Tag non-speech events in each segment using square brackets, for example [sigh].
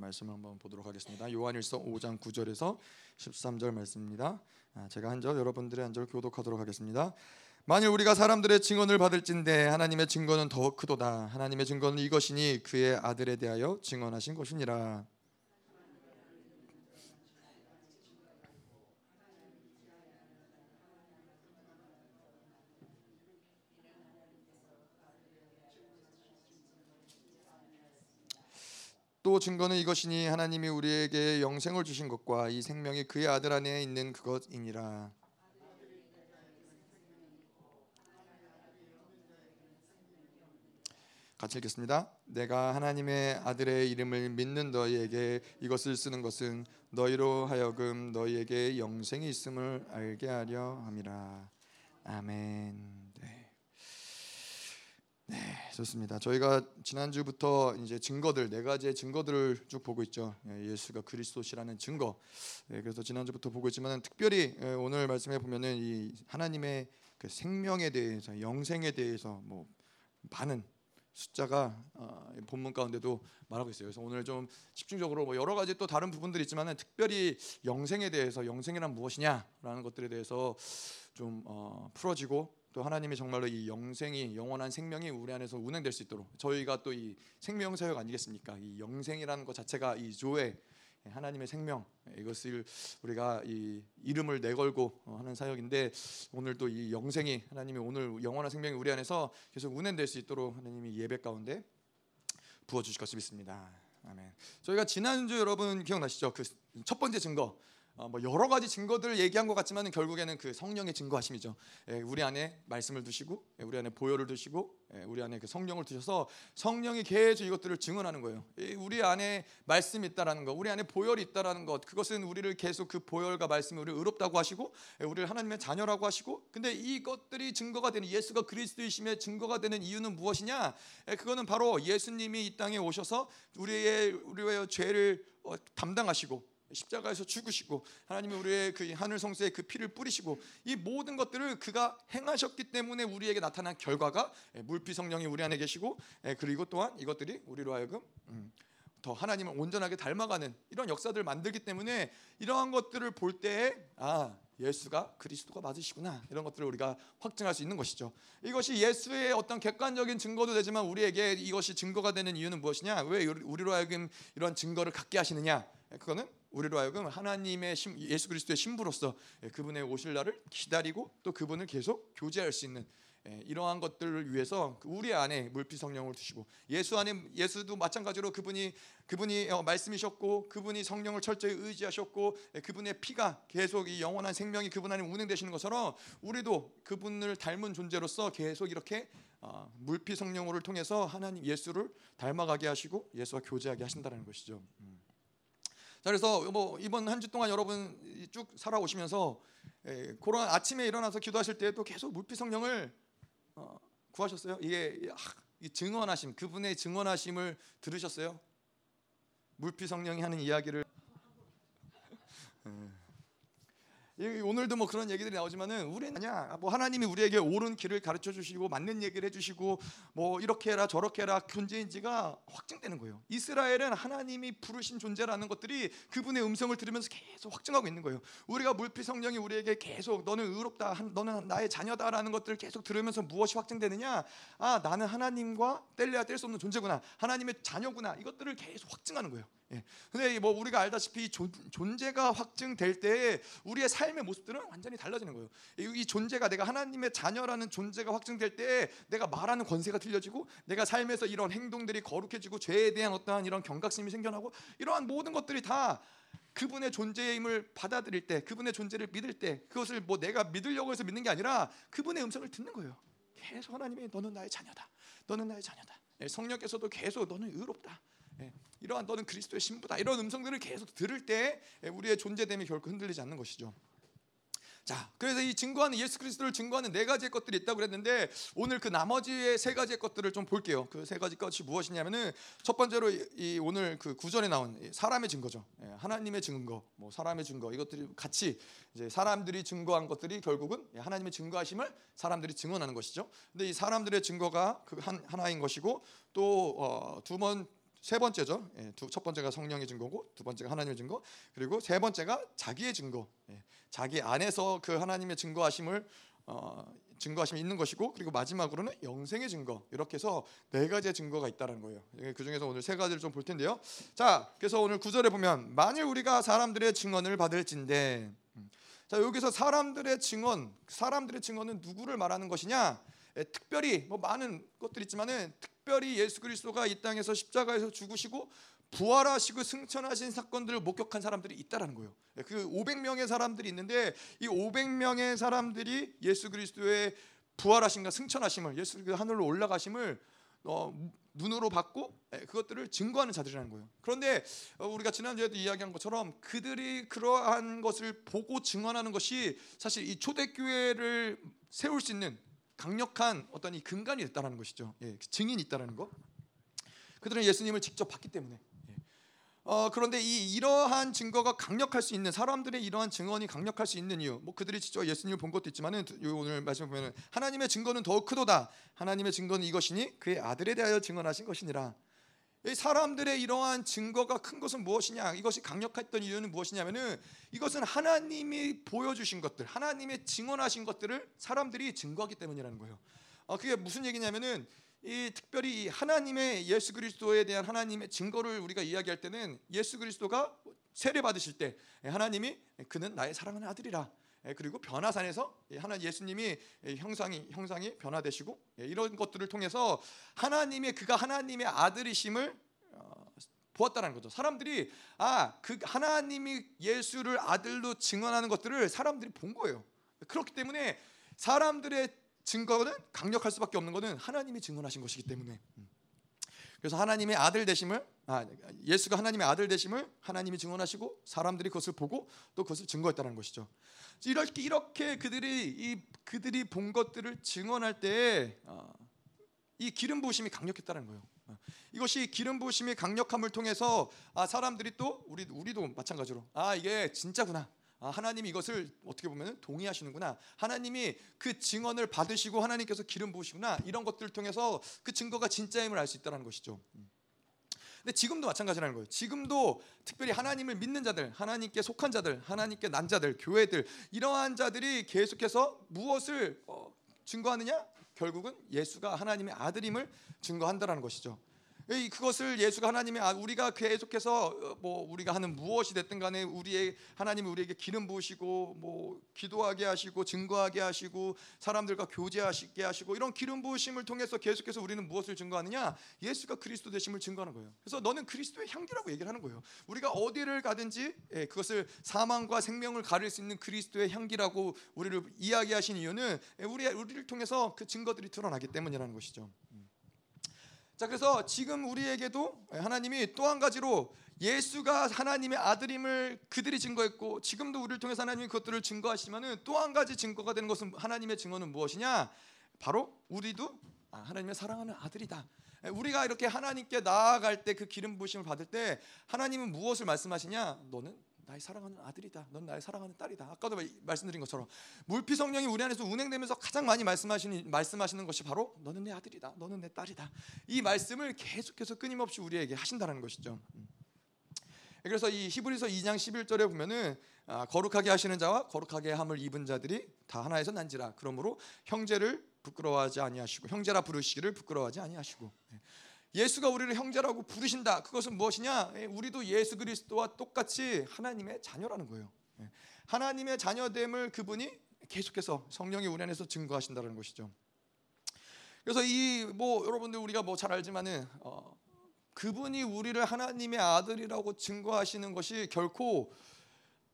말씀을 한번 보도록 하겠습니다. 요한일서 5장 9절에서 13절 말씀입니다. 아, 제가 한 절 여러분들의 한 절 교독하도록 하겠습니다. 만일 우리가 사람들의 증언을 받을진대 하나님의 증거는 더욱 크도다 하나님의 증거는 이것이니 그의 아들에 대하여 증언하신 것이니라 또 증거는 이것이니 하나님이 우리에게 영생을 주신 것과 이 생명이 그의 아들 안에 있는 그것이니라 같이 읽겠습니다. 내가 하나님의 아들의 이름을 믿는 너희에게 이것을 쓰는 것은 너희로 하여금 너희에게 영생이 있음을 알게 하려 함이라. 아멘. 네. 네, 좋습니다. 저희가 지난주부터 이제 증거들 네 가지의 증거들을 쭉 보고 있죠. 예, 예수가 그리스도시라는 증거. 네, 그래서 지난주부터 보고 있지만 특별히 예, 오늘 말씀해 보면은 이 하나님의 그 생명에 대해서 영생에 대해서 뭐 많은 숫자가 어, 본문 가운데도 말하고 있어요. 그래서 오늘 좀 집중적으로 뭐 여러 가지 또 다른 부분들이 있지만은 특별히 영생에 대해서 영생이란 무엇이냐라는 것들에 대해서 좀 어, 풀어지고 또 하나님이 정말로 이 영생이 영원한 생명이 우리 안에서 운행될 수 있도록 저희가 또 이 생명 사역 아니겠습니까? 이 영생이라는 것 자체가 이 조의 하나님의 생명 이것을 우리가 이 이름을 내걸고 하는 사역인데 오늘 또 이 영생이 하나님이 오늘 영원한 생명이 우리 안에서 계속 운행될 수 있도록 하나님이 예배 가운데 부어 주실 것을 믿습니다. 아멘. 저희가 지난주 여러분 기억나시죠? 그 첫 번째 증거 어, 뭐 여러 가지 증거들을 얘기한 것 같지만 결국에는 그 성령의 증거하심이죠. 예, 우리 안에 말씀을 두시고 예, 우리 안에 보혈을 두시고 예, 우리 안에 그 성령을 두셔서 성령이 계속 이것들을 증언하는 거예요. 우리 안에 말씀이 있다라는 것, 우리 안에 보혈이 있다라는 것, 그것은 우리를 계속 그 보혈과 말씀이 우리를 의롭다고 하시고 우리를 하나님의 자녀라고 하시고, 근데 이것들이 증거가 되는 예수가 그리스도이심의 증거가 되는 이유는 무엇이냐? 그거는 바로 예수님이 이 땅에 오셔서 우리의 우리의 죄를 어, 담당하시고 십자가에서 죽으시고 하나님이 우리의 그 하늘 성소에 그 피를 뿌리시고 이 모든 것들을 그가 행하셨기 때문에 우리에게 나타난 결과가 예, 물피 성령이 우리 안에 계시고 예, 그리고 또한 이것들이 우리로 하여금 음, 더 하나님을 온전하게 닮아가는 이런 역사들을 만들기 때문에 이러한 것들을 볼 때에 아 예수가 그리스도가 맞으시구나 이런 것들을 우리가 확증할 수 있는 것이죠. 이것이 예수의 어떤 객관적인 증거도 되지만 우리에게 이것이 증거가 되는 이유는 무엇이냐? 왜 우리로 하여금 이런 증거를 갖게 하시느냐? 그거는 우리로 하여금 하나님의 신, 예수 그리스도의 신부로서 예, 그분의 오실 날을 기다리고 또 그분을 계속 교제할 수 있는 예, 이러한 것들을 위해서 그 우리 안에 물피 성령을 두시고 예수 안에 예수도 마찬가지로 그분이 그분이 어, 말씀이셨고 그분이 성령을 철저히 의지하셨고 예, 그분의 피가 계속 이 영원한 생명이 그분 안에 운행되시는 것처럼 우리도 그분을 닮은 존재로서 계속 이렇게 어, 물피 성령을 통해서 하나님 예수를 닮아가게 하시고 예수와 교제하게 하신다는 것이죠. 음. 자 그래서 뭐 이번 한 주 동안 여러분 쭉 살아오시면서 예, 그런 아침에 일어나서 기도하실 때도 계속 물피 성령을 어, 구하셨어요. 이게 아, 이 증언하심 그분의 증언하심을 들으셨어요? 물피 성령이 하는 이야기를 [laughs] 예. 오늘도 뭐 그런 얘기들이 나오지만은 우리는 그냥 뭐 하나님이 우리에게 옳은 길을 가르쳐 주시고 맞는 얘기를 해 주시고 뭐 이렇게 해라 저렇게 해라 존재인지가 확증되는 거예요. 이스라엘은 하나님이 부르신 존재라는 것들이 그분의 음성을 들으면서 계속 확증하고 있는 거예요. 우리가 물, 피, 성령이 우리에게 계속 너는 의롭다, 너는 나의 자녀다라는 것들을 계속 들으면서 무엇이 확증되느냐? 아 나는 하나님과 뗄래야 뗄 수 없는 존재구나. 하나님의 자녀구나. 이것들을 계속 확증하는 거예요. 예. 근데 뭐 우리가 알다시피 존, 존재가 확증될 때 우리의 삶의 모습들은 완전히 달라지는 거예요. 이, 이 존재가 내가 하나님의 자녀라는 존재가 확증될 때 내가 말하는 권세가 틀려지고 내가 삶에서 이런 행동들이 거룩해지고 죄에 대한 어떠한 이런 경각심이 생겨나고 이러한 모든 것들이 다 그분의 존재의 힘을 받아들일 때 그분의 존재를 믿을 때 그것을 뭐 내가 믿으려고 해서 믿는 게 아니라 그분의 음성을 듣는 거예요. 계속 하나님이 너는 나의 자녀다. 너는 나의 자녀다. 예, 성령께서도 계속 너는 의롭다. 예, 이러한 너는 그리스도의 신부다 이런 음성들을 계속 들을 때 예, 우리의 존재됨이 결코 흔들리지 않는 것이죠. 자, 그래서 이 증거하는 예수 그리스도를 증거하는 네 가지의 것들이 있다고 그랬는데 오늘 그 나머지의 세 가지의 것들을 좀 볼게요. 그 세 가지 것이 무엇이냐면은 첫 번째로 이 오늘 그 구절에 나온 사람의 증거죠. 예, 하나님의 증거, 뭐 사람의 증거 이것들이 같이 이제 사람들이 증거한 것들이 결국은 하나님의 증거하심을 사람들이 증언하는 것이죠. 근데 이 사람들의 증거가 그한 하나인 것이고 또두 어, 번 세 번째죠. 예, 두, 첫 번째가 성령의 증거고 두 번째가 하나님의 증거 그리고 세 번째가 자기의 증거. 예, 자기 안에서 그 하나님의 증거하심을 어, 증거하심이 있는 것이고 그리고 마지막으로는 영생의 증거 이렇게 해서 네 가지의 증거가 있다는 거예요. 예, 그 중에서 오늘 세 가지를 좀 볼 텐데요. 자, 그래서 오늘 구절에 보면 만일 우리가 사람들의 증언을 받을진데 음, 자 여기서 사람들의 증언, 사람들의 증언은 누구를 말하는 것이냐? 예, 특별히 뭐 많은 것들이 있지만은 특별히 예수 그리스도가 이 땅에서 십자가에서 죽으시고 부활하시고 승천하신 사건들을 목격한 사람들이 있다라는 거예요. 예, 그 500명의 사람들이 있는데 이 500명의 사람들이 예수 그리스도의 부활하심과 승천하심을 예수 그 하늘로 올라가심을 어, 눈으로 봤고 예, 그것들을 증거하는 자들이라는 거예요. 그런데 어, 우리가 지난주에도 이야기한 것처럼 그들이 그러한 것을 보고 증언하는 것이 사실 이 초대교회를 세울 수 있는 강력한 어떤 이 근간이 됐다는 것이죠. 예, 증인이 있다는 거. 그들은 예수님을 직접 봤기 때문에. 예. 어, 그런데 이 이러한 증거가 강력할 수 있는 사람들의 이러한 증언이 강력할 수 있는 이유, 뭐 그들이 직접 예수님을 본 것도 있지만은 오늘 말씀 보면은 하나님의 증거는 더욱 크도다. 하나님의 증거는 이것이니 그의 아들에 대하여 증언하신 것이니라. 사람들의 이러한 증거가 큰 것은 무엇이냐? 이것이 강력했던 이유는 무엇이냐면은 이것은 하나님이 보여주신 것들, 하나님의 증언하신 것들을 사람들이 증거하기 때문이라는 거예요. 어, 그게 무슨 얘기냐면은 이 특별히 하나님의 예수 그리스도에 대한 하나님의 증거를 우리가 이야기할 때는 예수 그리스도가 세례 받으실 때 하나님이 그는 나의 사랑하는 아들이라 예, 그리고 변화산에서 하나 예수님이 형상이 형상이 변화되시고 예, 이런 것들을 통해서 하나님의 그가 하나님의 아들이심을 어, 보았다는 거죠. 사람들이 아 그 하나님이 예수를 아들로 증언하는 것들을 사람들이 본 거예요. 그렇기 때문에 사람들의 증거는 강력할 수밖에 없는 것은 하나님이 증언하신 것이기 때문에. 음. 그래서 하나님의 아들 되심을 아, 예수가 하나님의 아들 되심을 하나님이 증언하시고 사람들이 그것을 보고 또 그것을 증거했다는 것이죠. 이렇게 이렇게 그들이 이 그들이 본 것들을 증언할 때이 어, 기름 부으심이 강력했다는 거예요. 어, 이것이 기름 부으심이 강력함을 통해서 아, 사람들이 또 우리 우리도 마찬가지로 아 이게 진짜구나. 아, 하나님이 이것을 어떻게 보면 동의하시는구나. 하나님이 그 증언을 받으시고 하나님께서 기름 부으시구나. 이런 것들을 통해서 그 증거가 진짜임을 알 수 있다는 것이죠. 음. 근데 지금도 마찬가지라는 거예요. 지금도 특별히 하나님을 믿는 자들, 하나님께 속한 자들, 하나님께 난 자들, 교회들 이러한 자들이 계속해서 무엇을 어, 증거하느냐? 결국은 예수가 하나님의 아들임을 증거한다라는 것이죠. 그것을 예수가 하나님의 아, 우리가 계속해서 어, 뭐 우리가 하는 무엇이 됐든 간에 우리의 하나님이 우리에게 기름 부으시고 뭐 기도하게 하시고 증거하게 하시고 사람들과 교제하시게 하시고 이런 기름 부으심을 통해서 계속해서 우리는 무엇을 증거하느냐 예수가 그리스도 되심을 증거하는 거예요. 그래서 너는 그리스도의 향기라고 얘기를 하는 거예요. 우리가 어디를 가든지 예, 그것을 사망과 생명을 가릴 수 있는 그리스도의 향기라고 우리를 이야기하신 이유는 예, 우리 우리를 통해서 그 증거들이 드러나기 때문이라는 것이죠. 자 그래서 지금 우리에게도 하나님이 또 한 가지로 예수가 하나님의 아들임을 그들이 증거했고 지금도 우리를 통해서 하나님이 그것들을 증거하시면은 또 한 가지 증거가 되는 것은 하나님의 증거는 무엇이냐? 바로 우리도 아, 하나님의 사랑하는 아들이다. 우리가 이렇게 하나님께 나아갈 때 그 기름 부심을 받을 때 하나님은 무엇을 말씀하시냐? 너는 나의 사랑하는 아들이다. 넌 나의 사랑하는 딸이다. 아까도 말씀드린 것처럼 물피 성령이 우리 안에서 운행되면서 가장 많이 말씀하시는 말씀하시는 것이 바로 너는 내 아들이다. 너는 내 딸이다. 이 말씀을 계속해서 끊임없이 우리에게 하신다는 것이죠. 음. 그래서 이 히브리서 2장 11절에 보면은 아, 거룩하게 하시는 자와 거룩하게 함을 입은 자들이 다 하나에서 난지라. 그러므로 형제를 부끄러워하지 아니하시고 형제라 부르시기를 부끄러워하지 아니하시고. 네. 예수가 우리를 형제라고 부르신다. 그것은 무엇이냐? 예, 우리도 예수 그리스도와 똑같이 하나님의 자녀라는 거예요. 예, 하나님의 자녀됨을 그분이 계속해서 성령이 우리 안에서 증거하신다는 것이죠. 그래서 이 뭐 여러분들 우리가 뭐 잘 알지만은 어, 그분이 우리를 하나님의 아들이라고 증거하시는 것이 결코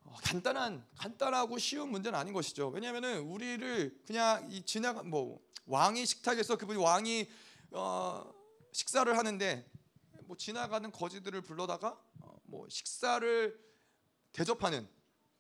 어, 간단한 간단하고 쉬운 문제는 아닌 것이죠. 왜냐하면은 우리를 그냥 이 지나가 뭐 왕이 식탁에서 그분이 왕이 어, 식사를 하는데 뭐 지나가는 거지들을 불러다가 어, 뭐 식사를 대접하는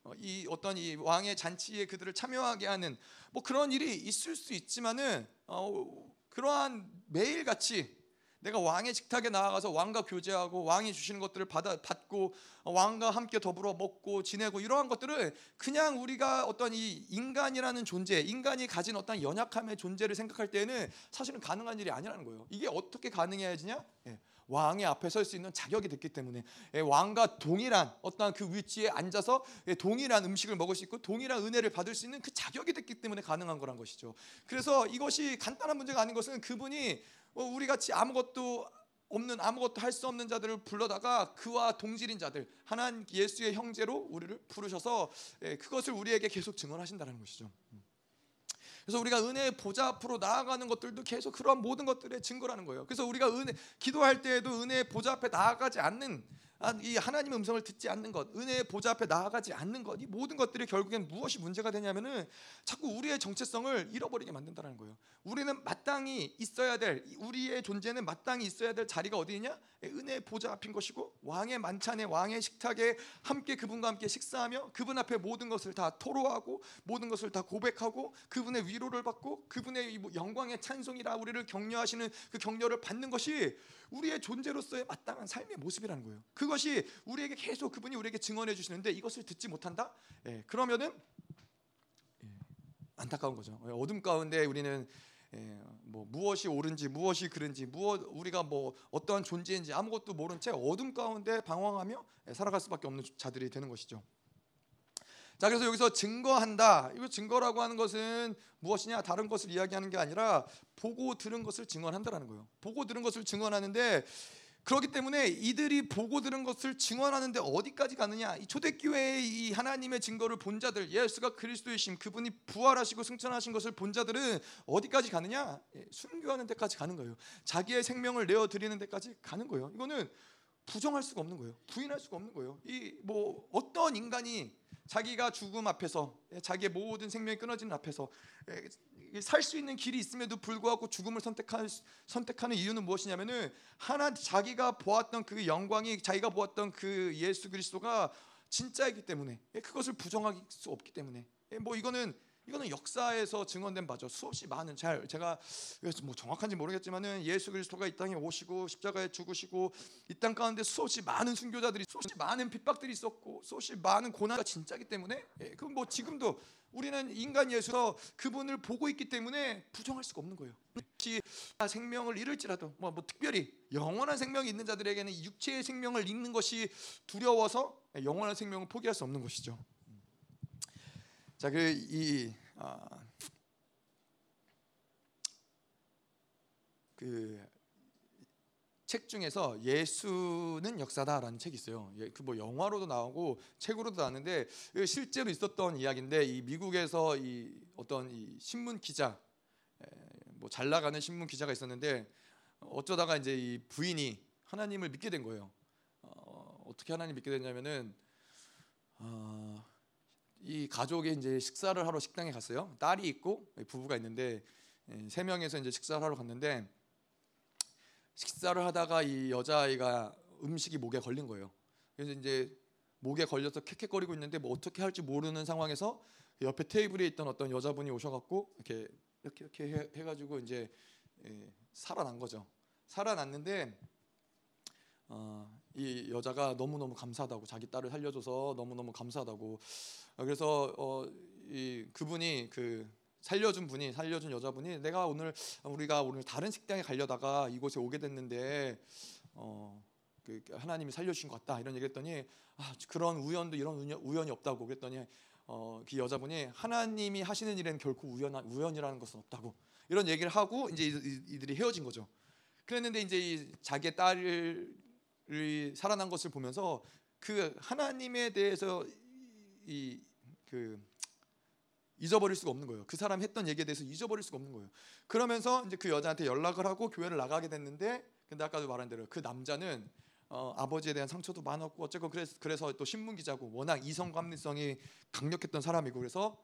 어, 이 어떤 이 왕의 잔치에 그들을 참여하게 하는 뭐 그런 일이 있을 수 있지만은 어, 그러한 매일 같이 내가 왕의 식탁에 나아가서 왕과 교제하고 왕이 주시는 것들을 받아 받고 왕과 함께 더불어 먹고 지내고 이러한 것들을 그냥 우리가 어떤 이 인간이라는 존재, 인간이 가진 어떤 연약함의 존재를 생각할 때는 사실은 가능한 일이 아니라는 거예요. 이게 어떻게 가능해지냐? 예. 왕의 앞에 설 수 있는 자격이 됐기 때문에 예, 왕과 동일한 어떠한 그 위치에 앉아서 예, 동일한 음식을 먹을 수 있고 동일한 은혜를 받을 수 있는 그 자격이 됐기 때문에 가능한 거란 것이죠. 그래서 이것이 간단한 문제가 아닌 것은 그분이 어, 우리 같이 아무것도 없는 아무것도 할 수 없는 자들을 불러다가 그와 동질인 자들 하나님 예수의 형제로 우리를 부르셔서 예, 그것을 우리에게 계속 증언하신다는 것이죠. 그래서 우리가 은혜의 보좌 앞으로 나아가는 것들도 계속 그러한 모든 것들의 증거라는 거예요. 그래서 우리가 은혜 기도할 때에도 은혜의 보좌 앞에 나아가지 않는 아, 이 하나님의 음성을 듣지 않는 것, 은혜의 보좌 앞에 나아가지 않는 것, 이 모든 것들이 결국엔 무엇이 문제가 되냐면은 자꾸 우리의 정체성을 잃어버리게 만든다는 거예요. 우리는 마땅히 있어야 될 우리의 존재는 마땅히 있어야 될 자리가 어디냐? 은혜의 보좌 앞인 것이고 왕의 만찬에 왕의 식탁에 함께 그분과 함께 식사하며 그분 앞에 모든 것을 다 토로하고 모든 것을 다 고백하고 그분의 위로를 받고 그분의 뭐 영광의 찬송이라 우리를 격려하시는 그 격려를 받는 것이 우리의 존재로서의 마땅한 삶의 모습이라는 거예요. 그것이 우리에게 계속 그분이 우리에게 증언해 주시는데 이것을 듣지 못한다? 예, 그러면은 예, 안타까운 거죠. 예, 어둠 가운데 우리는 예, 뭐 무엇이 옳은지 무엇이 그른지 무엇 우리가 뭐 어떠한 존재인지 아무것도 모른 채 어둠 가운데 방황하며 예, 살아갈 수밖에 없는 자들이 되는 것이죠. 자 그래서 여기서 증거한다. 이거 증거라고 하는 것은 무엇이냐? 다른 것을 이야기하는 게 아니라 보고 들은 것을 증언한다라는 거예요. 보고 들은 것을 증언하는데 그렇기 때문에 이들이 보고 들은 것을 증언하는데 어디까지 가느냐? 이 초대교회의 이 하나님의 증거를 본 자들, 예수가 그리스도이심, 그분이 부활하시고 승천하신 것을 본 자들은 어디까지 가느냐? 예, 순교하는 데까지 가는 거예요. 자기의 생명을 내어 드리는 데까지 가는 거예요. 이거는 부정할 수가 없는 거예요. 부인할 수가 없는 거예요. 이 뭐 어떤 인간이 자기가 죽음 앞에서 예, 자기의 모든 생명이 끊어지는 앞에서 예, 살수 있는 길이 있음에도 불구하고 죽음을 선택한, 선택하는 이유는 무엇이냐면은 하나 자기가 보았던 그 영광이 자기가 보았던 그 예수 그리스도가 진짜이기 때문에 예, 그것을 부정할 수 없기 때문에 뭐 이거는 이거는 역사에서 증언된 바죠. 수없이 많은 잘 제가 뭐 정확한지 모르겠지만은 예수 그리스도가 이 땅에 오시고 십자가에 죽으시고 이 땅 가운데 수없이 많은 순교자들이 수없이 많은 핍박들이 있었고 수없이 많은 고난가 진짜기 때문에 예, 그럼 뭐 지금도 우리는 인간 예수서 그분을 보고 있기 때문에 부정할 수가 없는 거예요. 생명을 잃을지라도 뭐, 뭐 특별히 영원한 생명이 있는 자들에게는 육체의 생명을 잃는 것이 두려워서 영원한 생명을 포기할 수 없는 것이죠. 자, 그이 아, 그책 중에서 예수는 역사다라는 책이 있어요. 예, 그뭐 영화로도 나오고 책으로도 나왔는데 실제로 있었던 이야기인데 이 미국에서 이 어떤 이 신문 기자 뭐 잘 나가는 신문 기자가 있었는데 어쩌다가 이제 이 부인이 하나님을 믿게 된 거예요. 어, 어떻게 하나님 믿게 됐냐면은 어, 이 가족이 이제 식사를 하러 식당에 갔어요. 딸이 있고 부부가 있는데 예, 세 명에서 이제 식사를 하러 갔는데 식사를 하다가 이 여자아이가 음식이 목에 걸린 거예요. 그래서 이제 목에 걸려서 캑캑거리고 있는데 뭐 어떻게 할지 모르는 상황에서 옆에 테이블에 있던 어떤 여자분이 오셔갖고 이렇게 이렇게 이렇게 해, 가지고 이제 예, 살아난 거죠. 살아났는데 어, 이 여자가 너무 너무 감사하다고 자기 딸을 살려줘서 너무 너무 감사하다고 어, 그래서 어, 이 그분이 그 살려준 분이 살려준 여자분이 내가 오늘 우리가 오늘 다른 식당에 가려다가 이곳에 오게 됐는데 어, 그 하나님이 살려주신 것 같다 이런 얘기했더니 아, 그런 우연도 이런 우연이 없다고 그랬더니 어, 그 여자분이 하나님이 하시는 일에는 결코 우연 우연이라는 것은 없다고 이런 얘기를 하고 이제 이들이 헤어진 거죠. 그랬는데 이제 이 자기의 딸을 살아난 것을 보면서 그 하나님에 대해서 이 그 잊어버릴 수가 없는 거예요. 그 사람 했던 얘기에 대해서 잊어버릴 수가 없는 거예요. 그러면서 이제 그 여자한테 연락을 하고 교회를 나가게 됐는데 근데 아까도 말한 대로 그 남자는 어, 아버지에 대한 상처도 많았고 어쨌건 그래서, 그래서 또 신문 기자고 워낙 이성 감리성이 강력했던 사람이고 그래서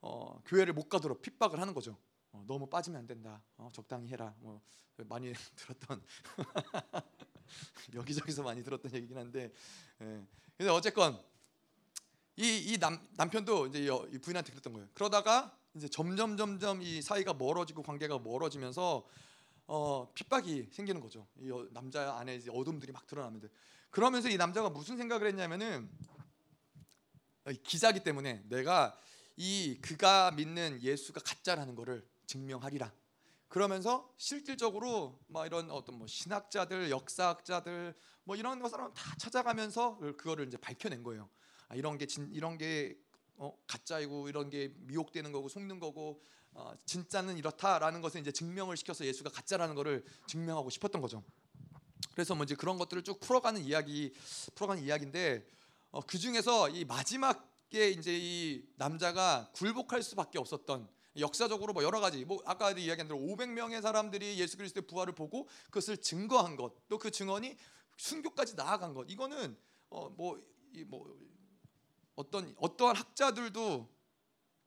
어, 교회를 못 가도록 핍박을 하는 거죠. 어, 너무 빠지면 안 된다. 어, 적당히 해라. 뭐 많이 [laughs] 들었던 [laughs] 여기저기서 많이 들었던 얘기긴 한데, 예. 근데 어쨌건 이, 이 남, 남편도 이제 이 부인한테 그랬던 거예요. 그러다가 이제 점점 점점 이 사이가 멀어지고 관계가 멀어지면서 어, 핍박이 생기는 거죠. 이 남자 안에 이제 어둠들이 막 드러나는데 그러면서 이 남자가 무슨 생각을 했냐면은 기자기 때문에 내가 이 그가 믿는 예수가 가짜라는 거를 증명하리라. 그러면서 실질적으로 막 이런 어떤 뭐 신학자들, 역사학자들 뭐 이런 거 사람 다 찾아가면서 그거를 이제 밝혀낸 거예요. 아, 이런 게 진, 이런 게 어, 가짜이고 이런 게 미혹되는 거고 속는 거고 어, 진짜는 이렇다라는 것을 이제 증명을 시켜서 예수가 가짜라는 것을 증명하고 싶었던 거죠. 그래서 뭐 이제 그런 것들을 쭉 풀어가는 이야기, 풀어가는 이야기인데 어, 그 중에서 이 마지막에 이제 이 남자가 굴복할 수밖에 없었던 역사적으로 뭐 여러 가지. 뭐 아까 이야기한 대로 500명의 사람들이 예수 그리스도의 부활을 보고 그것을 증거한 것. 또 그 증언이 순교까지 나아간 것. 이거는 어뭐이뭐 뭐 어떤 어떠한 학자들도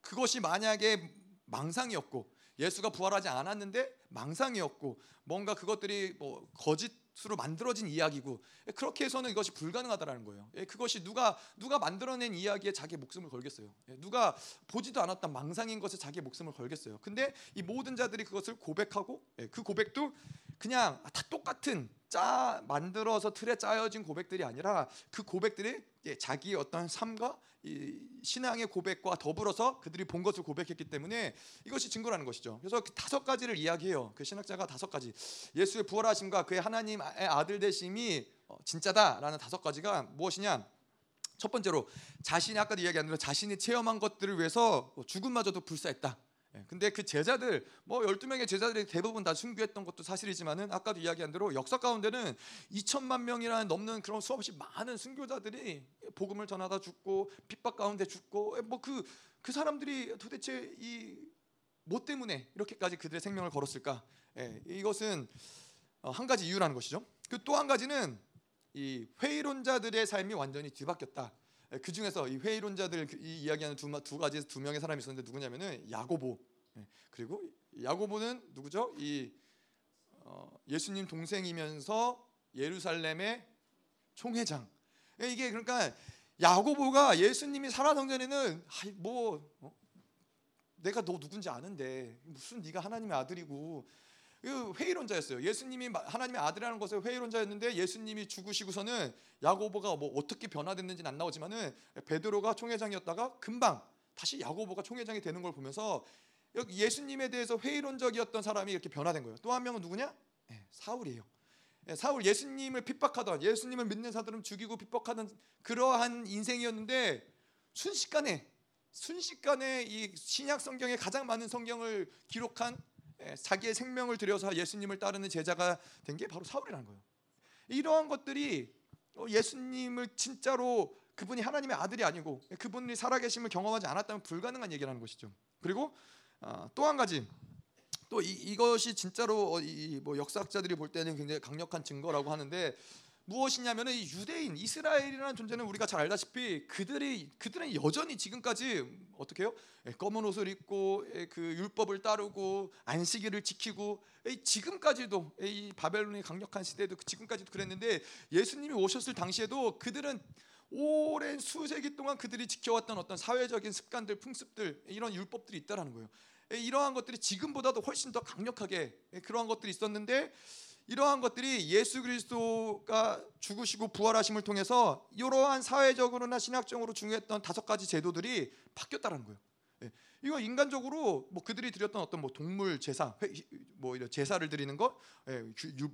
그것이 만약에 망상이었고 예수가 부활하지 않았는데 망상이었고 뭔가 그것들이 뭐 거짓 으로 만들어진 이야기고 그렇게 해서는 이것이 불가능하다라는 거예요. 예, 그것이 누가 누가 만들어낸 이야기에 자기 목숨을 걸겠어요. 예, 누가 보지도 않았던 망상인 것에 자기 목숨을 걸겠어요. 근데 이 모든 자들이 그것을 고백하고 예, 그 고백도 그냥 다 똑같은 짜 만들어서 틀에 짜여진 고백들이 아니라 그 고백들이 자기의 어떤 삶과 이 신앙의 고백과 더불어서 그들이 본 것을 고백했기 때문에 이것이 증거라는 것이죠. 그래서 그 다섯 가지를 이야기해요. 그 신학자가 다섯 가지 예수의 부활하심과 그의 하나님의 아들 되심이 어, 진짜다라는 다섯 가지가 무엇이냐? 첫 번째로 자신이 아까도 이야기한 대로 자신이 체험한 것들을 위해서 죽음마저도 불사했다. 예, 근데 그 제자들 뭐 12명의 제자들이 대부분 다 순교했던 것도 사실이지만은 아까도 이야기한 대로 역사 가운데는 2천만 명이라는 넘는 그런 수없이 많은 순교자들이 복음을 전하다 죽고 핍박 가운데 죽고 예, 뭐그그 그 사람들이 도대체 이 뭐 때문에 이렇게까지 그들의 생명을 걸었을까? 예, 이것은 어, 한 가지 이유라는 것이죠. 그 또 한 가지는 이 회의론자들의 삶이 완전히 뒤바뀌었다. 예, 그 중에서 이 회의론자들 그이 이야기하는 두, 두 가지 두 명의 사람이 있었는데 누구냐면은 야고보 예, 그리고 야고보는 누구죠? 이 어, 예수님 동생이면서 예루살렘의 총회장. 예, 이게 그러니까 야고보가 예수님이 살아성 전에는 뭐 어? 내가 너 누군지 아는데 무슨 네가 하나님의 아들이고 그 회의론자였어요. 예수님이 하나님의 아들이라는 것에 회의론자였는데 예수님이 죽으시고서는 야고보가 뭐 어떻게 변화됐는지는 안 나오지만은 베드로가 총회장이었다가 금방 다시 야고보가 총회장이 되는 걸 보면서 예수님에 대해서 회의론적이었던 사람이 이렇게 변화된 거예요. 또 한 명은 누구냐? 네, 사울이에요. 네, 사울 예수님을 핍박하던 예수님을 믿는 사람들은 죽이고 핍박하는 그러한 인생이었는데 순식간에 순식간에 이 신약 성경에 가장 많은 성경을 기록한 예, 자기의 생명을 들여서 예수님을 따르는 제자가 된 게 바로 사울이라는 거예요. 이러한 것들이 어, 예수님을 진짜로 그분이 하나님의 아들이 아니고 그분이 살아계심을 경험하지 않았다면 불가능한 얘기라는 것이죠. 그리고 어, 또한 가지 또 이, 것이 진짜로 어, 이, 뭐 역사학자들이 볼 때는 굉장히 강력한 증거라고 하는데 무엇이냐면은 이 유대인 이스라엘이라는 존재는 우리가 잘 알다시피 그들이 그들은 여전히 지금까지 어떻게 해요? 예, 검은 옷을 입고 예, 그 율법을 따르고 안식일을 지키고 예, 지금까지도 이 바벨론의 강력한 시대도 지금까지도 그랬는데 예수님이 오셨을 당시에도 그들은 오랜 수세기 동안 그들이 지켜왔던 어떤 사회적인 습관들, 풍습들 이런 율법들이 있다라는 거예요. 이러한 것들이 지금보다도 훨씬 더 강력하게 그러한 것들이 있었는데 이러한 것들이 예수 그리스도가 죽으시고 부활하심을 통해서 이러한 사회적으로나 신학적으로 중요했던 다섯 가지 제도들이 바뀌었다는 거예요. 예. 이거 인간적으로 뭐 그들이 드렸던 어떤 뭐 동물 제사, 뭐 이런 제사를 드리는 것, 예,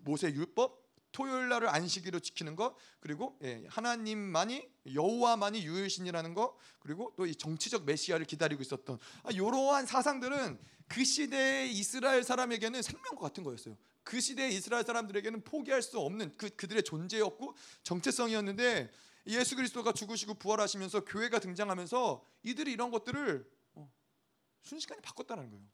모세 율법, 토요일 날을 안식일로 지키는 것, 그리고 예, 하나님만이 여호와만이 유일신이라는 것, 그리고 또 이 정치적 메시아를 기다리고 있었던 아, 이러한 사상들은 그 시대의 이스라엘 사람에게는 생명과 같은 거였어요. 그 시대 이스라엘 사람들에게는 포기할 수 없는 그 그들의 존재였고 정체성이었는데 예수 그리스도가 죽으시고 부활하시면서 교회가 등장하면서 이들이 이런 것들을 어, 순식간에 바꿨다는 거예요.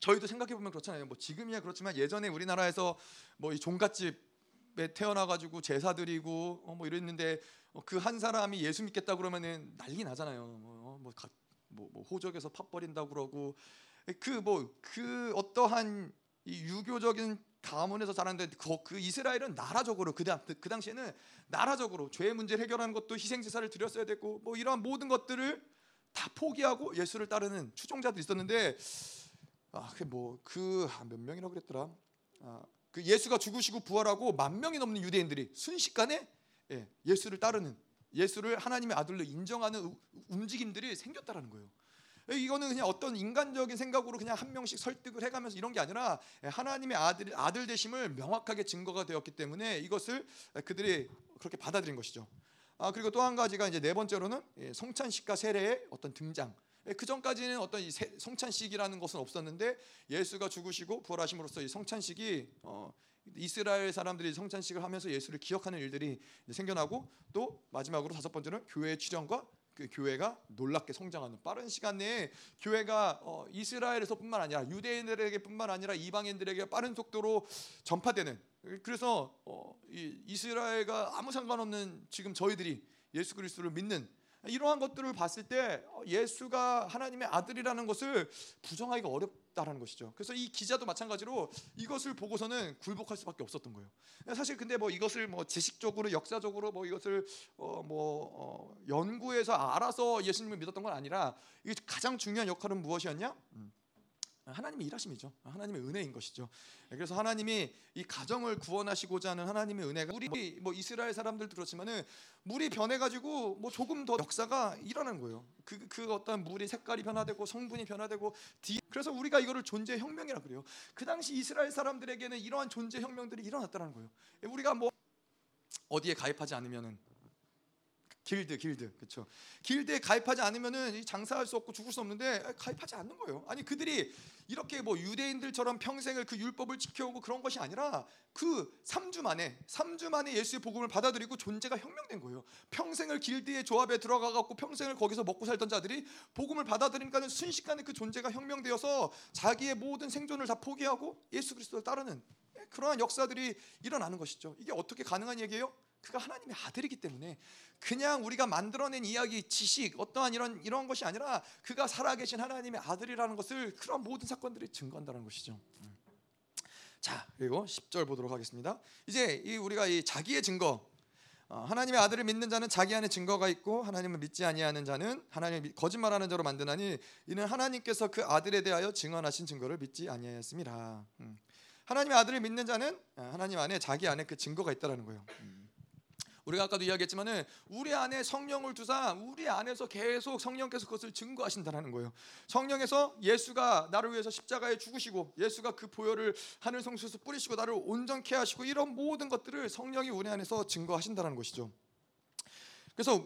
저희도 생각해 보면 그렇잖아요. 뭐 지금이야 그렇지만 예전에 우리나라에서 뭐 이 종갓집에 태어나 가지고 제사 드리고 어, 뭐 이랬는데 어, 그한 사람이 예수 믿겠다 그러면은 난리 나잖아요. 뭐, 어, 뭐, 뭐, 뭐 호적에서 팥 버린다 그러고 그 뭐그 뭐, 그 어떠한 이 유교적인 가문에서 자랐는데 그, 그 이스라엘은 나라적으로 그, 당, 그 당시에는 나라적으로 죄 문제를 해결하는 것도 희생 제사를 드렸어야 됐고 뭐 이러한 모든 것들을 다 포기하고 예수를 따르는 추종자들이 있었는데 아뭐그 몇 명이라고 그랬더라 아, 그 예수가 죽으시고 부활하고 만 명이 넘는 유대인들이 순식간에 예, 예수를 따르는 예수를 하나님의 아들로 인정하는 움직임들이 생겼다라는 거예요. 이거는 그냥 어떤 인간적인 생각으로 그냥 한 명씩 설득을 해가면서 이런 게 아니라 하나님의 아들 아들 되심을 명확하게 증거가 되었기 때문에 이것을 그들이 그렇게 받아들인 것이죠. 아 그리고 또 한 가지가 이제 네 번째로는 예, 성찬식과 세례의 어떤 등장. 예, 그 전까지는 어떤 이 성찬식이라는 것은 없었는데 예수가 죽으시고 부활하심으로써 이 성찬식이 어, 이스라엘 사람들이 성찬식을 하면서 예수를 기억하는 일들이 생겨나고 또 마지막으로 다섯 번째는 교회의 출현과 그 교회가 놀랍게 성장하는 빠른 시간 내에 교회가 어, 이스라엘에서뿐만 아니라 유대인들에게뿐만 아니라 이방인들에게 빠른 속도로 전파되는 그래서 어, 이 이스라엘과 아무 상관없는 지금 저희들이 예수 그리스도를 믿는 이러한 것들을 봤을 때 어, 예수가 하나님의 아들이라는 것을 부정하기가 어렵다라는 것이죠. 그래서 이 기자도 마찬가지로 이것을 보고서는 굴복할 수밖에 없었던 거예요. 사실 근데 뭐 이것을 뭐 지식적으로 역사적으로 뭐 이것을 어뭐 어 연구해서 알아서 예수님을 믿었던 건 아니라 이게 가장 중요한 역할은 무엇이었냐? 음. 하나님의 일하심이죠. 하나님의 은혜인 것이죠. 그래서 하나님이 이 가정을 구원하시고자 하는 하나님의 은혜가 우리 뭐 이스라엘 사람들도 그렇지만은 물이 변해가지고 뭐 조금 더 역사가 일어나는 거예요. 그, 그 어떤 물이 색깔이 변화되고 성분이 변화되고 그래서 우리가 이거를 존재 혁명이라 그래요. 그 당시 이스라엘 사람들에게는 이러한 존재 혁명들이 일어났다는 거예요. 우리가 뭐 어디에 가입하지 않으면은 길드 길드 그렇죠. 길드에 가입하지 않으면은 장사할 수 없고 죽을 수 없는데 가입하지 않는 거예요. 아니 그들이 이렇게 뭐 유대인들처럼 평생을 그 율법을 지켜오고 그런 것이 아니라 그 3주 만에 3주 만에 예수의 복음을 받아들이고 존재가 혁명된 거예요. 평생을 길드의 조합에 들어가 갖고 평생을 거기서 먹고 살던 자들이 복음을 받아들이니까는 순식간에 그 존재가 혁명되어서 자기의 모든 생존을 다 포기하고 예수 그리스도를 따르는 그러한 역사들이 일어나는 것이죠. 이게 어떻게 가능한 얘기예요? 그가 하나님의 아들이기 때문에 그냥 우리가 만들어낸 이야기, 지식, 어떠한 이런 이런 것이 아니라 그가 살아계신 하나님의 아들이라는 것을 그런 모든 사건들이 증거한다는 것이죠. 음. 자 그리고 10절 보도록 하겠습니다. 이제 이 우리가 이 자기의 증거 어, 하나님의 아들을 믿는 자는 자기 안에 증거가 있고 하나님을 믿지 아니하는 자는 하나님을 거짓말하는 자로 만드나니 이는 하나님께서 그 아들에 대하여 증언하신 증거를 믿지 아니하였습니다. 음. 하나님의 아들을 믿는 자는 어, 하나님 안에 자기 안에 그 증거가 있다라는 거예요. 음. 우리가 아까도 이야기했지만은 우리 안에 성령을 두사 우리 안에서 계속 성령께서 그것을 증거하신다는 거예요. 성령에서 예수가 나를 위해서 십자가에 죽으시고 예수가 그 보혈을 하늘 성소에서 뿌리시고 나를 온전케 하시고 이런 모든 것들을 성령이 우리 안에서 증거하신다는 것이죠. 그래서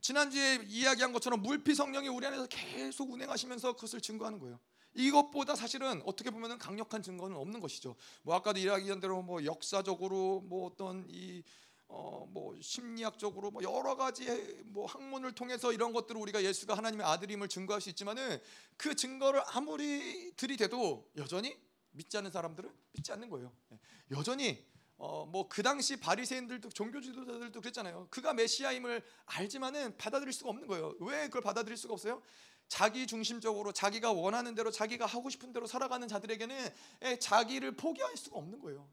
지난주에 이야기한 것처럼 물피 성령이 우리 안에서 계속 운행하시면서 그것을 증거하는 거예요. 이것보다 사실은 어떻게 보면 강력한 증거는 없는 것이죠. 뭐 아까도 이야기한 대로 뭐 역사적으로 뭐 어떤 이 어 뭐 심리학적으로 뭐 여러 가지 뭐 학문을 통해서 이런 것들을 우리가 예수가 하나님의 아들임을 증거할 수 있지만은 그 증거를 아무리 들이대도 여전히 믿지 않는 사람들은 믿지 않는 거예요. 예. 여전히 어 뭐 그 당시 바리새인들도 종교 지도자들도 그랬잖아요. 그가 메시아임을 알지만은 받아들일 수가 없는 거예요. 왜 그걸 받아들일 수가 없어요? 자기 중심적으로 자기가 원하는 대로 자기가 하고 싶은 대로 살아가는 자들에게는 예, 자기를 포기할 수가 없는 거예요.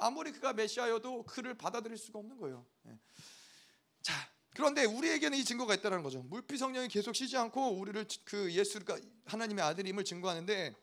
아무리 그가 메시아여도 그를 받아들일 수가 없는 거예요. 예. 자, 그런데 우리에게는 이 증거가 있다는 거죠. 물피 성령이 계속 쉬지 않고 우리를 그 예수가 하나님의 아들임을 증거하는데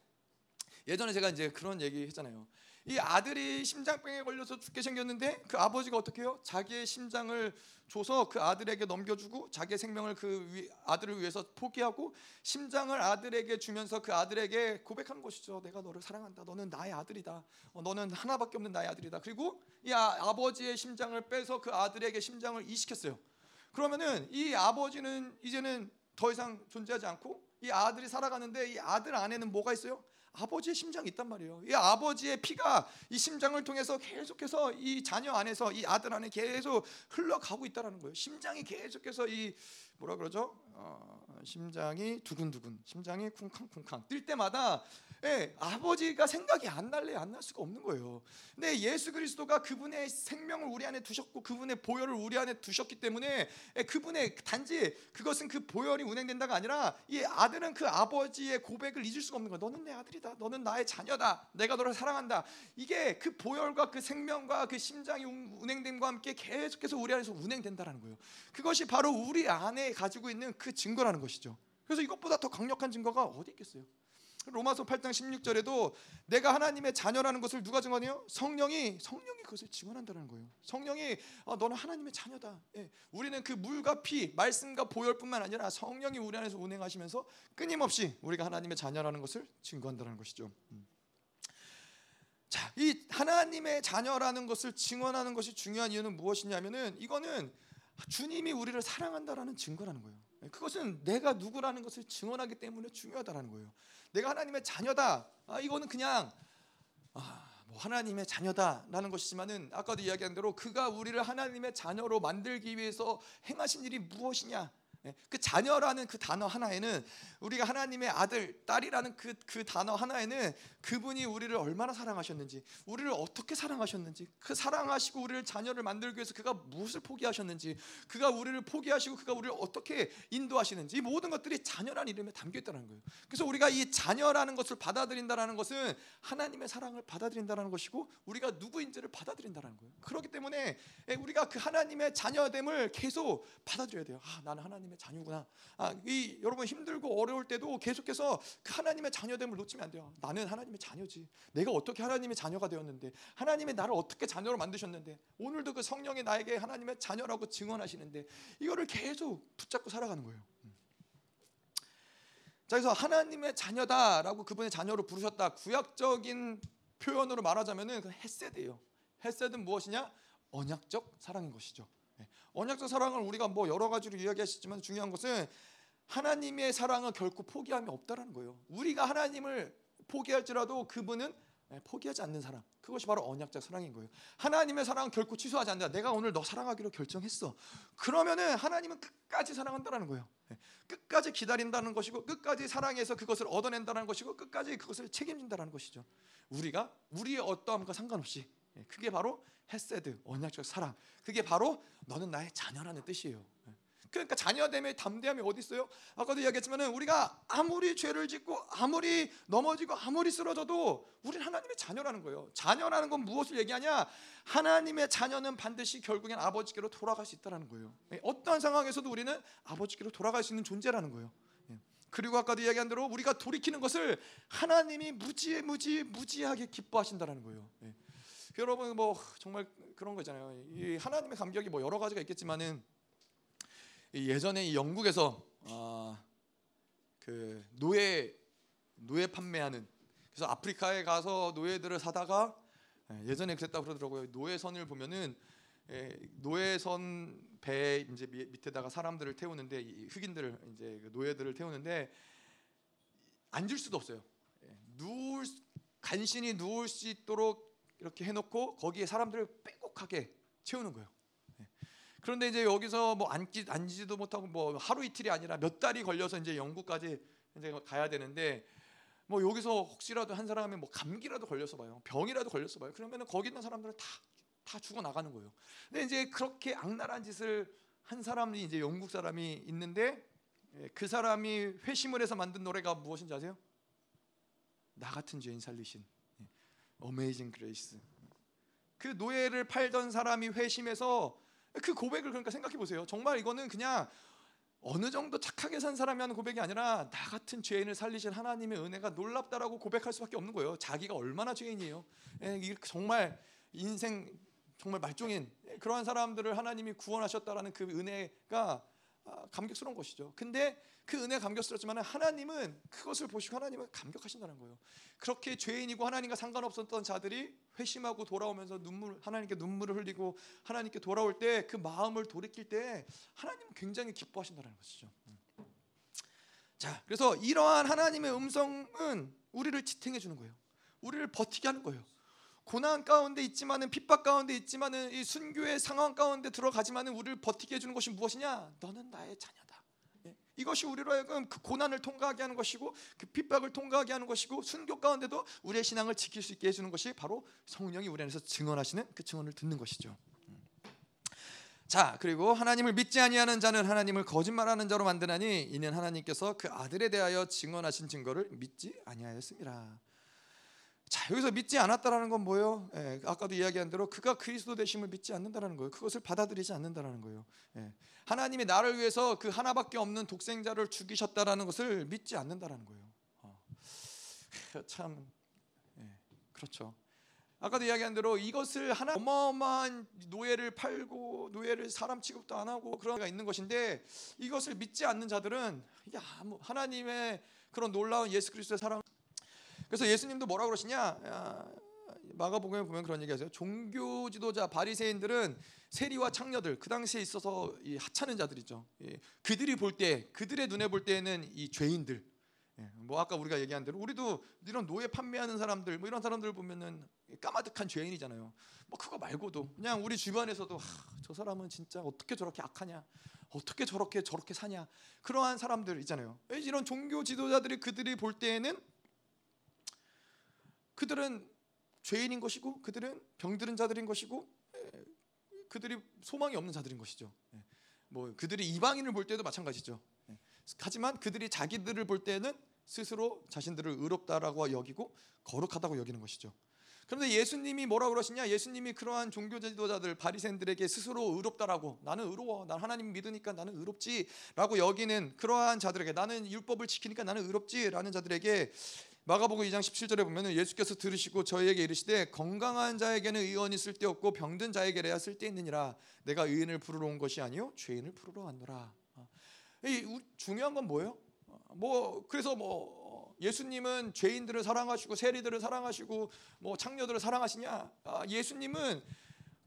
예전에 제가 이제 그런 얘기 했잖아요. 이 아들이 심장병에 걸려서 죽게 생겼는데 그 아버지가 어떻게 해요? 자기의 심장을 줘서 그 아들에게 넘겨주고 자기의 생명을 그 아들을 위해서 포기하고 심장을 아들에게 주면서 그 아들에게 고백한 것이죠. 내가 너를 사랑한다. 너는 나의 아들이다. 어, 너는 하나밖에 없는 나의 아들이다. 그리고 이 아, 버지의 심장을 빼서 그 아들에게 심장을 이식했어요. 그러면은 이 아버지는 이제는 더 이상 존재하지 않고 이 아들이 살아가는데 이 아들 안에는 뭐가 있어요? 아버지의 심장이 있단 말이에요. 이 아버지의 피가 이 심장을 통해서 계속해서 이 자녀 안에서 이 아들 안에 계속 흘러가고 있다라는 거예요. 심장이 계속해서 이 뭐라 그러죠? 어, 심장이 두근두근, 심장이 쿵쾅쿵쾅 뛸 때마다 예, 아버지가 생각이 안 날래 안 날 수가 없는 거예요. 근데 예수 그리스도가 그분의 생명을 우리 안에 두셨고 그분의 보혈을 우리 안에 두셨기 때문에 예, 그분의 단지 그것은 그 보혈이 운행된다가 아니라 이 아들은 그 아버지의 고백을 잊을 수가 없는 거예요. 너는 내 아들이다. 너는 나의 자녀다. 내가 너를 사랑한다. 이게 그 보혈과 그 생명과 그 심장이 운행됨과 함께 계속해서 우리 안에서 운행된다라는 거예요. 그것이 바로 우리 안에 가지고 있는 그 증거라는 것이죠. 그래서 이것보다 더 강력한 증거가 어디 있겠어요? 로마서 8장 16절에도 내가 하나님의 자녀라는 것을 누가 증언해요? 성령이 성령이 그것을 증언한다는 거예요. 성령이 어, 너는 하나님의 자녀다. 예. 우리는 그 물과 피, 말씀과 보혈뿐만 아니라 성령이 우리 안에서 운행하시면서 끊임없이 우리가 하나님의 자녀라는 것을 증거한다는 것이죠. 음. 자, 이 하나님의 자녀라는 것을 증언하는 것이 중요한 이유는 무엇이냐면은 이거는 주님이 우리를 사랑한다라는 증거라는 거예요. 그것은 내가 누구라는 것을 증언하기 때문에 중요하다라는 거예요. 내가 하나님의 자녀다. 아, 이거는 그냥 아, 뭐 하나님의 자녀다라는 것이지만은 아까도 이야기한 대로 그가 우리를 하나님의 자녀로 만들기 위해서 행하신 일이 무엇이냐? 예, 그 자녀라는 그 단어 하나에는 우리가 하나님의 아들, 딸이라는 그, 그 단어 하나에는 그분이 우리를 얼마나 사랑하셨는지, 우리를 어떻게 사랑하셨는지, 그 사랑하시고 우리를 자녀를 만들기 위해서 그가 무엇을 포기하셨는지, 그가 우리를 포기하시고 그가 우리를 어떻게 인도하시는지 이 모든 것들이 자녀라는 이름에 담겨 있다는 거예요. 그래서 우리가 이 자녀라는 것을 받아들인다라는 것은 하나님의 사랑을 받아들인다라는 것이고 우리가 누구인지를 받아들인다라는 거예요. 그렇기 때문에 예, 우리가 그 하나님의 자녀됨을 계속 받아들여야 돼요. 아, 나는 하나님의 자녀구나. 아, 이 여러분 힘들고 어려울 때도 계속해서 그 하나님의 자녀됨을 놓치면 안 돼요. 나는 하나님의 자녀지. 내가 어떻게 하나님의 자녀가 되었는데, 하나님의 나를 어떻게 자녀로 만드셨는데, 오늘도 그 성령이 나에게 하나님의 자녀라고 증언하시는데, 이거를 계속 붙잡고 살아가는 거예요. 음. 자, 그래서 하나님의 자녀다라고 그분의 자녀로 부르셨다. 구약적인 표현으로 말하자면은 그 헤세드예요. 헤세드는 무엇이냐? 언약적 사랑인 것이죠. 예. 언약적 사랑을 우리가 뭐 여러 가지로 이야기하시지만 중요한 것은 하나님의 사랑은 결코 포기함이 없다라는 거예요. 우리가 하나님을 포기할지라도 그분은 예, 포기하지 않는 사랑. 그것이 바로 언약적 사랑인 거예요. 하나님의 사랑은 결코 취소하지 않는다. 내가 오늘 너 사랑하기로 결정했어. 그러면은 하나님은 끝까지 사랑한다라는 거예요. 예, 끝까지 기다린다는 것이고 끝까지 사랑해서 그것을 얻어낸다는 것이고 끝까지 그것을 책임진다는 것이죠. 우리가 우리의 어떠함과 상관없이 예, 그게 바로 헤세드 언약적 사랑. 그게 바로 너는 나의 자녀라는 뜻이에요. 그러니까 자녀됨의 담대함이 어디 있어요? 아까도 이야기했지만은 우리가 아무리 죄를 짓고 아무리 넘어지고 아무리 쓰러져도 우리는 하나님의 자녀라는 거예요. 자녀라는 건 무엇을 얘기하냐? 하나님의 자녀는 반드시 결국엔 아버지께로 돌아갈 수 있다라는 거예요. 예, 어떠한 상황에서도 우리는 아버지께로 돌아갈 수 있는 존재라는 거예요. 예. 그리고 아까도 이야기한 대로 우리가 돌이키는 것을 하나님이 무지 무지 무지하게 기뻐하신다라는 거예요. 예. 여러분 뭐 정말 그런 거잖아요. 이 하나님의 감격이 뭐 여러 가지가 있겠지만은 예전에 영국에서 어, 그 노예 노예 판매하는 그래서 아프리카에 가서 노예들을 사다가 예, 예전에 그랬다 그러더라고요. 노예선을 보면은 예, 노예선 배 이제 밑에다가 사람들을 태우는데 흑인들을 이제 그 노예들을 태우는데 앉을 수도 없어요. 예, 누울 간신히 누울 수 있도록 이렇게 해놓고 거기에 사람들을 빼곡하게 채우는 거예요. 그런데 이제 여기서 뭐 앉지 앉지도 못하고 뭐 하루 이틀이 아니라 몇 달이 걸려서 이제 영국까지 이제 가야 되는데 뭐 여기서 혹시라도 한 사람이 뭐 감기라도 걸려서 봐요. 병이라도 걸려서 봐요. 그러면은 거기 있는 사람들은 다 다 죽어 나가는 거예요. 근데 이제 그렇게 악랄한 짓을 한 사람이 이제 영국 사람이 있는데 예, 그 사람이 회심을 해서 만든 노래가 무엇인지 아세요? 나 같은 죄인 살리신 Amazing Grace. 그 노예를 팔던 사람이 회심해서 그 고백을 그러니까 생각해 보세요. 정말 이거는 그냥 어느 정도 착하게 산 사람이 하는 고백이 아니라 나 같은 죄인을 살리신 하나님의 은혜가 놀랍다라고 고백할 수밖에 없는 거예요. 자기가 얼마나 죄인이에요. 예, 정말 인생 정말 말종인 그러한 사람들을 하나님이 구원하셨다라는 그 은혜가 아, 감격스러운 것이죠. 근데 그 은혜 감격스럽지만 하나님은 그것을 보시고 하나님은 감격하신다는 거예요. 그렇게 죄인이고 하나님과 상관없었던 자들이 회심하고 돌아오면서 눈물 하나님께 눈물을 흘리고 하나님께 돌아올 때 그 마음을 돌이킬 때 하나님은 굉장히 기뻐하신다는 것이죠. 자, 그래서 이러한 하나님의 음성은 우리를 지탱해 주는 거예요. 우리를 버티게 하는 거예요. 고난 가운데 있지만은 핍박 가운데 있지만은 이 순교의 상황 가운데 들어가지만은 우리를 버티게 해주는 것이 무엇이냐? 너는 나의 자녀다. 예. 이것이 우리로 하여금 그 고난을 통과하게 하는 것이고 그 핍박을 통과하게 하는 것이고 순교 가운데도 우리의 신앙을 지킬 수 있게 해주는 것이 바로 성령이 우리 안에서 증언하시는 그 증언을 듣는 것이죠. 음. 자 그리고 하나님을 믿지 아니하는 자는 하나님을 거짓말하는 자로 만드나니 이는 하나님께서 그 아들에 대하여 증언하신 증거를 믿지 아니하였습니다. 자 여기서 믿지 않았다라는 건 뭐예요? 예, 아까도 이야기한 대로 그가 그리스도 되심을 믿지 않는다라는 거예요. 그것을 받아들이지 않는다라는 거예요. 예, 하나님이 나를 위해서 그 하나밖에 없는 독생자를 죽이셨다라는 것을 믿지 않는다라는 거예요. 어. 참 예, 그렇죠. 아까도 이야기한 대로 이것을 하나 어마어마한 노예를 팔고 노예를 사람 취급도 안 하고 그런 가 있는 것인데 이것을 믿지 않는 자들은 이게 하나님의 그런 놀라운 예수 그리스도의 사랑 그래서 예수님도 뭐라 그러시냐 마가복음에 보면 그런 얘기하세요. 종교 지도자 바리새인들은 세리와 창녀들 그 당시에 있어서 이 하찮은 자들이죠. 예, 그들이 볼 때 그들의 눈에 볼 때는 이 죄인들 예, 뭐 아까 우리가 얘기한 대로 우리도 이런 노예 판매하는 사람들 뭐 이런 사람들 보면은 까마득한 죄인이잖아요. 뭐 그거 말고도 그냥 우리 주변에서도 하, 저 사람은 진짜 어떻게 저렇게 악하냐, 어떻게 저렇게 저렇게 사냐 그러한 사람들 있잖아요. 이런 종교 지도자들이 그들이 볼 때에는 그들은 죄인인 것이고 그들은 병들은 자들인 것이고 그들이 소망이 없는 자들인 것이죠. 뭐 그들이 이방인을 볼 때도 마찬가지죠. 하지만 그들이 자기들을 볼 때는 스스로 자신들을 의롭다라고 여기고 거룩하다고 여기는 것이죠. 그런데 예수님이 뭐라 그러시냐? 예수님이 그러한 종교 지도자들 바리새인들에게 스스로 의롭다라고 나는 의로워. 난 하나님 믿으니까 나는 의롭지라고 여기는 그러한 자들에게 나는 율법을 지키니까 나는 의롭지라는 자들에게 마가복음 2장 17절에 보면은 예수께서 들으시고 저희에게 이르시되 건강한 자에게는 의원이 쓸데없고 병든 자에게래야 쓸데있느니라 내가 의인을 부르러 온 것이 아니요 죄인을 부르러 왔노라. 어. 이 중요한 건 뭐예요? 뭐 그래서 뭐 예수님은 죄인들을 사랑하시고 세리들을 사랑하시고 뭐 창녀들을 사랑하시냐? 아, 예수님은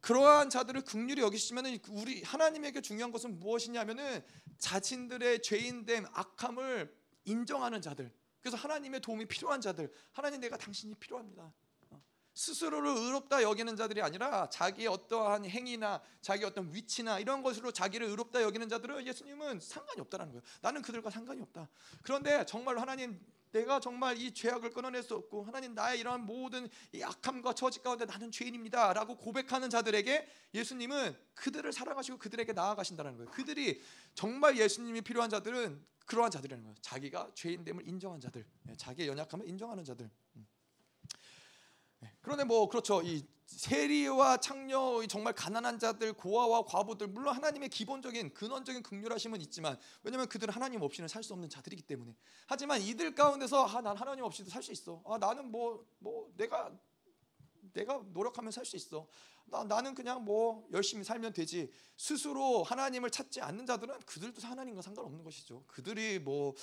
그러한 자들을 극률히 여기시면은 우리 하나님에게 중요한 것은 무엇이냐면은 자신들의 죄인됨 악함을 인정하는 자들 그래서 하나님의 도움이 필요한 자들, 하나님 내가 당신이 필요합니다. 어. 스스로를 의롭다 여기는 자들이 아니라 자기의 어떠한 행위나 자기 어떤 위치나 이런 것으로 자기를 의롭다 여기는 자들은 예수님은 상관이 없다는 거예요. 나는 그들과 상관이 없다. 그런데 정말 하나님 내가 정말 이 죄악을 끊어낼 수 없고 하나님 나의 이러한 모든 이 악함과 처지 가운데 나는 죄인입니다라고 고백하는 자들에게 예수님은 그들을 사랑하시고 그들에게 나아가신다는 거예요. 그들이 정말 예수님이 필요한 자들은 그러한 자들이라는 거예요. 자기가 죄인됨을 인정한 자들, 예, 자기의 연약함을 인정하는 자들. 음. 예, 그런데 뭐 그렇죠. 이 세리와 창녀 정말 가난한 자들, 고아와 과부들 물론 하나님의 기본적인 근원적인 극률하심은 있지만 왜냐하면 그들은 하나님 없이는 살 수 없는 자들이기 때문에. 하지만 이들 가운데서 아, 난 하나님 없이도 살 수 있어. 아, 나는 뭐뭐 뭐 내가 내가 노력하면 살 수 있어. 나, 나는 그냥 뭐 열심히 살면 되지. 스스로 하나님을 찾지 않는 자들은 그들도 하나님과 상관없는 것이죠. 그들이 뭐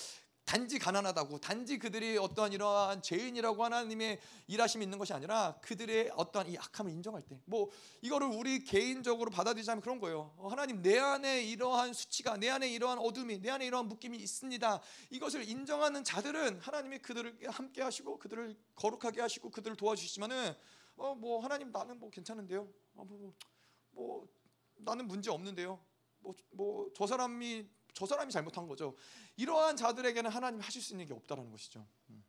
단지 가난하다고 단지 그들이 어떠한 이러한 죄인이라고 하나님의 일하심이 있는 것이 아니라 그들의 어떠한 이 악함을 인정할 때 뭐 이거를 우리 개인적으로 받아들이자면 그런 거예요. 어, 하나님 내 안에 이러한 수치가 내 안에 이러한 어둠이 내 안에 이러한 묶임이 있습니다. 이것을 인정하는 자들은 하나님이 그들을 함께 하시고 그들을 거룩하게 하시고 그들을 도와주시지만은 어 뭐 하나님 나는 뭐 괜찮은데요. 어 뭐 뭐, 뭐, 나는 문제 없는데요. 뭐 뭐 저 사람이 저 사람이 잘못한 거죠. 이러한 자들에게는 하나님 하실 수 있는 게 없다라는 것이죠. 음.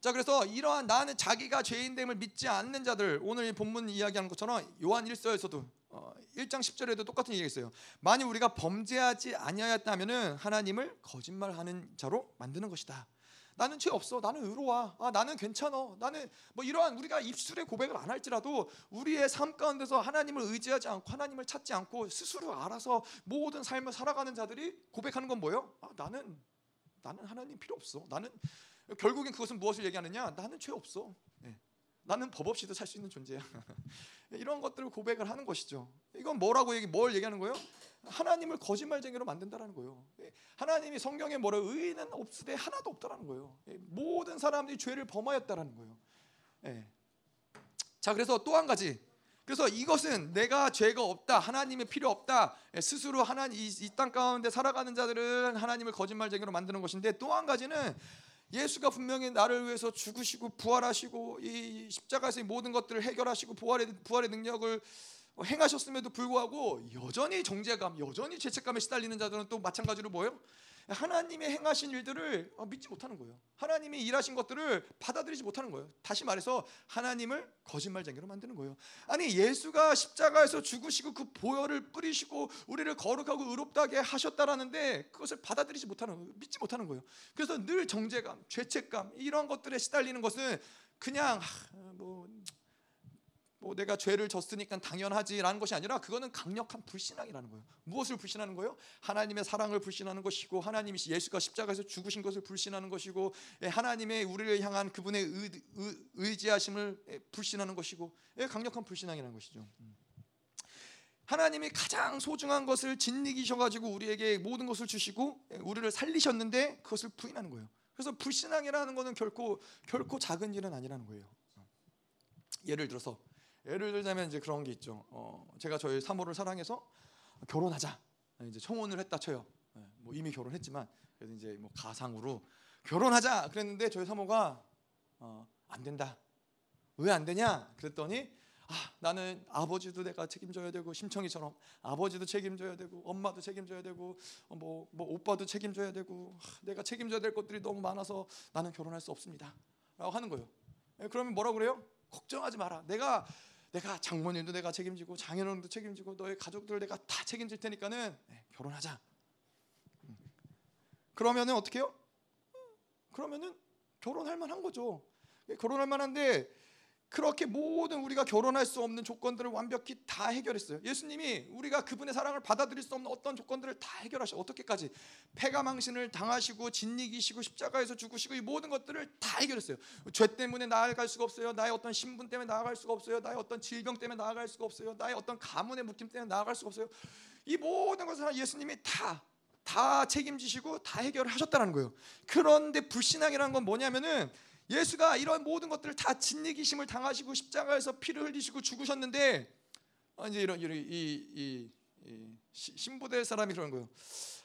자 그래서 이러한 나는 자기가 죄인됨을 믿지 않는 자들 오늘 본문 이야기하는 것처럼 요한 1서에서도 어, 1장 10절에도 똑같은 얘기가 있어요. 만일 우리가 범죄하지 아니하였다면은 하나님을 거짓말하는 자로 만드는 것이다. 나는 죄 없어. 나는 의로워. 아, 나는 괜찮어. 나는 뭐 이러한 우리가 입술의 고백을 안 할지라도 우리의 삶 가운데서 하나님을 의지하지 않고 하나님을 찾지 않고 스스로 알아서 모든 삶을 살아가는 자들이 고백하는 건 뭐예요? 아, 나는 나는 하나님 필요 없어. 나는 결국엔 그것은 무엇을 얘기하느냐? 나는 죄 없어. 네. 나는 법 없이도 살 수 있는 존재야. [laughs] 이런 것들을 고백을 하는 것이죠. 이건 뭐라고 얘기 뭘 얘기하는 거예요? 하나님을 거짓말쟁이로 만든다라는 거예요. 예, 하나님이 성경에 뭐라 의인은 없으되 하나도 없다라는 거예요. 예, 모든 사람들이 죄를 범하였다라는 거예요. 예. 자, 그래서 또 한 가지. 그래서 이것은 내가 죄가 없다, 하나님이 필요 없다, 스스로 하나님 이땅 가운데 살아가는 자들은 하나님을 거짓말쟁이로 만드는 것인데 또 한 가지는 예수가 분명히 나를 위해서 죽으시고 부활하시고 이 십자가에서 모든 것들을 해결하시고 부활의 부활의 능력을 행하셨음에도 불구하고 여전히 정죄감, 여전히 죄책감에 시달리는 자들은 또 마찬가지로 뭐예요? 하나님의 행하신 일들을 믿지 못하는 거예요. 하나님이 일하신 것들을 받아들이지 못하는 거예요. 다시 말해서 하나님을 거짓말쟁이로 만드는 거예요. 아니 예수가 십자가에서 죽으시고 그 보혈을 뿌리시고 우리를 거룩하고 의롭다게 하셨다라는데 그것을 받아들이지 못하는 거예요. 믿지 못하는 거예요. 그래서 늘 정죄감, 죄책감 이런 것들에 시달리는 것은 그냥 뭐 뭐 내가 죄를 졌으니까 당연하지라는 것이 아니라 그거는 강력한 불신앙이라는 거예요. 무엇을 불신하는 거예요? 하나님의 사랑을 불신하는 것이고 하나님이 예수가 십자가에서 죽으신 것을 불신하는 것이고 예, 하나님의 우리를 향한 그분의 의, 지하심을 예, 불신하는 것이고 예, 강력한 불신앙이라는 것이죠. 음. 하나님이 가장 소중한 것을 진리기셔 가지고 우리에게 모든 것을 주시고 우리를 살리셨는데 그것을 부인하는 거예요. 그래서 불신앙이라는 것은 결코 결코 작은 일은 아니라는 거예요. 예를 들어서 예를 들자면 이제 그런 게 있죠. 어, 제가 저희 사모를 사랑해서 결혼하자. 이제 청혼을 했다 쳐요. 예, 뭐 이미 결혼했지만 그래서 이제 뭐 가상으로 결혼하자 그랬는데 저희 사모가 어, 안 된다. 왜 안 되냐? 그랬더니 아, 나는 아버지도 내가 책임져야 되고 심청이처럼 아버지도 책임져야 되고 엄마도 책임져야 되고 어, 뭐, 뭐 오빠도 책임져야 되고 아, 내가 책임져야 될 것들이 너무 많아서 나는 결혼할 수 없습니다. 라고 하는 거예요. 예, 그러면 뭐라 그래요? 걱정하지 마라. 내가 내가 장모님도 내가 책임지고 장인어른도 책임지고 너의 가족들 내가 다 책임질 테니까는 네, 결혼하자. 음. 그러면은 어떻게 해요? 그러면은 결혼할 만한 거죠. 예, 결혼할 만한데 그렇게 모든 우리가 결혼할 수 없는 조건들을 완벽히 다 해결했어요. 예수님이 우리가 그분의 사랑을 받아들일 수 없는 어떤 조건들을 다 해결하셔. 어떻게까지 패가망신을 당하시고 진리기시고 십자가에서 죽으시고 이 모든 것들을 다 해결했어요. 죄 때문에 나아갈 수가 없어요. 나의 어떤 신분 때문에 나아갈 수가 없어요. 나의 어떤 질병 때문에 나아갈 수가 없어요. 나의 어떤 가문의 묶임 때문에 나아갈 수가 없어요. 이 모든 것을 예수님이 다다 책임지시고 다 해결하셨다는 거예요. 그런데 불신앙이라는 건 뭐냐면은 예수가 이런 모든 것들을 다 진리기심을 당하시고 십자가에서 피를 흘리시고 죽으셨는데 어, 이제 이런 이, 이, 이 신부될 사람이 그런 거예요.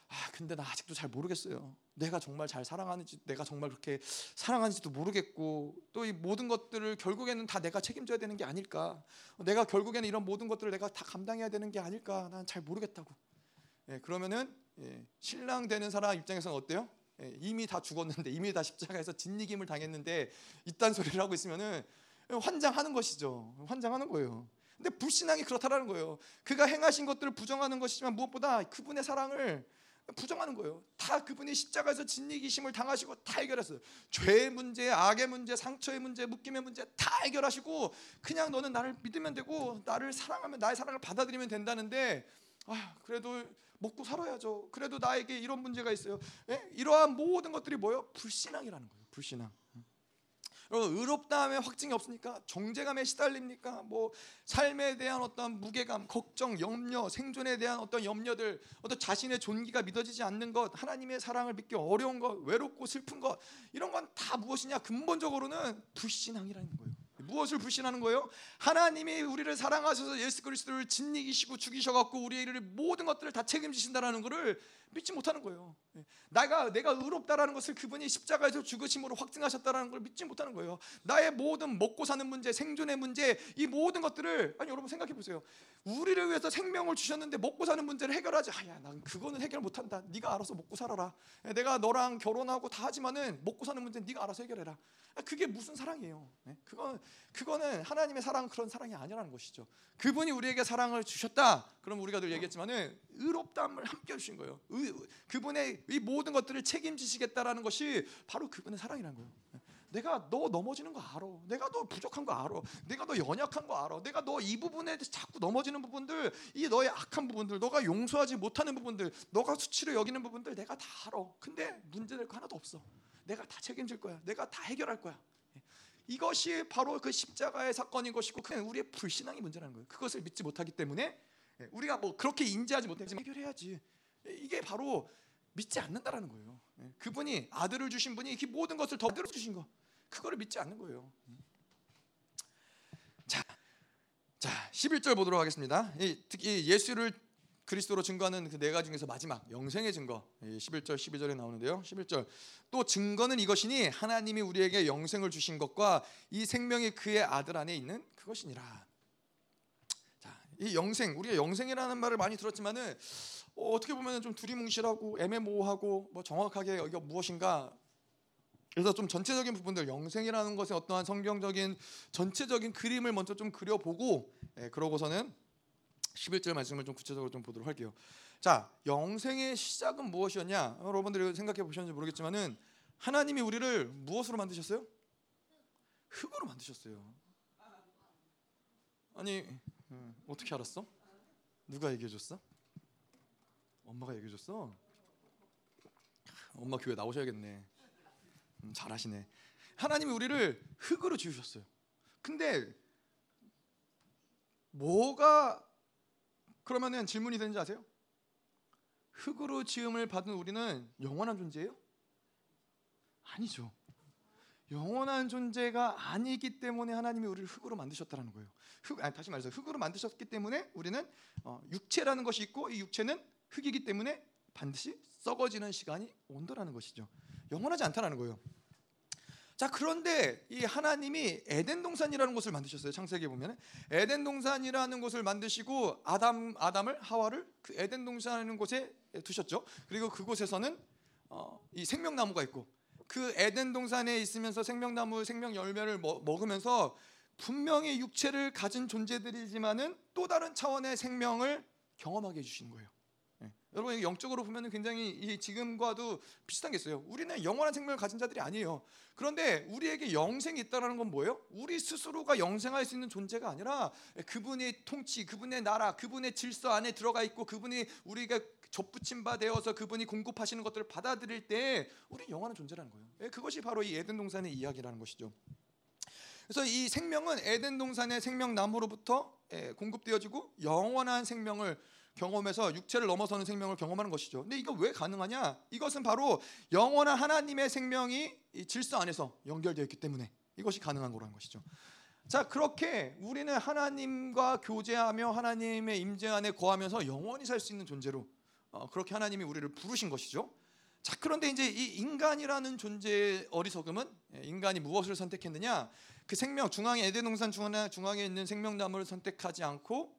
아 근데 나 아직도 잘 모르겠어요. 내가 정말 잘 사랑하는지 내가 정말 그렇게 사랑하는지도 모르겠고 또 이 모든 것들을 결국에는 다 내가 책임져야 되는 게 아닐까. 내가 결국에는 이런 모든 것들을 내가 다 감당해야 되는 게 아닐까. 난 잘 모르겠다고. 예, 그러면은 예, 신랑 되는 사람 입장에서는 어때요? 예, 이미 다 죽었는데 이미 다 십자가에서 진리김을 당했는데 이딴 소리를 하고 있으면은 환장하는 것이죠. 환장하는 거예요. 근데 불신앙이 그렇다라는 거예요. 그가 행하신 것들을 부정하는 것이지만 무엇보다 그분의 사랑을 부정하는 거예요. 다 그분이 십자가에서 진리기심을 당하시고 다 해결했어요. 죄의 문제, 악의 문제, 상처의 문제, 묶임의 문제 다 해결하시고 그냥 너는 나를 믿으면 되고 나를 사랑하면 나의 사랑을 받아들이면 된다는데 아 그래도 먹고 살아야죠. 그래도 나에게 이런 문제가 있어요. 예? 이러한 모든 것들이 뭐예요? 불신앙이라는 거예요. 불신앙. 여러분 의롭다함에 확증이 없으니까 정제감에 시달립니까? 뭐 삶에 대한 어떤 무게감, 걱정, 염려, 생존에 대한 어떤 염려들, 어떤 자신의 존귀가 믿어지지 않는 것, 하나님의 사랑을 믿기 어려운 것, 외롭고 슬픈 것 이런 건 다 무엇이냐? 근본적으로는 불신앙이라는 거예요. 무엇을 불신하는 거예요? 하나님이 우리를 사랑하셔서 예수 그리스도를 진리기시고 죽이셔 갖고 우리를 모든 것들을 다 책임지신다라는 것을 믿지 못하는 거예요. 예. 내가 내가 의롭다라는 것을 그분이 십자가에서 죽으심으로 확증하셨다라는 걸 믿지 못하는 거예요. 나의 모든 먹고 사는 문제, 생존의 문제, 이 모든 것들을 아니 여러분 생각해 보세요. 우리를 위해서 생명을 주셨는데 먹고 사는 문제를 해결하지. 아야, 난 그거는 해결 못 한다. 네가 알아서 먹고 살아라. 예, 내가 너랑 결혼하고 다 하지만은 먹고 사는 문제 네가 알아서 해결해라. 아, 그게 무슨 사랑이에요? 예, 그건 그거는 하나님의 사랑은 그런 사랑이 아니라는 것이죠. 그분이 우리에게 사랑을 주셨다. 그럼 우리가 늘 얘기했지만은 의롭다함을 함께 주신 거예요. 그분의 이 모든 것들을 책임지시겠다라는 것이 바로 그분의 사랑이라는 거예요. 내가 너 넘어지는 거 알아. 내가 너 부족한 거 알아. 내가 너 연약한 거 알아. 내가 너 이 부분에 자꾸 넘어지는 부분들, 이 너의 악한 부분들, 너가 용서하지 못하는 부분들, 너가 수치로 여기는 부분들 내가 다 알아. 근데 문제될 거 하나도 없어. 내가 다 책임질 거야. 내가 다 해결할 거야. 이것이 바로 그 십자가의 사건인 것이고 그냥 우리의 불신앙이 문제라는 거예요. 그것을 믿지 못하기 때문에 우리가 뭐 그렇게 인지하지 못하지만 해결해야지. 이게 바로 믿지 않는다라는 거예요. 예, 그분이 아들을 주신 분이 이 모든 것을 더 들어 주신 거. 그거를 믿지 않는 거예요. 음. 자, 자 11절 보도록 하겠습니다. 특히 예수를 그리스도로 증거하는 그 네 가지 중에서 마지막 영생의 증거 11절 12절에 나오는데요. 11절 또 증거는 이것이니 하나님이 우리에게 영생을 주신 것과 이 생명이 그의 아들 안에 있는 그것이니라. 자, 이 영생 우리가 영생이라는 말을 많이 들었지만은 어, 떻게 보면 좀 두리뭉실하고 애매모호하고 뭐 정확하게 이게 무엇인가 그래서 좀 전체적인 부분들 영생이라는 것에 어떠한 성경적인 전체적인 그림을 먼저 좀 그려보고 예, 그러고서는 11절 말씀을 좀 구체적으로 좀 보도록 할게요. 자, 영생의 시작은 무엇이었냐? 여러분들이 생각해 보셨는지 모르겠지만은 하나님이 우리를 무엇으로 만드셨어요? 흙으로 만드셨어요. 아니 어, 어떻게 알았어? 누가 얘기해 줬어? 엄마가 얘기해 줬어. 엄마 교회 나오셔야겠네. 음, 잘하시네. 하나님이 우리를 흙으로 지으셨어요. 근데 뭐가 그러면은 질문이 되는지 아세요? 흙으로 지음을 받은 우리는 영원한 존재예요? 아니죠. 영원한 존재가 아니기 때문에 하나님이 우리를 흙으로 만드셨다는 거예요. 흙, 아니, 다시 말해서 흙으로 만드셨기 때문에 우리는 어, 육체라는 것이 있고 이 육체는 흙이기 때문에 반드시 썩어지는 시간이 온다라는 것이죠. 영원하지 않다라는 거예요. 자 그런데 이 하나님이 에덴 동산이라는 곳을 만드셨어요. 창세기에 보면 에덴 동산이라는 곳을 만드시고 아담 아담을 하와를 그 에덴 동산이라는 곳에 두셨죠. 그리고 그곳에서는 어, 이 생명나무가 있고 그 에덴 동산에 있으면서 생명나무 생명 열매를 먹으면서 분명히 육체를 가진 존재들이지만은 또 다른 차원의 생명을 경험하게 해주시는 거예요. 네. 여러분 영적으로 보면 굉장히 지금과도 비슷한 게 있어요. 우리는 영원한 생명을 가진 자들이 아니에요. 그런데 우리에게 영생이 있다라는 건 뭐예요? 우리 스스로가 영생할 수 있는 존재가 아니라 그분의 통치, 그분의 나라, 그분의 질서 안에 들어가 있고 그분이 우리가 접붙임 바 되어서 그분이 공급하시는 것들을 받아들일 때 우리 영원한 존재라는 거예요. 예, 그것이 바로 이 에덴 동산의 이야기라는 것이죠. 그래서 이 생명은 에덴 동산의 생명나무로부터 예, 공급되어지고 영원한 생명을 경험해서 육체를 넘어서는 생명을 경험하는 것이죠. 근데 이거 왜 가능하냐? 이것은 바로 영원한 하나님의 생명이 질서 안에서 연결되어 있기 때문에 이것이 가능한 거라는 것이죠. 자, 그렇게 우리는 하나님과 교제하며 하나님의 임재 안에 거하면서 영원히 살 수 있는 존재로 어, 그렇게 하나님이 우리를 부르신 것이죠. 자, 그런데 이제 이 인간이라는 존재의 어리석음은 예, 인간이 무엇을 선택했느냐? 그 생명 중앙에 에덴 동산 중앙에 있는 생명나무를 선택하지 않고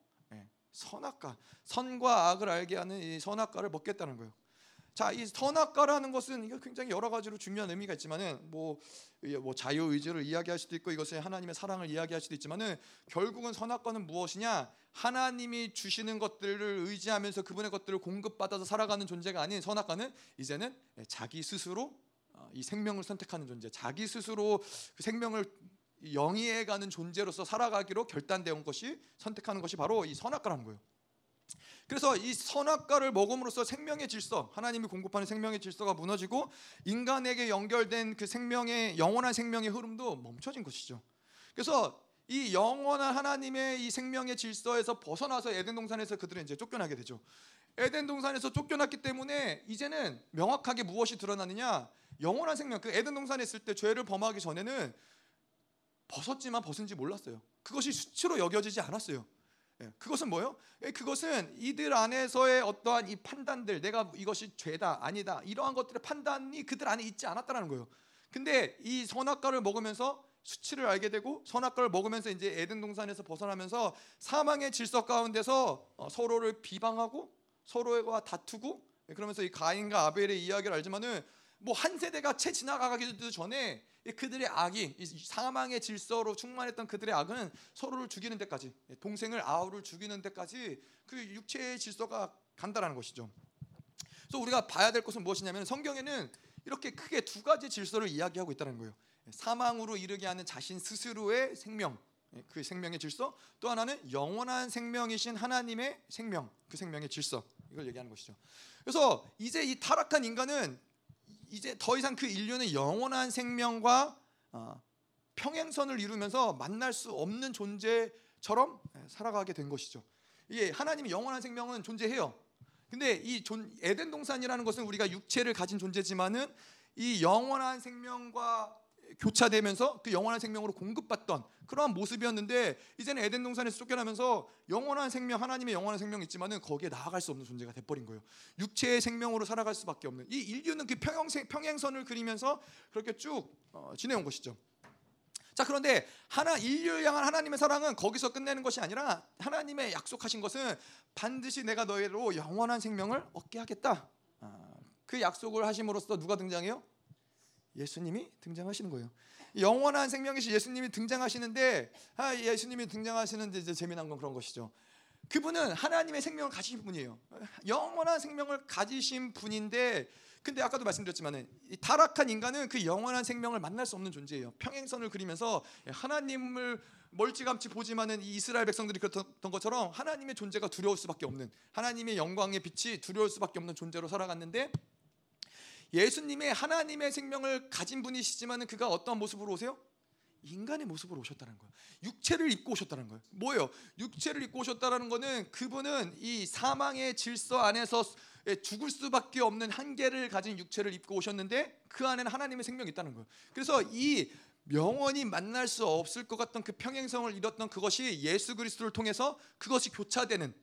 선악과 선과 악을 알게 하는 이 선악과를 먹겠다는 거예요. 자, 이 선악과라는 것은 굉장히 여러 가지로 중요한 의미가 있지만은 뭐, 뭐 자유 의지를 이야기할 수도 있고 이것을 하나님의 사랑을 이야기할 수도 있지만은 결국은 선악과는 무엇이냐? 하나님이 주시는 것들을 의지하면서 그분의 것들을 공급받아서 살아가는 존재가 아닌 선악과는 이제는 자기 스스로 어, 이 생명을 선택하는 존재, 자기 스스로 그 생명을 영위해가는 존재로서 살아가기로 결단되온 것이 선택하는 것이 바로 이 선악과라는 거예요. 그래서 이 선악과를 먹음으로써 생명의 질서, 하나님이 공급하는 생명의 질서가 무너지고 인간에게 연결된 그 생명의 영원한 생명의 흐름도 멈춰진 것이죠. 그래서 이 영원한 하나님의 이 생명의 질서에서 벗어나서 에덴 동산에서 그들은 이제 쫓겨나게 되죠. 에덴 동산에서 쫓겨났기 때문에 이제는 명확하게 무엇이 드러나느냐? 영원한 생명. 그 에덴 동산에 있을 때 죄를 범하기 전에는 벗었지만 벗은지 몰랐어요. 그것이 수치로 여겨지지 않았어요. 예, 그것은 뭐예요? 예, 그것은 이들 안에서의 어떠한 이 판단들, 내가 이것이 죄다, 아니다, 이러한 것들의 판단이 그들 안에 있지 않았다는 거예요. 근데 이 선악과를 먹으면서 수치를 알게 되고 선악과를 먹으면서 이제 에덴 동산에서 벗어나면서 사망의 질서 가운데서 어, 서로를 비방하고 서로와 다투고 예, 그러면서 이 가인과 아벨의 이야기를 알지만은 뭐 한 세대가 채 지나가기도 전에 그들의 악이 사망의 질서로 충만했던 그들의 악은 서로를 죽이는 데까지 동생을 아우를 죽이는 데까지 그 육체의 질서가 간다라는 것이죠. 그래서 우리가 봐야 될 것은 무엇이냐면 성경에는 이렇게 크게 두 가지 질서를 이야기하고 있다는 거예요. 사망으로 이르게 하는 자신 스스로의 생명, 그 생명의 질서, 또 하나는 영원한 생명이신 하나님의 생명, 그 생명의 질서. 이걸 얘기하는 것이죠. 그래서 이제 이 타락한 인간은 이제 더 이상 그 인류는 영원한 생명과 어, 평행선을 이루면서 만날 수 없는 존재처럼 살아가게 된 것이죠. 이게 하나님의 영원한 생명은 존재해요. 근데 이 존, 에덴 동산이라는 것은 우리가 육체를 가진 존재지만은 이 영원한 생명과 교차되면서 그 영원한 생명으로 공급받던 그러한 모습이었는데 이제는 에덴 동산에서 쫓겨나면서 영원한 생명 하나님의 영원한 생명이 있지만은 거기에 나아갈 수 없는 존재가 돼버린 거예요. 육체의 생명으로 살아갈 수밖에 없는 이 인류는 그 평행생, 평행선을 그리면서 그렇게 쭉 어, 지내온 것이죠. 자 그런데 하나 인류를 향한 하나님의 사랑은 거기서 끝내는 것이 아니라 하나님의 약속하신 것은 반드시 내가 너희로 영원한 생명을 얻게 하겠다. 아, 그 약속을 하심으로써 누가 등장해요? 예수님이 등장하시는 거예요. 영원한 생명이신 예수님이 등장하시는데 아, 예수님이 등장하시는데 이제 재미난 건 그런 것이죠. 그분은 하나님의 생명을 가지신 분이에요. 영원한 생명을 가지신 분인데 근데 아까도 말씀드렸지만은 이 타락한 인간은 그 영원한 생명을 만날 수 없는 존재예요. 평행선을 그리면서 하나님을 멀찌감치 보지만은 이 이스라엘 백성들이 그랬던 것처럼 하나님의 존재가 두려울 수밖에 없는 하나님의 영광의 빛이 두려울 수밖에 없는 존재로 살아갔는데 예수님의 하나님의 생명을 가진 분이시지만은 그가 어떤 모습으로 오세요? 인간의 모습으로 오셨다는 거예요. 육체를 입고 오셨다는 거예요. 뭐예요? 육체를 입고 오셨다는 거는 그분은 이 사망의 질서 안에서 죽을 수밖에 없는 한계를 가진 육체를 입고 오셨는데 그 안에는 하나님의 생명이 있다는 거예요. 그래서 이 영원히 만날 수 없을 것 같던 그 평행성을 잃었던 그것이 예수 그리스도를 통해서 그것이 교차되는.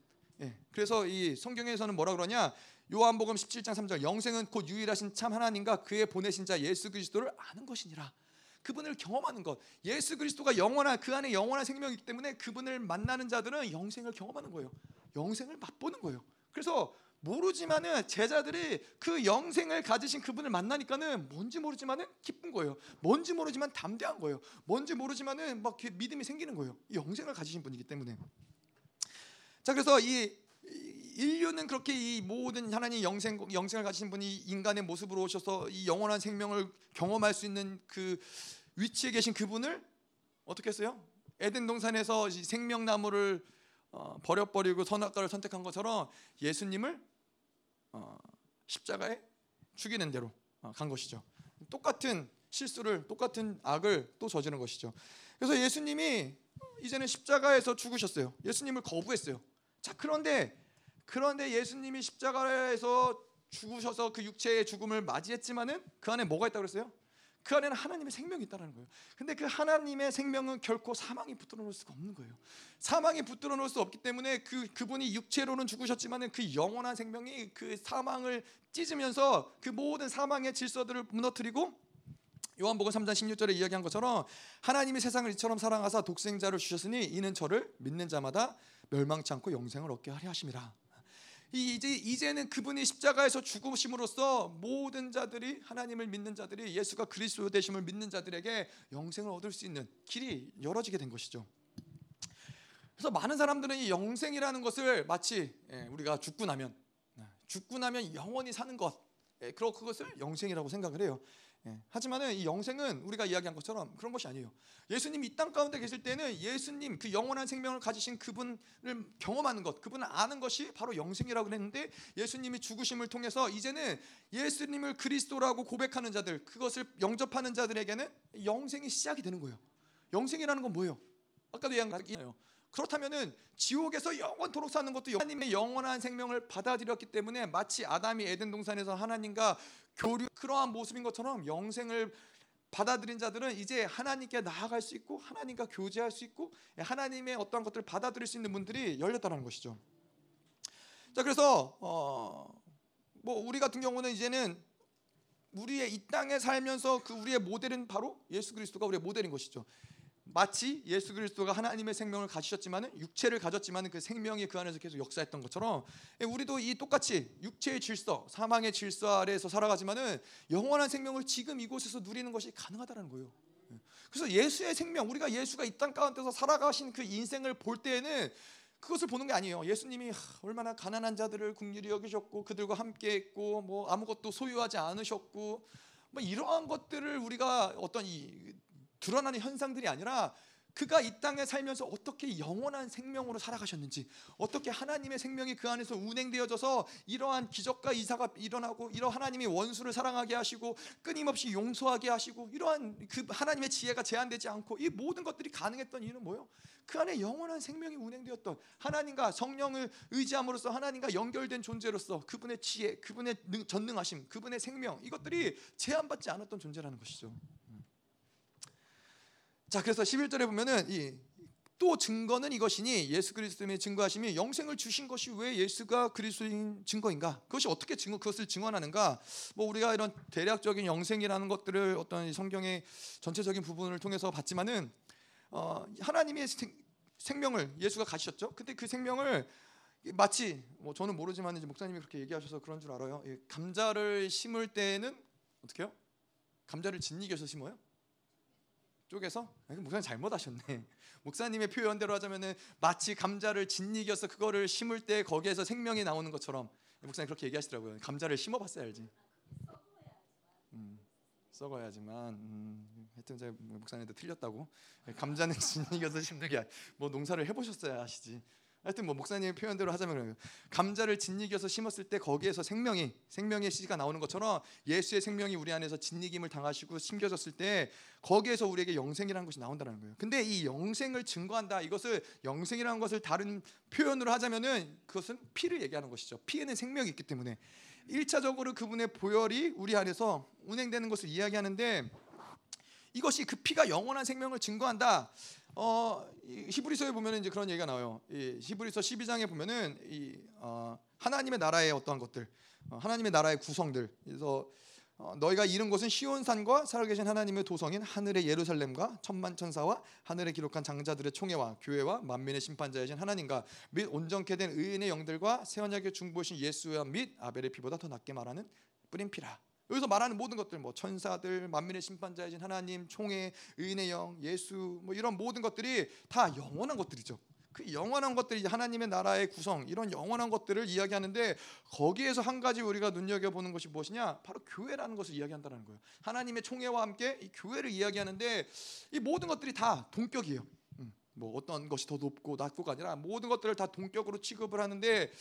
예. 그래서 이 성경에서는 뭐라 그러냐? 요한복음 17장 3절 영생은 곧 유일하신 참 하나님과 그의 보내신 자 예수 그리스도를 아는 것이니라. 그분을 경험하는 것. 예수 그리스도가 영원한 그 안에 영원한 생명이기 때문에 그분을 만나는 자들은 영생을 경험하는 거예요. 영생을 맛보는 거예요. 그래서 모르지만은 제자들이 그 영생을 가지신 그분을 만나니까는 뭔지 모르지만은 기쁜 거예요. 뭔지 모르지만 담대한 거예요. 뭔지 모르지만은 막 믿음이 생기는 거예요. 영생을 가지신 분이기 때문에. 자 그래서 이 인류는 그렇게 이 모든 하나님 영생 영생을 가지신 분이 인간의 모습으로 오셔서 이 영원한 생명을 경험할 수 있는 그 위치에 계신 그분을 어떻게 했어요? 에덴 동산에서 생명나무를 어, 버려버리고 선악과를 선택한 것처럼 예수님을 어, 십자가에 죽이는 대로 어, 간 것이죠. 똑같은 실수를 똑같은 악을 또 저지른 것이죠. 그래서 예수님이 이제는 십자가에서 죽으셨어요. 예수님을 거부했어요. 자 그런데 그런데 예수님이 십자가에서 죽으셔서 그 육체의 죽음을 맞이했지만은 그 안에 뭐가 있다고 그랬어요? 그 안에는 하나님의 생명이 있다는 거예요. 근데 그 하나님의 생명은 결코 사망이 붙들어 놓을 수가 없는 거예요. 사망이 붙들어 놓을 수 없기 때문에 그 그분이 육체로는 죽으셨지만은 그 영원한 생명이 그 사망을 찢으면서 그 모든 사망의 질서들을 무너뜨리고 요한복음 3장 16절에 이야기한 것처럼 하나님이 세상을 이처럼 사랑하사 독생자를 주셨으니 이는 저를 믿는 자마다 멸망치 않고 영생을 얻게 하려 하심이라. 이제 이제는 그분이 십자가에서 죽으심으로써 모든 자들이 하나님을 믿는 자들이 예수가 그리스도 되심을 믿는 자들에게 영생을 얻을 수 있는 길이 열어지게 된 것이죠. 그래서 많은 사람들은 이 영생이라는 것을 마치 예, 우리가 죽고 나면 네, 죽고 나면 영원히 사는 것, 예, 그런 그것을 영생이라고 생각을 해요. 예. 하지만은 이 영생은 우리가 이야기한 것처럼 그런 것이 아니에요. 예수님이 이땅 가운데 계실 때는 예수님 그 영원한 생명을 가지신 그분을 경험하는 것, 그분을 아는 것이 바로 영생이라고 했는데 예수님이 죽으심을 통해서 이제는 예수님을 그리스도라고 고백하는 자들, 그것을 영접하는 자들에게는 영생이 시작이 되는 거예요. 영생이라는 건 뭐예요? 아까도 이야기했잖아요. 그렇다면은 지옥에서 영원토록 사는 것도 하나님의 영원한 생명을 받아들였기 때문에 마치 아담이 에덴 동산에서 하나님과 교류 그러한 모습인 것처럼 영생을 받아들인 자들은 이제 하나님께 나아갈 수 있고 하나님과 교제할 수 있고 하나님의 어떠한 것들을 받아들일 수 있는 문들이 열렸다는 것이죠. 자 그래서 어, 뭐 우리 같은 경우는 이제는 우리의 이 땅에 살면서 그 우리의 모델은 바로 예수 그리스도가 우리의 모델인 것이죠. 마치 예수 그리스도가 하나님의 생명을 가지셨지만은 육체를 가졌지만은 그 생명이 그 안에서 계속 역사했던 것처럼 예, 우리도 이 똑같이 육체의 질서, 사망의 질서 아래에서 살아가지만은 영원한 생명을 지금 이곳에서 누리는 것이 가능하다는 거예요. 예. 그래서 예수의 생명, 우리가 예수가 이 땅 가운데서 살아가신 그 인생을 볼 때에는 그것을 보는 게 아니에요. 예수님이 얼마나 가난한 자들을 국률이 여기셨고 그들과 함께했고 뭐 아무것도 소유하지 않으셨고 뭐 이러한 것들을 우리가 어떤 이 드러나는 현상들이 아니라 그가 이 땅에 살면서 어떻게 영원한 생명으로 살아가셨는지, 어떻게 하나님의 생명이 그 안에서 운행되어져서 이러한 기적과 이사가 일어나고, 이러 하나님이 원수를 사랑하게 하시고, 끊임없이 용서하게 하시고, 이러한 그 하나님의 지혜가 제한되지 않고, 이 모든 것들이 가능했던 이유는 뭐요? 그 안에 영원한 생명이 운행되었던 하나님과 성령을 의지함으로써 하나님과 연결된 존재로서 그분의 지혜, 그분의 전능하심, 그분의 생명, 이것들이 제한받지 않았던 존재라는 것이죠. 자, 그래서 11절에 보면은 이 또 증거는 이것이니 예수 그리스도의 증거하심이 영생을 주신 것이 왜 예수가 그리스도인 증거인가? 그것이 어떻게 증거 그것을 증언하는가? 뭐 우리가 이런 대략적인 영생이라는 것들을 어떤 성경의 전체적인 부분을 통해서 봤지만은 어, 하나님의 생명을 예수가 가지셨죠. 근데 그 생명을 마치 뭐 저는 모르지만 이제 목사님이 그렇게 얘기하셔서 그런 줄 알아요. 감자를 심을 때는 어떻게요? 감자를 진리겨서 심어요? 쪽에서 목사님 잘못하셨네. [laughs] 목사님의 표현대로 하자면은 마치 감자를 짓이겨서 그거를 심을 때 거기에서 생명이 나오는 것처럼 목사님 그렇게 얘기하시더라고요. 감자를 심어봤어야 알지. 음, 썩어야지만 음, 하여튼 제가 목사님한테 틀렸다고 감자는 [laughs] 짓이겨서 심는 게뭐 농사를 해보셨어야 아시지. 하여튼 뭐 목사님의 표현대로 하자면 감자를 짓이겨서 심었을 때 거기에서 생명이 생명의 씨가 나오는 것처럼 예수의 생명이 우리 안에서 짓이김을 당하시고 심겨졌을 때 거기에서 우리에게 영생이라는 것이 나온다는 거예요. 근데 이 영생을 증거한다 이것을 영생이라는 것을 다른 표현으로 하자면은 그것은 피를 얘기하는 것이죠. 피에는 생명이 있기 때문에 1차적으로 그분의 보혈이 우리 안에서 운행되는 것을 이야기하는데 이것이 그 피가 영원한 생명을 증거한다. 어, 히브리서에 보면은 이제 그런 얘기가 나와요. 이 히브리서 12장에 보면은 이 어, 하나님의 나라의 어떠한 것들, 어, 하나님의 나라의 구성들. 그래서 어, 너희가 이른 곳은 시온산과 살아계신 하나님의 도성인 하늘의 예루살렘과 천만 천사와 하늘에 기록한 장자들의 총회와 교회와 만민의 심판자이신 하나님과 및 온전케 된 의인의 영들과 새 언약의 중보신 예수와 및 아벨의 피보다 더 낫게 말하는 뿌린 피라. 여기서 말하는 모든 것들 뭐 천사들, 만민의 심판자이신 하나님, 총회, 의인의 영, 예수 뭐 이런 모든 것들이 다 영원한 것들이죠. 그 영원한 것들이 하나님의 나라의 구성 이런 영원한 것들을 이야기하는데 거기에서 한 가지 우리가 눈여겨 보는 것이 무엇이냐? 바로 교회라는 것을 이야기한다는 거예요. 하나님의 총회와 함께 이 교회를 이야기하는데 이 모든 것들이 다 동격이에요. 음, 뭐 어떤 것이 더 높고 낮고가 아니라 모든 것들을 다 동격으로 취급을 하는데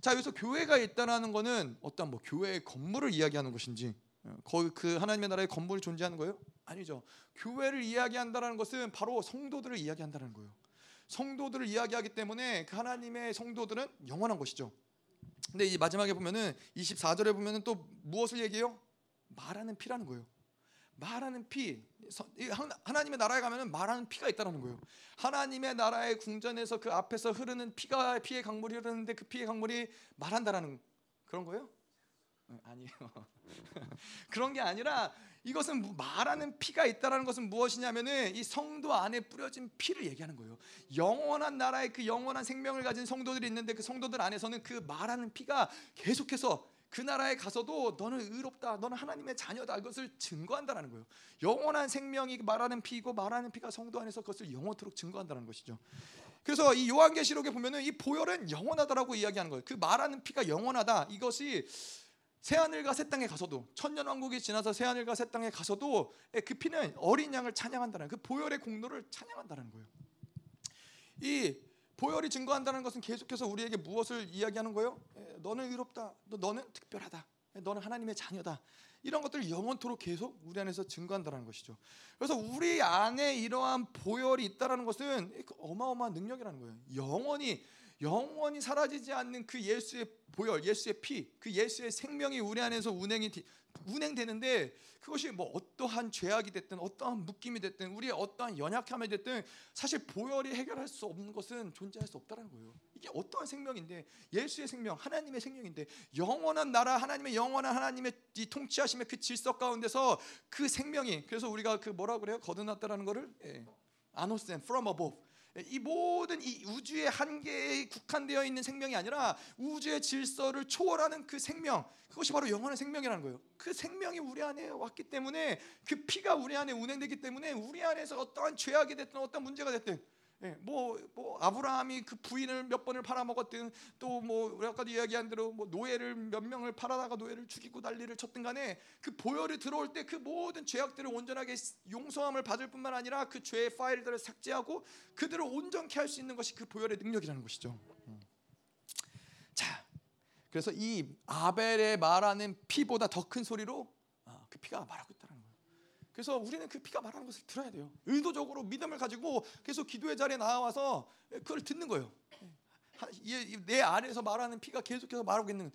자 여기서 교회가 있다라는 것은 어떤 뭐 교회의 건물을 이야기하는 것인지 어, 거기 그 하나님의 나라의 건물이 존재하는 거예요? 아니죠. 교회를 이야기한다라는 것은 바로 성도들을 이야기한다는 거예요. 성도들을 이야기하기 때문에 그 하나님의 성도들은 영원한 것이죠. 근데 이 마지막에 보면은 24절에 보면은 또 무엇을 얘기해요? 말하는 피라는 거예요. 말하는 피 하나님의 나라에 가면은 말하는 피가 있다라는 거예요. 하나님의 나라의 궁전에서 그 앞에서 흐르는 피가 피의 강물이 흐르는데 그 피의 강물이 말한다라는 그런 거예요? 아니에요. [laughs] 그런 게 아니라 이것은 말하는 피가 있다라는 것은 무엇이냐면은 이 성도 안에 뿌려진 피를 얘기하는 거예요. 영원한 나라의 그 영원한 생명을 가진 성도들이 있는데 그 성도들 안에서는 그 말하는 피가 계속해서 그 나라에 가서도 너는 의롭다, 너는 하나님의 자녀다 이것을 증거한다라는 거예요. 영원한 생명이 말하는 피이고 말하는 피가 성도 안에서 그것을 영원토록 증거한다는 것이죠. 그래서 이 요한계시록에 보면은 이 보혈은 영원하다라고 이야기하는 거예요. 그 말하는 피가 영원하다 이것이 새 하늘과 새 땅에 가서도 천년 왕국이 지나서 새 하늘과 새 땅에 가서도 그 피는 어린 양을 찬양한다는 그 보혈의 공로를 찬양한다는 거예요. 이 보혈이 증거한다는 것은 계속해서 우리에게 무엇을 이야기하는 거예요? 너는 의롭다. 너는 특별하다. 너는 하나님의 자녀다. 이런 것들을 영원토록 계속 우리 안에서 증거한다는 것이죠. 그래서 우리 안에 이러한 보혈이 있다는 것은 어마어마한 능력이라는 거예요. 영원히 영원히 사라지지 않는 그 예수의 보혈, 예수의 피, 그 예수의 생명이 우리 안에서 운행이 운행되는데 그것이 뭐 어떠한 죄악이 됐든 어떠한 묶임이 됐든 우리의 어떠한 연약함이 됐든 사실 보혈이 해결할 수 없는 것은 존재할 수 없다는 거예요. 이게 어떠한 생명인데 예수의 생명, 하나님의 생명인데 영원한 나라 하나님의 영원한 하나님의 이 통치하심의 그 질서 가운데서 그 생명이 그래서 우리가 그 뭐라 그래요? 거듭났다라는 거를 예. 아노센 from above 이 모든 이 우주의 한계에 국한되어 있는 생명이 아니라 우주의 질서를 초월하는 그 생명 그것이 바로 영원한 생명이라는 거예요. 그 생명이 우리 안에 왔기 때문에 그 피가 우리 안에 운행되기 때문에 우리 안에서 어떠한 죄악이 됐든 어떤 문제가 됐든 예, 뭐, 뭐 아브라함이 그 부인을 몇 번을 팔아먹었든 또 뭐 우리 아까도 이야기한 대로 뭐 노예를 몇 명을 팔아다가 노예를 죽이고 난리를 쳤든 간에 그 보혈이 들어올 때 그 모든 죄악들을 온전하게 용서함을 받을 뿐만 아니라 그 죄의 파일들을 삭제하고 그들을 온전케 할 수 있는 것이 그 보혈의 능력이라는 것이죠. 음. 자, 그래서 이 아벨의 말하는 피보다 더 큰 소리로 아, 그 피가 말하고. 그래서 우리는 그 피가 말하는 것을 들어야 돼요. 의도적으로 믿음을 가지고 계속 기도의 자리에 나와서 그걸 듣는 거예요. 내 안에서 말하는 피가 계속해서 말하고 있는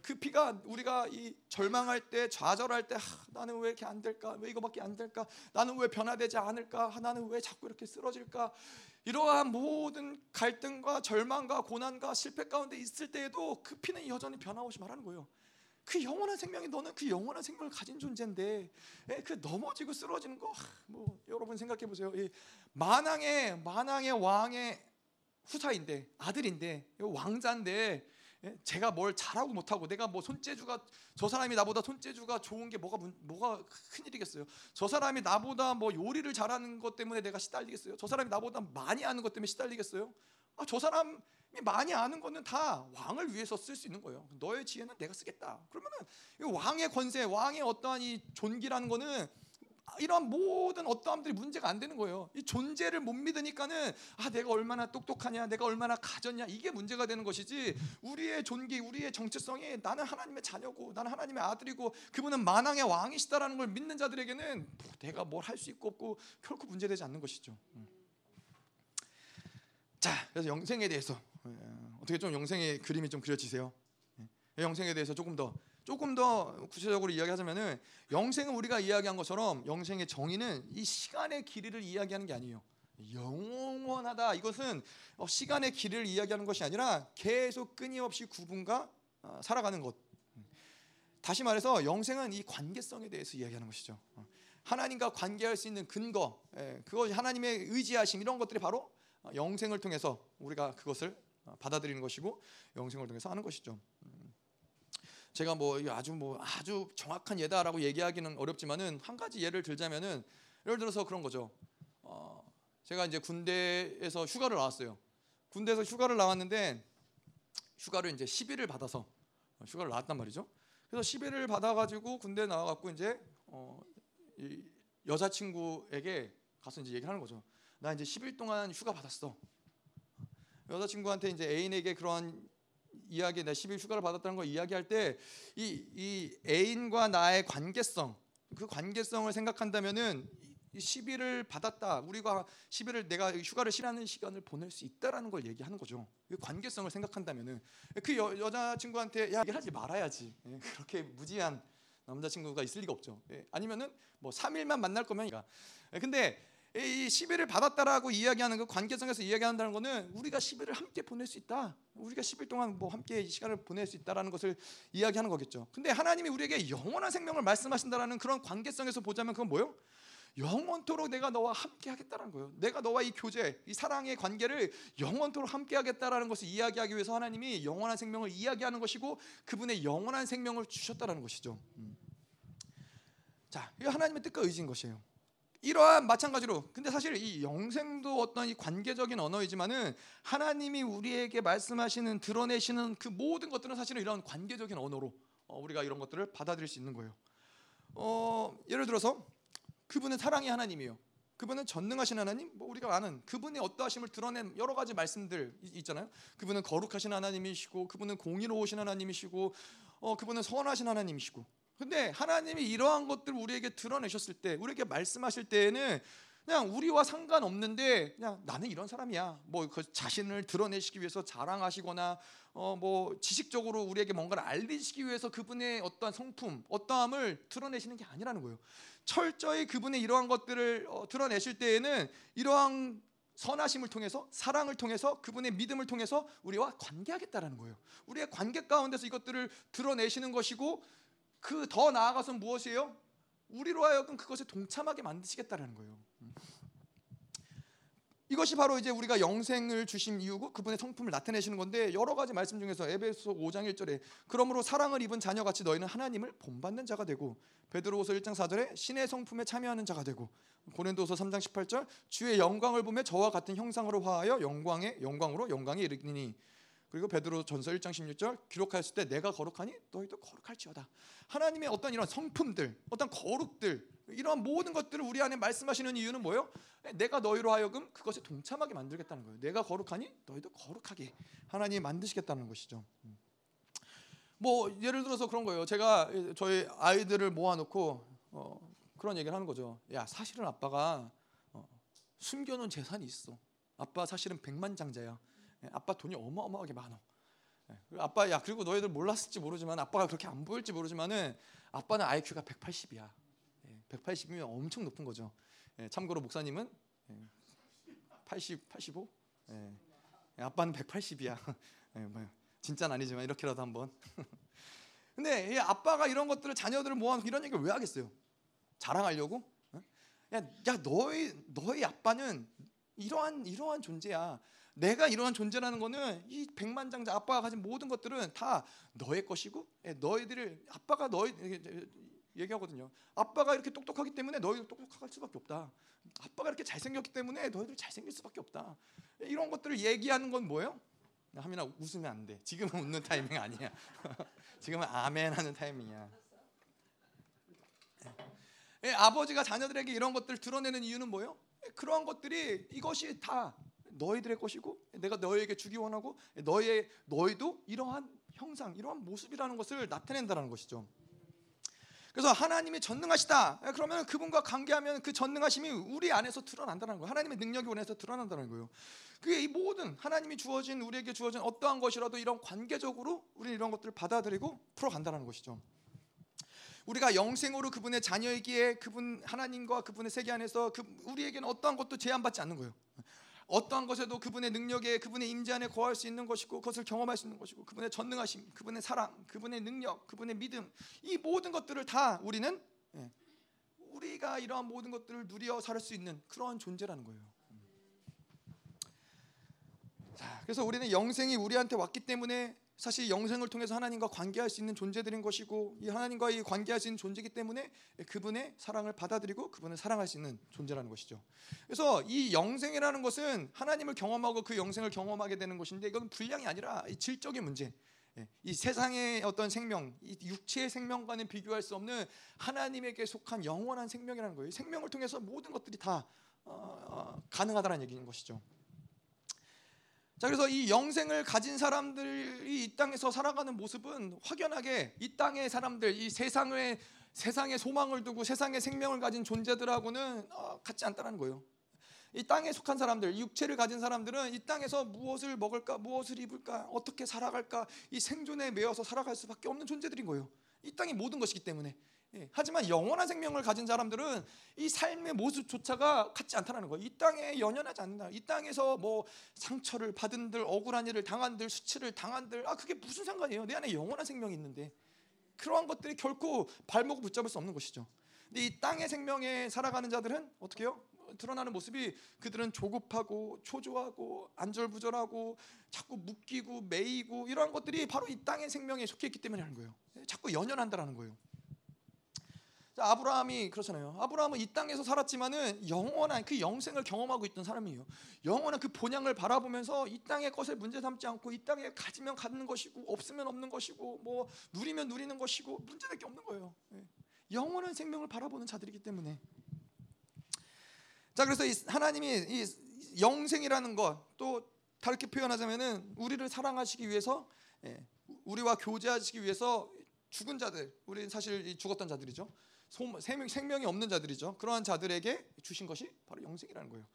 그 피가 우리가 이 절망할 때 좌절할 때 아, 나는 왜 이렇게 안 될까 왜 이거밖에 안 될까 나는 왜 변화되지 않을까 아, 나는 왜 자꾸 이렇게 쓰러질까 이러한 모든 갈등과 절망과 고난과 실패 가운데 있을 때에도 그 피는 여전히 변함없이 말하는 거예요. 그 영원한 생명이 너는 그 영원한 생명을 가진 존재인데 예, 그 넘어지고 쓰러지는 거 뭐 여러분 생각해 보세요. 만왕의 만왕의 왕의 후사인데 아들인데 왕자인데 예? 제가 뭘 잘하고 못하고 내가 뭐 손재주가 저 사람이 나보다 손재주가 좋은 게 뭐가 뭐가 큰 일이겠어요. 저 사람이 나보다 뭐 요리를 잘하는 것 때문에 내가 시달리겠어요. 저 사람이 나보다 많이 아는 것 때문에 시달리겠어요. 아, 저 사람이 많이 아는 거는 다 왕을 위해서 쓸 수 있는 거예요. 너의 지혜는 내가 쓰겠다. 그러면은 왕의 권세, 왕의 어떠한 이 존귀라는 거는 이러한 모든 어떠함들이 문제가 안 되는 거예요. 이 존재를 못 믿으니까는 아 내가 얼마나 똑똑하냐, 내가 얼마나 가졌냐 이게 문제가 되는 것이지 우리의 존귀, 우리의 정체성이 나는 하나님의 자녀고 나는 하나님의 아들이고 그분은 만왕의 왕이시다라는 걸 믿는 자들에게는 뭐 내가 뭘 할 수 있고 없고 결코 문제되지 않는 것이죠. 음. 자, 그래서 영생에 대해서 예, 어떻게 좀 영생의 그림이 좀 그려지세요? 예, 영생에 대해서 조금 더 조금 더 구체적으로 이야기하자면은 영생은 우리가 이야기한 것처럼 영생의 정의는 이 시간의 길이를 이야기하는 게 아니에요. 영원하다. 이것은 어, 시간의 길이를 이야기하는 것이 아니라 계속 끊임없이 구분과 어, 살아가는 것. 다시 말해서 영생은 이 관계성에 대해서 이야기하는 것이죠. 어, 하나님과 관계할 수 있는 근거, 예, 그것이 하나님의 의지하심 이런 것들이 바로 영생을 통해서 우리가 그것을 받아들이는 것이고 영생을 통해서 하는 것이죠. 제가 뭐 아주 뭐 아주 정확한 예다라고 얘기하기는 어렵지만은 한 가지 예를 들자면은 예를 들어서 그런 거죠. 어, 제가 이제 군대에서 휴가를 나왔어요. 군대에서 휴가를 나왔는데 휴가를 이제 10일을 받아서 휴가를 나왔단 말이죠. 그래서 10일을 받아가지고 군대 나와갖고 이제 어, 이 여자친구에게 가서 이제 얘기하는 거죠. 나 이제 10일 동안 휴가 받았어. 여자친구한테 이제 애인에게 그런 이야기 내 10일 휴가를 받았다는 걸 이야기할 때 이 이 애인과 나의 관계성 그 관계성을 생각한다면은 이 10일을 받았다. 우리가 10일을 내가 휴가를 쉬라는 시간을 보낼 수 있다라는 걸 얘기하는 거죠. 그 관계성을 생각한다면은 그 여, 여자친구한테 야, 하지 말아야지. 예, 그렇게 무지한 남자친구가 있을 리가 없죠. 예, 아니면은 뭐 3일만 만날 거면 예, 근데 이 10일을 받았다라고 이야기하는 그 관계성에서 이야기한다는 것은 우리가 10일을 함께 보낼 수 있다. 우리가 10일 동안 뭐 함께 시간을 보낼 수 있다라는 것을 이야기하는 거겠죠. 근데 하나님이 우리에게 영원한 생명을 말씀하신다라는 그런 관계성에서 보자면 그건 뭐요? 영원토록 내가 너와 함께 하겠다는 거예요. 내가 너와 이 교제, 이 사랑의 관계를 영원토록 함께 하겠다라는 것을 이야기하기 위해서 하나님이 영원한 생명을 이야기하는 것이고 그분의 영원한 생명을 주셨다라는 것이죠. 음. 자, 이 하나님의 뜻과 의지인 것이에요. 이러한 마찬가지로 근데 사실 이 영생도 어떤 이 관계적인 언어이지만은 하나님이 우리에게 말씀하시는 드러내시는 그 모든 것들은 사실은 이런 관계적인 언어로 어, 우리가 이런 것들을 받아들일 수 있는 거예요. 어, 예를 들어서 그분은 사랑의 하나님이에요. 그분은 전능하신 하나님, 뭐 우리가 아는 그분의 어떠하심을 드러낸 여러 가지 말씀들 있잖아요. 그분은 거룩하신 하나님이시고, 그분은 공의로우신 하나님이시고, 어, 그분은 선하신 하나님이시고, 근데 하나님이 이러한 것들을 우리에게 드러내셨을 때, 우리에게 말씀하실 때에는 그냥 우리와 상관없는데 그냥 나는 이런 사람이야. 뭐 그 자신을 드러내시기 위해서 자랑하시거나 어 뭐 지식적으로 우리에게 뭔가를 알리시기 위해서 그분의 어떠한 성품, 어떠함을 드러내시는 게 아니라는 거예요. 철저히 그분의 이러한 것들을 어, 드러내실 때에는 이러한 선하심을 통해서 사랑을 통해서 그분의 믿음을 통해서 우리와 관계하겠다라는 거예요. 우리의 관계 가운데서 이것들을 드러내시는 것이고 그 더 나아가서 무엇이에요? 우리로 하여금 그것에 동참하게 만드시겠다라는 거예요. 이것이 바로 이제 우리가 영생을 주신 이유고 그분의 성품을 나타내시는 건데 여러 가지 말씀 중에서 에베소 5장 1절에 그러므로 사랑을 입은 자녀같이 너희는 하나님을 본받는 자가 되고 베드로후서 1장 4절에 신의 성품에 참여하는 자가 되고 고린도서 3장 18절 주의 영광을 보며 저와 같은 형상으로 화하여 영광의 영광으로 영광에 이르니 그리고 베드로 전서 1장 16절 기록하였을 때 내가 거룩하니 너희도 거룩할지어다. 하나님의 어떤 이런 성품들, 어떤 거룩들, 이러한 모든 것들을 우리 안에 말씀하시는 이유는 뭐예요? 내가 너희로 하여금 그것에 동참하게 만들겠다는 거예요. 내가 거룩하니 너희도 거룩하게 하나님이 만드시겠다는 것이죠. 음. 뭐 예를 들어서 그런 거예요. 제가 저희 아이들을 모아놓고 어, 그런 얘기를 하는 거죠. 야 사실은 아빠가 어, 숨겨놓은 재산이 있어. 아빠 사실은 백만장자야. 예, 아빠 돈이 어마어마하게 많어. 예, 아빠 야 그리고 너희들 몰랐을지 모르지만 아빠가 그렇게 안 보일지 모르지만은 아빠는 IQ가 180이야. 180이면 엄청 높은 거죠. 예, 참고로 목사님은 80, 85. 아빠는 180이야. [laughs] 뭐, 진짜는 아니지만 이렇게라도 한번. [laughs] 근데 아빠가 이런 것들을 자녀들을 모아놓고 이런 얘기를 왜 하겠어요? 자랑하려고? 야, 야 너희 너희 아빠는 이러한 이러한 존재야. 내가 이러한 존재라는 거는 이 백만장자 아빠가 가진 모든 것들은 다 너의 것이고 예, 너희들을 아빠가 너희 얘기하거든요. 아빠가 이렇게 똑똑하기 때문에 너희도 똑똑할 수밖에 없다. 아빠가 이렇게 잘생겼기 때문에 너희들 잘생길 수밖에 없다. 이런 것들을 얘기하는 건 뭐예요? 하민아 웃으면 안 돼. 지금은 웃는 타이밍 아니야. [laughs] 지금은 아멘 하는 타이밍이야. 예, 아버지가 자녀들에게 이런 것들을 드러내는 이유는 뭐예요? 예, 그러한 것들이 이것이 다 너희들의 것이고 내가 너희에게 주기 원하고 너희 너희도 이러한 형상, 이러한 모습이라는 것을 나타낸다는 것이죠. 그래서 하나님이 전능하시다. 예, 그러면 그분과 관계하면 그 전능하심이 우리 안에서 드러난다는 거예요. 하나님의 능력이 우리 안에서 드러난다는 거예요. 그게 이 모든 하나님이 주어진 우리에게 주어진 어떠한 것이라도 이런 관계적으로 우리 이런 것들을 받아들이고 풀어간다는 것이죠. 우리가 영생으로 그분의 자녀이기에 그분 하나님과 그분의 세계 안에서 그 우리에게는 어떠한 것도 제한받지 않는 거예요. 어떠한 것에도 그분의 능력에 그분의 임재 안에 거할 수 있는 것이고 그것을 경험할 수 있는 것이고 그분의 전능하심, 그분의 사랑, 그분의 능력, 그분의 믿음 이 모든 것들을 다 우리는 예, 우리가 이러한 모든 것들을 누려 살수 있는 그러한 존재라는 거예요. 자, 그래서 우리는 영생이 우리한테 왔기 때문에 사실 영생을 통해서 하나님과 관계할 수 있는 존재들인 것이고 이 하나님과 이 관계할 수 있는 존재이기 때문에 그분의 사랑을 받아들이고 그분을 사랑할 수 있는 존재라는 것이죠. 그래서 이 영생이라는 것은 하나님을 경험하고 그 영생을 경험하게 되는 것인데 이건 분량이 아니라 질적인 문제. 예, 이 세상의 어떤 생명, 이 육체의 생명과는 비교할 수 없는 하나님에게 속한 영원한 생명이라는 거예요. 생명을 통해서 모든 것들이 다 어, 어, 가능하다는 얘기인 것이죠. 자 그래서 이 영생을 가진 사람들이 이 땅에서 살아가는 모습은 확연하게 이 땅의 사람들, 이 세상의 세상의 소망을 두고 세상의 생명을 가진 존재들하고는 어, 같지 않다는 거예요. 이 땅에 속한 사람들, 육체를 가진 사람들은 이 땅에서 무엇을 먹을까, 무엇을 입을까, 어떻게 살아갈까, 이 생존에 매여서 살아갈 수밖에 없는 존재들인 거예요. 이 땅이 모든 것이기 때문에. 예, 하지만 영원한 생명을 가진 사람들은 이 삶의 모습조차가 같지 않다는 거예요. 이 땅에 연연하지 않는다. 이 땅에서 뭐 상처를 받은들, 억울한 일을 당한들, 수치를 당한들, 아 그게 무슨 상관이에요? 내 안에 영원한 생명이 있는데 그러한 것들이 결코 발목을 붙잡을 수 없는 것이죠. 근데 이 땅의 생명에 살아가는 자들은 어떻게 요 드러나는 모습이 그들은 조급하고 초조하고 안절부절하고 자꾸 묶이고 매이고 이러한 것들이 바로 이 땅의 생명에 속해 있기 때문에 하는 거예요. 자꾸 연연한다라는 거예요. 아브라함이 그렇잖아요. 아브라함은 이 땅에서 살았지만은 영원한 그 영생을 경험하고 있던 사람이에요. 영원한 그 본향을 바라보면서 이 땅의 것을 문제 삼지 않고 이 땅에 가지면 갖는 것이고 없으면 없는 것이고 뭐 누리면 누리는 것이고 문제될 게 없는 거예요. 예. 영원한 생명을 바라보는 자들이기 때문에. 자 그래서 이 하나님이 이 영생이라는 것 또 다르게 표현하자면은 우리를 사랑하시기 위해서 예, 우리와 교제하시기 위해서 죽은 자들, 우리 사실 죽었던 자들이죠. 생명, 생명이 없는 자들이죠. 그러한 자들에게 주신 것이 바로 영생이라는 거예요.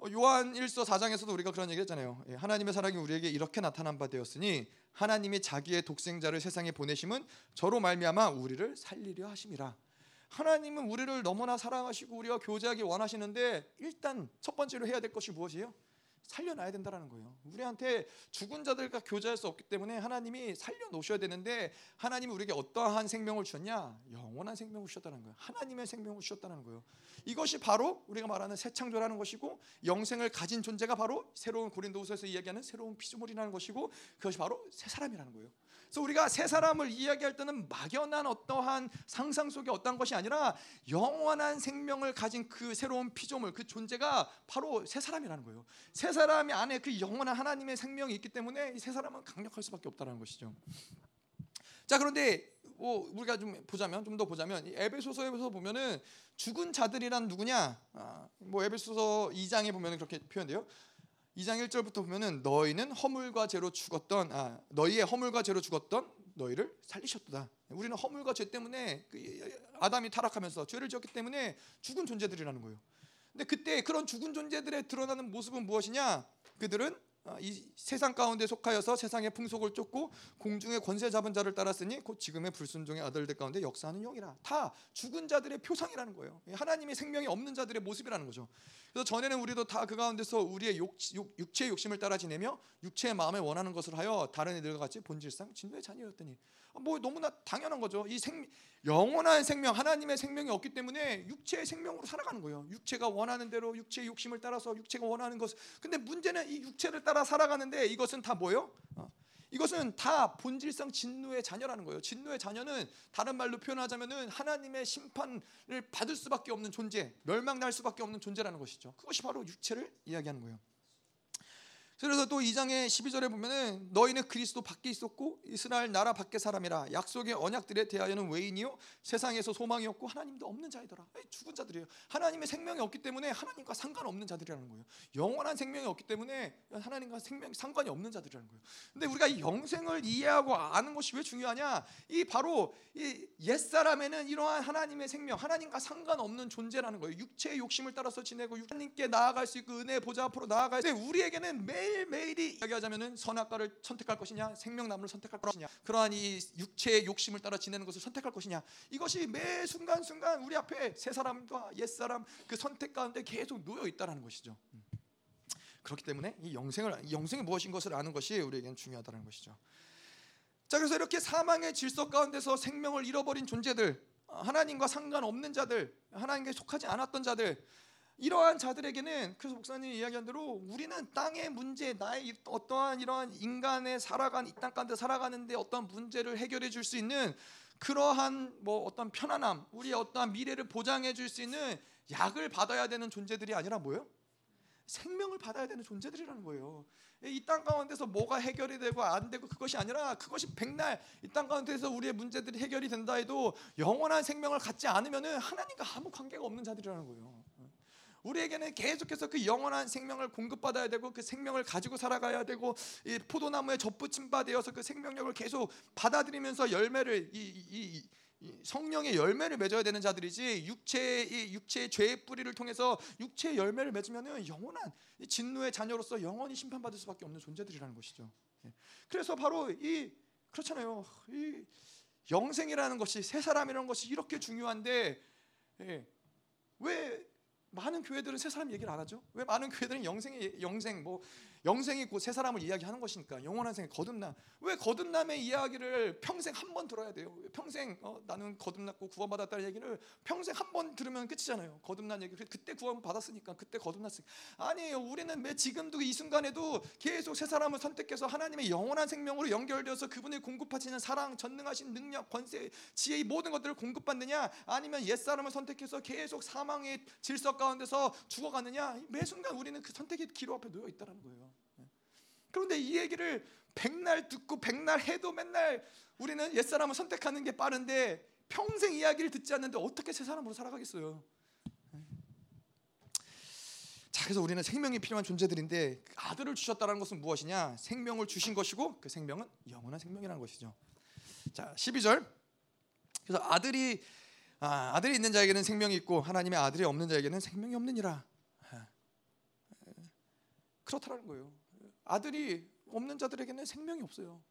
어, 요한 1서 4장에서도 우리가 그런 얘기 했잖아요. 예, 하나님의 사랑이 우리에게 이렇게 나타난 바 되었으니 하나님이 자기의 독생자를 세상에 보내심은 저로 말미암아 우리를 살리려 하심이라. 하나님은 우리를 너무나 사랑하시고 우리와 교제하기 원하시는데 일단 첫 번째로 해야 될 것이 무엇이에요? 살려놔야 된다는 거예요. 우리한테 죽은 자들과 교제할 수 없기 때문에 하나님이 살려놓으셔야 되는데 하나님이 우리에게 어떠한 생명을 주셨냐? 영원한 생명을 주셨다는 거예요. 하나님의 생명을 주셨다는 거예요. 이것이 바로 우리가 말하는 새 창조라는 것이고 영생을 가진 존재가 바로 새로운 고린도후서에서 이야기하는 새로운 피조물이라는 것이고 그것이 바로 새 사람이라는 거예요. 그래서 우리가 새 사람을 이야기할 때는 막연한 어떠한 상상 속의 어떠한 것이 아니라 영원한 생명을 가진 그 새로운 피조물, 그 존재가 바로 새 사람이라는 거예요. 새 사람이 안에 그 영원한 하나님의 생명이 있기 때문에 이새 사람은 강력할 수밖에 없다는 것이죠. 자 그런데 뭐 우리가 좀 보자면 좀 더 보자면 에베소서에서 보면은 죽은 자들이란 누구냐? 아, 뭐 에베소서 2장에 보면은 그렇게 표현돼요. 2장 1절부터 보면은 너희는 허물과 죄로 죽었던 아 너희의 허물과 죄로 죽었던 너희를 살리셨다. 우리는 허물과 죄 때문에 그 아담이 타락하면서 죄를 지었기 때문에 죽은 존재들이라는 거예요. 근데 그때 그런 죽은 존재들의 드러나는 모습은 무엇이냐? 그들은 아, 이 세상 가운데 속하여서 세상의 풍속을 쫓고 공중의 권세 잡은 자를 따랐으니 곧 지금의 불순종의 아들들 가운데 역사하는 영이라 다 죽은 자들의 표상이라는 거예요 하나님의 생명이 없는 자들의 모습이라는 거죠 그래서 전에는 우리도 다 그 가운데서 우리의 욕, 욕, 육체의 욕심을 따라 지내며 육체의 마음에 원하는 것을 하여 다른 애들과 같이 본질상 진노의 자녀였더니 뭐 너무나 당연한 거죠. 이 생, 영원한 생명, 하나님의 생명이 없기 때문에 육체의 생명으로 살아가는 거예요. 육체가 원하는 대로 육체의 욕심을 따라서 육체가 원하는 것. 근데 문제는 이 육체를 따라 살아가는데 이것은 다 뭐예요? 어, 이것은 다 본질상 진노의 자녀라는 거예요. 진노의 자녀는 다른 말로 표현하자면은 하나님의 심판을 받을 수밖에 없는 존재, 멸망날 수밖에 없는 존재라는 것이죠. 그것이 바로 육체를 이야기하는 거예요. 그래서 또 2장의 12절에 보면은 너희는 그리스도 밖에 있었고 이스라엘 나라 밖의 사람이라 약속의 언약들에 대하여는 외인이요 세상에서 소망이 없고 하나님도 없는 자이더라. 죽은 자들이에요. 하나님의 생명이 없기 때문에 하나님과 상관없는 자들이라는 거예요. 영원한 생명이 없기 때문에 하나님과 생명 상관이 없는 자들이라는 거예요. 근데 우리가 이 영생을 이해하고 아는 것이 왜 중요하냐? 이 바로 이 옛사람에는 이러한 하나님의 생명, 하나님과 상관없는 존재라는 거예요. 육체의 욕심을 따라서 지내고 하나님께 나아갈 수 있고 은혜 보좌 앞으로 나아갈 수 있고 우리에게는 매일 매일매일이 이야기하자면은 선악과를 선택할 것이냐 생명나무를 선택할 것이냐 그러한 이 육체의 욕심을 따라 지내는 것을 선택할 것이냐 이것이 매 순간순간 우리 앞에 새 사람과 옛 사람 그 선택 가운데 계속 놓여 있다라는 것이죠. 음. 그렇기 때문에 이 영생을 영생이 무엇인 것을 아는 것이 우리에겐 중요하다는 것이죠. 자 그래서 이렇게 사망의 질서 가운데서 생명을 잃어버린 존재들 하나님과 상관없는 자들 하나님께 속하지 않았던 자들 이러한 자들에게는 그래서 목사님이 이야기한 대로 우리는 땅의 문제 나의 어떠한 이러한 인간의 살아간 이 땅 가운데 살아가는데 어떤 문제를 해결해 줄 수 있는 그러한 뭐 어떤 편안함 우리의 어떠한 미래를 보장해 줄 수 있는 약을 받아야 되는 존재들이 아니라 뭐예요? 생명을 받아야 되는 존재들이라는 거예요. 이 땅 가운데서 뭐가 해결이 되고 안 되고 그것이 아니라 그것이 백날 이 땅 가운데서 우리의 문제들이 해결이 된다 해도 영원한 생명을 갖지 않으면은 하나님과 아무 관계가 없는 자들이라는 거예요. 우리에게는 계속해서 그 영원한 생명을 공급받아야 되고 그 생명을 가지고 살아가야 되고 이 포도나무에 접붙임 바 되어서 그 생명력을 계속 받아들이면서 열매를 이, 이, 이 성령의 열매를 맺어야 되는 자들이지 육체의 육체의 죄의 뿌리를 통해서 육체의 열매를 맺으면은 영원한 진노의 자녀로서 영원히 심판받을 수밖에 없는 존재들이라는 것이죠. 예. 그래서 바로 이 그렇잖아요. 이 영생이라는 것이 새 사람이라는 것이 이렇게 중요한데 예. 왜 많은 교회들은 새 사람 얘기를 안 하죠. 왜 많은 교회들은 영생의 영생 뭐 영생이 곧새 사람을 이야기하는 것이니까 영원한 생의 거듭남. 왜 거듭남의 이야기를 평생 한 번 들어야 돼요? 평생 어, 나는 거듭났고 구원받았다는 얘기를 평생 한 번 들으면 끝이잖아요. 거듭난 얘기. 그때 구원 받았으니까 그때 거듭났으니까. 아니에요. 우리는 매 지금도 이 순간에도 계속 새 사람을 선택해서 하나님의 영원한 생명으로 연결되어서 그분이 공급하시는 사랑, 전능하신 능력, 권세, 지혜 이 모든 것들을 공급받느냐 아니면 옛 사람을 선택해서 계속 사망의 질서 가운데서 죽어가느냐 매 순간 우리는 그 선택의 기로 앞에 놓여 있다는 거예요. 그런데 이 얘기를 백날 듣고 백날 해도 맨날 우리는 옛사람을 선택하는 게 빠른데 평생 이야기를 듣지 않는데 어떻게 새 사람으로 살아가겠어요? 자, 그래서 우리는 생명이 필요한 존재들인데 아들을 주셨다는 것은 무엇이냐? 생명을 주신 것이고 그 생명은 영원한 생명이라는 것이죠. 자, 12절. 그래서 아들이 아, 아들이 있는 자에게는 생명이 있고 하나님의 아들이 없는 자에게는 생명이 없느니라. 아, 그렇다라는 거예요. 아들이 없는 자들에게는 생명이 없어요.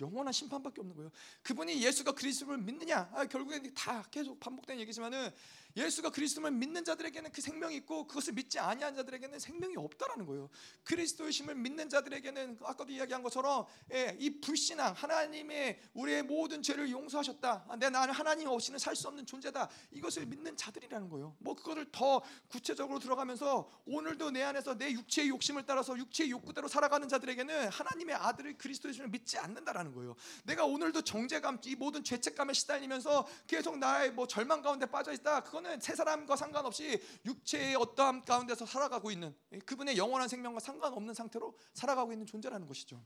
영원한 심판밖에 없는 거예요. 그분이 예수가 그리스도를 믿느냐? 아, 결국엔 다 계속 반복된 얘기지만은 예수가 그리스도를 믿는 자들에게는 그 생명이 있고 그것을 믿지 아니한 자들에게는 생명이 없다라는 거예요. 그리스도의 심을 믿는 자들에게는 아까도 이야기한 것처럼 예, 이 불신앙 하나님의 우리의 모든 죄를 용서하셨다. 아, 내 나는 하나님 없이는 살 수 없는 존재다. 이것을 믿는 자들이라는 거예요. 뭐 그거를 더 구체적으로 들어가면서 오늘도 내 안에서 내 육체의 욕심을 따라서 육체의 욕구대로 살아가는 자들에게는 하나님의 아들을 그리스도의 심을 믿지 않는다라는 거예요. 내가 오늘도 정죄감 이 모든 죄책감에 시달리면서 계속 나의 뭐 절망 가운데 빠져 있다. 그거는 그분은 새 사람과 상관없이 육체의 어떠함 가운데서 살아가고 있는 그분의 영원한 생명과 상관없는 상태로 살아가고 있는 존재라는 것이죠.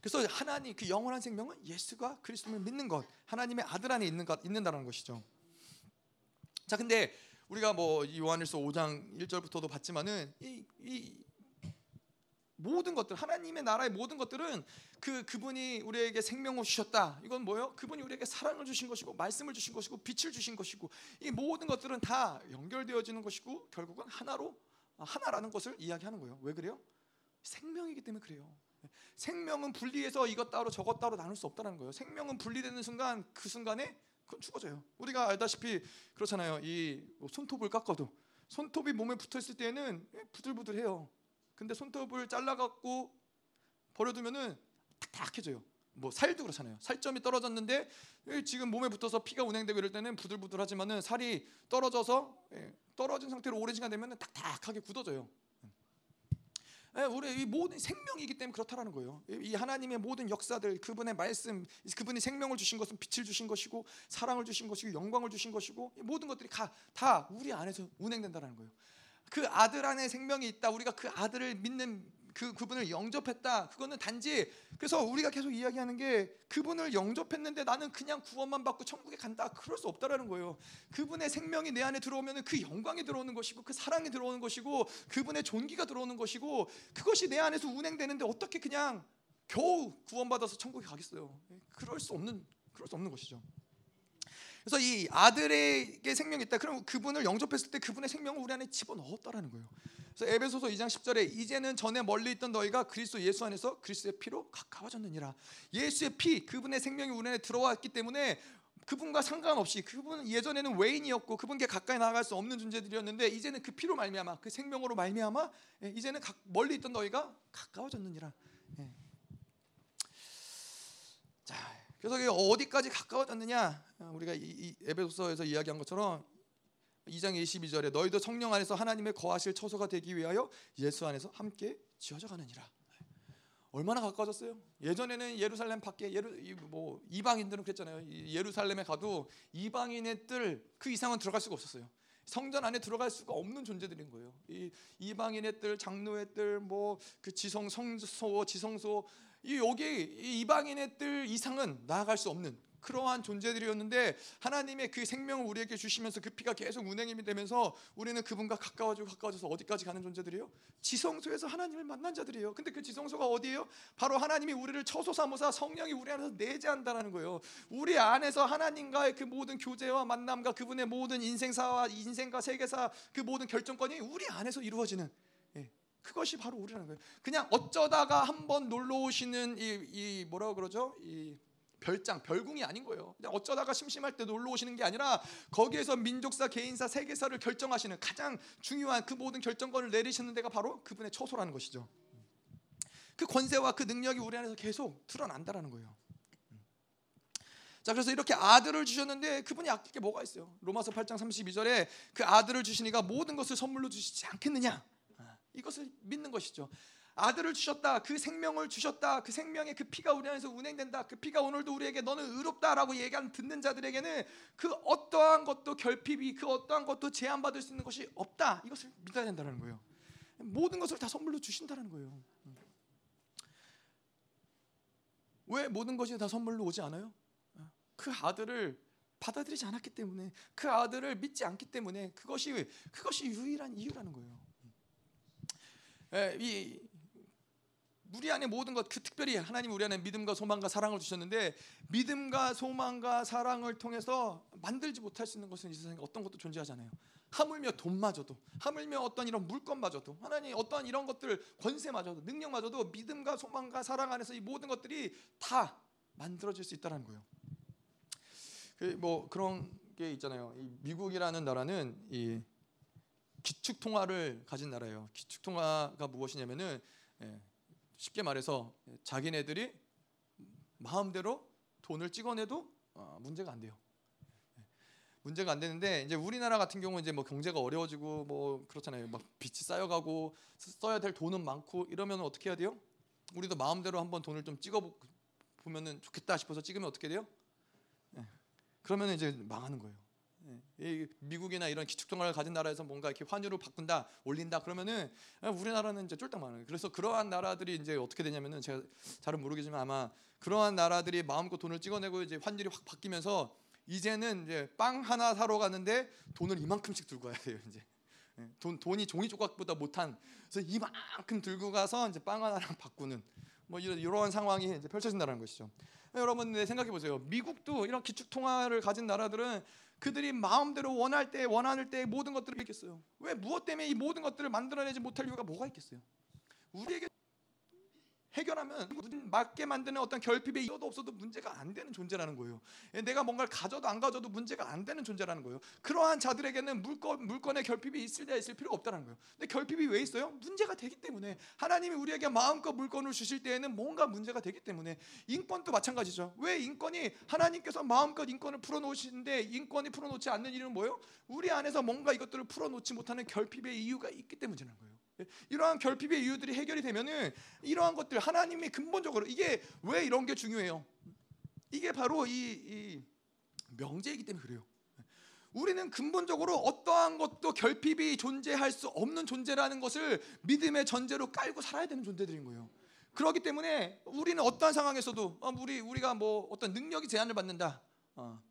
그래서 하나님 그 영원한 생명은 예수가 그리스도를 믿는 것, 하나님의 아들 안에 있는 것 있는다는 것이죠. 자, 근데 우리가 뭐 요한일서 5장 1절부터도 봤지만은 이, 이 모든 것들 하나님의 나라의 모든 것들은 그 그분이 우리에게 생명을 주셨다. 이건 뭐예요? 그분이 우리에게 사랑을 주신 것이고 말씀을 주신 것이고 빛을 주신 것이고 이 모든 것들은 다 연결되어지는 것이고 결국은 하나로 하나라는 것을 이야기하는 거예요. 왜 그래요? 생명이기 때문에 그래요. 생명은 분리해서 이것 따로 저것 따로 나눌 수 없다는 거예요. 생명은 분리되는 순간 그 순간에 그건 죽어져요. 우리가 알다시피 그렇잖아요. 이뭐 손톱을 깎아도 손톱이 몸에 붙어 있을 때는 부들부들해요. 근데 손톱을 잘라갖고 버려두면은 탁탁해져요. 뭐 살도 그렇잖아요. 살점이 떨어졌는데 지금 몸에 붙어서 피가 운행되고 이럴 때는 부들부들하지만은 살이 떨어져서 예, 떨어진 상태로 오랜 시간 되면은 딱딱하게 굳어져요. 예, 우리 이 모든 생명이기 때문에 그렇다라는 거예요. 이 하나님의 모든 역사들, 그분의 말씀, 그분이 생명을 주신 것은 빛을 주신 것이고 사랑을 주신 것이고 영광을 주신 것이고 모든 것들이 다 우리 안에서 운행된다라는 거예요. 그 아들 안에 생명이 있다. 우리가 그 아들을 믿는 그 그분을 영접했다. 그거는 단지 그래서 우리가 계속 이야기하는 게 그분을 영접했는데 나는 그냥 구원만 받고 천국에 간다. 그럴 수 없다라는 거예요. 그분의 생명이 내 안에 들어오면은 그 영광이 들어오는 것이고 그 사랑이 들어오는 것이고 그분의 존귀가 들어오는 것이고 그것이 내 안에서 운행되는데 어떻게 그냥 겨우 구원받아서 천국에 가겠어요. 그럴 수 없는 그럴 수 없는 것이죠. 그래서 이 아들에게 생명이 있다. 그럼 그분을 영접했을 때 그분의 생명을 우리 안에 집어넣었다라는 거예요. 그래서 에베소서 2장 10절에 이제는 전에 멀리 있던 너희가 그리스도 예수 안에서 그리스도의 피로 가까워졌느니라. 예수의 피, 그분의 생명이 우리 안에 들어왔기 때문에 그분과 상관없이 그분은 예전에는 외인이었고 그분께 가까이 나아갈 수 없는 존재들이었는데 이제는 그 피로 말미암아 그 생명으로 말미암아 예, 이제는 멀리 있던 너희가 가까워졌느니라. 예. 자, 그래서 어디까지 가까워졌느냐? 우리가 이 에베소서에서 이야기한 것처럼 2장 22절에 너희도 성령 안에서 하나님의 거하실 처소가 되기 위하여 예수 안에서 함께 지어져 가느니라. 얼마나 가까워졌어요? 예전에는 예루살렘 밖에 예루 뭐 이방인들은 그랬잖아요. 예루살렘에 가도 이방인의 뜰 그 이상은 들어갈 수가 없었어요. 성전 안에 들어갈 수가 없는 존재들인 거예요. 이 이방인의 뜰, 장로의 뜰, 뭐 그 지성 성소, 지성소 이 여기 이방인의 뜰 이상은 나아갈 수 없는 그러한 존재들이었는데 하나님의 그 생명을 우리에게 주시면서 그 피가 계속 운행이 되면서 우리는 그분과 가까워지고 가까워져서 어디까지 가는 존재들이요? 지성소에서 하나님을 만난 자들이에요. 근데 그 지성소가 어디예요? 바로 하나님이 우리를 처소 삼으사 성령이 우리 안에서 내재한다라는 거예요. 우리 안에서 하나님과의 그 모든 교제와 만남과 그분의 모든 인생사와 인생과 세계사 그 모든 결정권이 우리 안에서 이루어지는 예, 그것이 바로 우리라는 거예요. 그냥 어쩌다가 한번 놀러 오시는 이, 이 뭐라고 그러죠? 이 별장, 별궁이 아닌 거예요. 그냥 어쩌다가 심심할 때 놀러 오시는 게 아니라 거기에서 민족사, 개인사, 세계사를 결정하시는 가장 중요한 그 모든 결정권을 내리시는 데가 바로 그분의 처소라는 것이죠. 그 권세와 그 능력이 우리 안에서 계속 드러난다라는 거예요. 자 그래서 이렇게 아들을 주셨는데 그분이 아낄 게 뭐가 있어요? 로마서 8장 32절에 그 아들을 주시니가 모든 것을 선물로 주시지 않겠느냐? 아, 이것을 믿는 것이죠. 아들을 주셨다. 그 생명을 주셨다. 그 생명의 그 피가 우리 안에서 운행된다. 그 피가 오늘도 우리에게 너는 의롭다라고 얘기하는 듣는 자들에게는 그 어떠한 것도 결핍이 그 어떠한 것도 제한받을 수 있는 것이 없다. 이것을 믿어야 된다는 거예요. 모든 것을 다 선물로 주신다는 거예요. 왜 모든 것이 다 선물로 오지 않아요? 그 아들을 받아들이지 않았기 때문에 그 아들을 믿지 않기 때문에 그것이 그것이 유일한 이유라는 거예요. 이 우리 안에 모든 것, 그 특별히 하나님 우리 안에 믿음과 소망과 사랑을 주셨는데 믿음과 소망과 사랑을 통해서 만들지 못할 수 있는 것은 이 세상에 어떤 것도 존재하잖아요. 하물며 돈마저도, 하물며 어떤 이런 물건마저도, 하나님 어떤 이런 것들 권세마저도, 능력마저도 믿음과 소망과 사랑 안에서 이 모든 것들이 다 만들어질 수 있다는 거예요. 그 뭐 그런 게 있잖아요. 미국이라는 나라는 이 기축 통화를 가진 나라예요. 기축 통화가 무엇이냐면은 예, 쉽게 말해서 자기네들이 마음대로 돈을 찍어내도 어, 문제가 안 돼요. 문제가 안 되는데 이제 우리나라 같은 경우 이제 뭐 경제가 어려워지고 뭐 그렇잖아요. 막 빚이 쌓여가고 써야 될 돈은 많고 이러면 어떻게 해야 돼요? 우리도 마음대로 한번 돈을 좀 찍어 보면은 좋겠다 싶어서 찍으면 어떻게 돼요? 네. 그러면 이제 망하는 거예요. 예, 미국이나 이런 기축통화를 가진 나라에서 뭔가 이렇게 환율을 바꾼다, 올린다 그러면은 우리나라는 이제 쫄딱 많아요. 그래서 그러한 나라들이 이제 어떻게 되냐면은 제가 잘은 모르겠지만 아마 그러한 나라들이 마음껏 돈을 찍어내고 이제 환율이 확 바뀌면서 이제는 이제 빵 하나 사러 가는데 돈을 이만큼씩 들고 가야 돼요. 이제 예, 돈 돈이 종이 조각보다 못한 그래서 이만큼 들고 가서 이제 빵 하나랑 [laughs] 바꾸는 뭐 이런 이러한 상황이 이제 펼쳐진다는 것이죠. 여러분 생각해 보세요. 미국도 이런 기축 통화를 가진 나라들은 그들이 마음대로 원할 때 원하는 때 모든 것들을 있겠어요. 왜 무엇 때문에 이 모든 것들을 만들어내지 못할 이유가 뭐가 있겠어요? 우리에게 해결하면 맞게 만드는 어떤 결핍이 있어도 없어도 문제가 안 되는 존재라는 거예요. 예, 내가 뭔가를 가져도 안 가져도 문제가 안 되는 존재라는 거예요. 그러한 자들에게는 물건 물건의 결핍이 있을 때 있을 필요가 없다는 거예요. 근데 결핍이 왜 있어요? 문제가 되기 때문에 하나님이 우리에게 마음껏 물건을 주실 때에는 뭔가 문제가 되기 때문에 인권도 마찬가지죠. 왜 인권이 하나님께서 마음껏 인권을 풀어놓으시는데 인권이 풀어놓지 않는 이유는 뭐예요? 우리 안에서 뭔가 이것들을 풀어놓지 못하는 결핍의 이유가 있기 때문이라는 거예요. 예, 이러한 결핍의 이유들이 해결이 되면은 이러한 것들 하나님이 근본적으로 이게 왜 이런 게 중요해요? 이게 바로 이, 이 명제이기 때문에 그래요. 우리는 근본적으로 어떠한 것도 결핍이 존재할 수 없는 존재라는 것을 믿음의 전제로 깔고 살아야 되는 존재들인 거예요. 그렇기 때문에 우리는 어떠한 상황에서도 어, 우리 우리가 뭐 어떤 능력이 제한을 받는다, 어,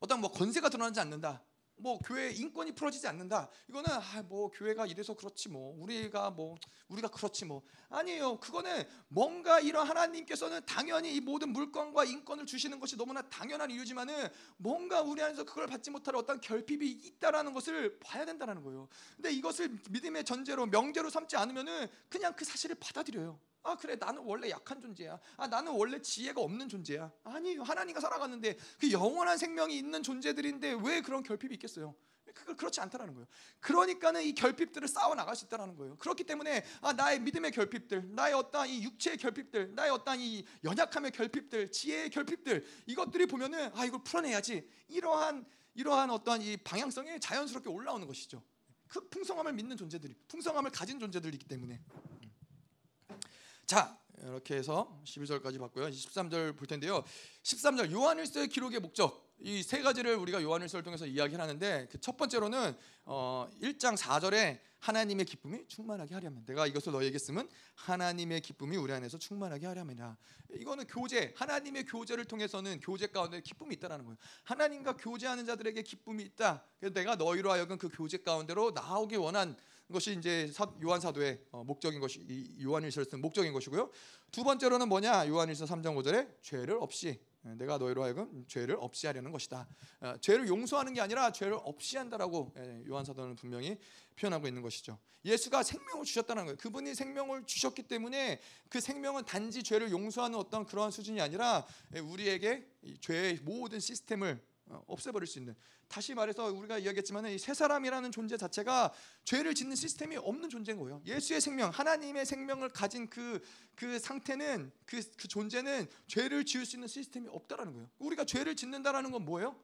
어떤 뭐 권세가 드러나지 않는다. 뭐 교회 인권이 풀어지지 않는다. 이거는 아, 뭐 교회가 이래서 그렇지 뭐 우리가 뭐 우리가 그렇지 뭐 아니에요. 그거는 뭔가 이런 하나님께서는 당연히 이 모든 물건과 인권을 주시는 것이 너무나 당연한 이유지만은 뭔가 우리 안에서 그걸 받지 못할 어떤 결핍이 있다라는 것을 봐야 된다는 거예요. 근데 이것을 믿음의 전제로 명제로 삼지 않으면은 그냥 그 사실을 받아들여요. 아 그래 나는 원래 약한 존재야. 아 나는 원래 지혜가 없는 존재야. 아니요 하나님과 살아갔는데 그 영원한 생명이 있는 존재들인데 왜 그런 결핍이 있겠어요? 그걸 그렇지 않다라는 거예요. 그러니까는 이 결핍들을 쌓아 나갈 수 있다라는 거예요. 그렇기 때문에 아 나의 믿음의 결핍들, 나의 어떠한 이 육체의 결핍들, 나의 어떠한 이 연약함의 결핍들, 지혜의 결핍들 이것들이 보면은 아 이걸 풀어내야지 이러한 이러한 어떠한 이 방향성이 자연스럽게 올라오는 것이죠. 그 풍성함을 믿는 존재들이 풍성함을 가진 존재들이기 때문에 자 이렇게 해서 12절까지 봤고요. 13절 볼 텐데요. 13절 요한일서의 기록의 목적 이 세 가지를 우리가 요한일서를 통해서 이야기하는데 그 첫 번째로는 어 1장 4절에 하나님의 기쁨이 충만하게 하려면 내가 이것을 너에게 쓰면 하나님의 기쁨이 우리 안에서 충만하게 하려면이라 이거는 교제 하나님의 교제를 통해서는 교제 가운데 기쁨이 있다라는 거예요 하나님과 교제하는 자들에게 기쁨이 있다 그래서 내가 너희로 하여금 그 교제 가운데로 나오기 원한 것이 이제 요한 사도의 어, 목적인 것이 요한일서를 쓴 목적인 것이고요. 두 번째로는 뭐냐? 요한일서 3장 5절에 죄를 없이 예, 내가 너희로 하여금 죄를 없이 하려는 것이다. 어, 죄를 용서하는 게 아니라 죄를 없이 한다라고 예, 요한 사도는 분명히 표현하고 있는 것이죠. 예수가 생명을 주셨다는 거예요. 그분이 생명을 주셨기 때문에 그 생명은 단지 죄를 용서하는 어떤 그러한 수준이 아니라 예, 우리에게 죄의 모든 시스템을 어, 없애버릴 수 있는 다시 말해서 우리가 이야기했지만 이세 사람이라는 존재 자체가 죄를 짓는 시스템이 없는 존재인 거예요. 예수의 생명, 하나님의 생명을 가진 그, 그 상태는 그, 그 존재는 죄를 지을 수 있는 시스템이 없다라는 거예요. 우리가 죄를 짓는다라는 건 뭐예요?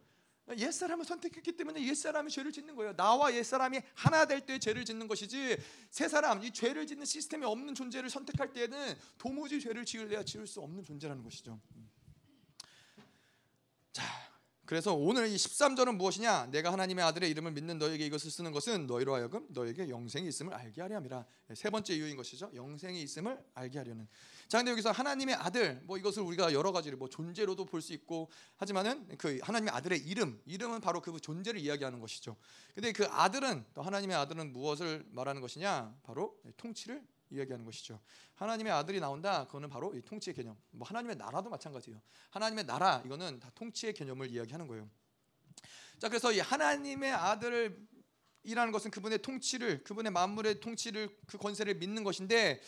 옛 사람을 선택했기 때문에 옛 사람이 죄를 짓는 거예요. 나와 옛 사람이 하나 될 때 죄를 짓는 것이지 새 사람 이 죄를 짓는 시스템이 없는 존재를 선택할 때에는 도무지 죄를 지을래야 지을 수 없는 존재라는 것이죠. 자, 그래서 오늘 이 13절은 무엇이냐? 내가 하나님의 아들의 이름을 믿는 너에게 이것을 쓰는 것은 너희로 하여금 너에게 영생이 있음을 알게 하려 함이라. 세 번째 이유인 것이죠. 영생이 있음을 알게 하려는. 자, 근데 여기서 하나님의 아들 뭐 이것을 우리가 여러 가지로 뭐 존재로도 볼 수 있고 하지만은 그 하나님의 아들의 이름, 이름은 바로 그 존재를 이야기하는 것이죠. 근데 그 아들은 또 하나님의 아들은 무엇을 말하는 것이냐? 바로 통치를 이야기하는 것이죠. 하나님의 아들이 나온다. 그거는 바로 이 통치의 개념. 뭐 하나님의 나라도 마찬가지예요. 하나님의 나라 이거는 다 통치의 개념을 이야기하는 거예요. 자, 그래서 이 하나님의 아들을 이라는 것은 그분의 통치를 그분의 만물의 통치를 그 권세를 믿는 것인데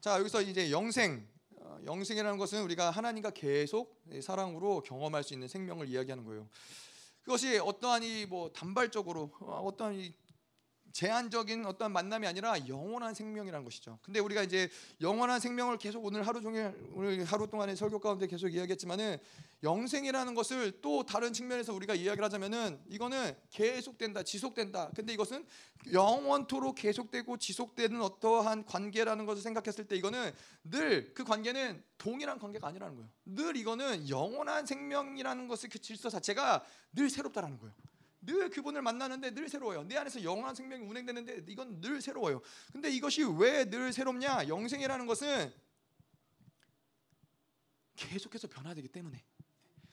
자, 여기서 이제 영생 어, 영생이라는 것은 우리가 하나님과 계속 사랑으로 경험할 수 있는 생명을 이야기하는 거예요. 그것이 어떠한 이 뭐 단발적으로 어, 어떠한 이 제한적인 어떤 만남이 아니라 영원한 생명이라는 것이죠. 근데 우리가 이제 영원한 생명을 계속 오늘 하루 종일 오늘 하루 동안의 설교 가운데 계속 이야기했지만은 영생이라는 것을 또 다른 측면에서 우리가 이야기를 하자면은 이거는 계속된다, 지속된다. 근데 이것은 영원토록 계속되고 지속되는 어떠한 관계라는 것을 생각했을 때 이거는 늘 그 관계는 동일한 관계가 아니라는 거예요. 늘 이거는 영원한 생명이라는 것의 그 질서 자체가 늘 새롭다라는 거예요. 늘 그분을 만나는데 늘 새로워요. 내 안에서 영원한 생명이 운행되는데 이건 늘 새로워요. 근데 이것이 왜 늘 새롭냐? 영생이라는 것은 계속해서 변화되기 때문에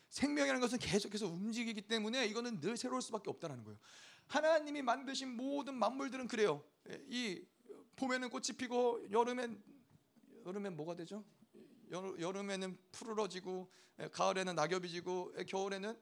생명이라는 것은 계속해서 움직이기 때문에 이거는 늘 새로울 수밖에 없다는 거예요. 하나님이 만드신 모든 만물들은 그래요. 이 봄에는 꽃이 피고 여름엔 여름엔 뭐가 되죠? 여름에는 푸르러지고 가을에는 낙엽이 지고 겨울에는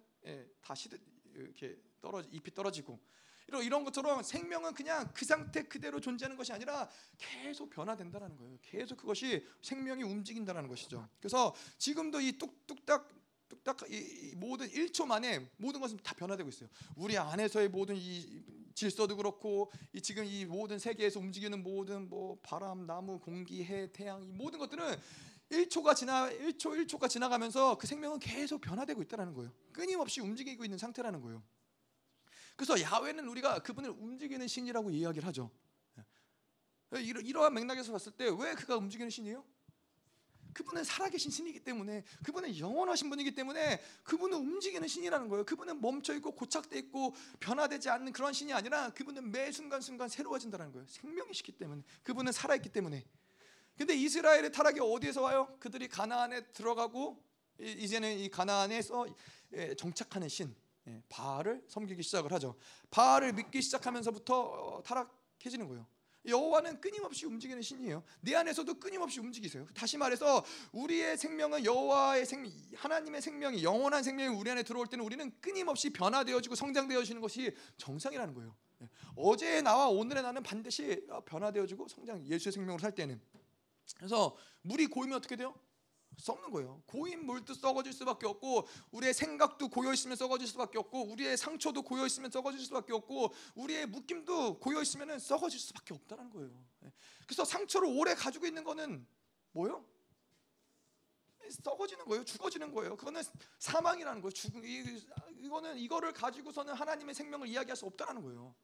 다시 이렇게 떨어 잎이 떨어지고 이런 이런 것처럼 생명은 그냥 그 상태 그대로 존재하는 것이 아니라 계속 변화된다라는 거예요. 계속 그것이 생명이 움직인다라는 것이죠. 그래서 지금도 이 뚝뚝딱 뚝딱 이 모든 1초 만에 모든 것은 다 변화되고 있어요. 우리 안에서의 모든 이 질서도 그렇고 이 지금 이 모든 세계에서 움직이는 모든 뭐 바람, 나무, 공기, 해, 태양 이 모든 것들은 1초가 지나 1초 1초가 지나가면서 그 생명은 계속 변화되고 있다라는 거예요. 끊임없이 움직이고 있는 상태라는 거예요. 그래서 야훼는 우리가 그분을 움직이는 신이라고 이야기를 하죠. 예. 이러한 맥락에서 봤을 때 왜 그가 움직이는 신이에요? 그분은 살아계신 신이기 때문에 그분은 영원하신 분이기 때문에 그분은 움직이는 신이라는 거예요. 그분은 멈춰 있고 고착돼 있고 변화되지 않는 그런 신이 아니라 그분은 매 순간 순간 새로워진다는 거예요. 생명이시기 때문에 그분은 살아 있기 때문에. 근데 이스라엘의 타락이 어디에서 와요? 그들이 가나안에 들어가고 이제는 이 가나안에서 예, 정착하는 신 예, 바알을 섬기기 시작을 하죠. 바알을 믿기 시작하면서부터 어, 타락해지는 거예요. 여호와는 끊임없이 움직이는 신이에요. 내 안에서도 끊임없이 움직이세요. 다시 말해서 우리의 생명은 여호와의 생 하나님의 생명이 영원한 생명이 우리 안에 들어올 때는 우리는 끊임없이 변화되어지고 성장되어지는 것이 정상이라는 거예요. 예. 어제의 나와 오늘의 나는 반드시 변화되어지고 성장 예수의 생명으로 살 때는 그래서 물이 고이면 어떻게 돼요? 썩는 거예요. 고인 물도 썩어질 수밖에 없고 우리의 생각도 고여 있으면 썩어질 수밖에 없고 우리의 상처도 고여 있으면 썩어질 수밖에 없고 우리의 묶임도 고여 있으면 썩어질 수밖에 없다는 거예요. 예. 그래서 상처를 오래 가지고 있는 거는 뭐요? 썩어지는 거예요. 죽어지는 거예요. 그거는 사망이라는 거예요. 죽, 이거는 이거를 가지고서는 하나님의 생명을 이야기할 수 없다는 거예요.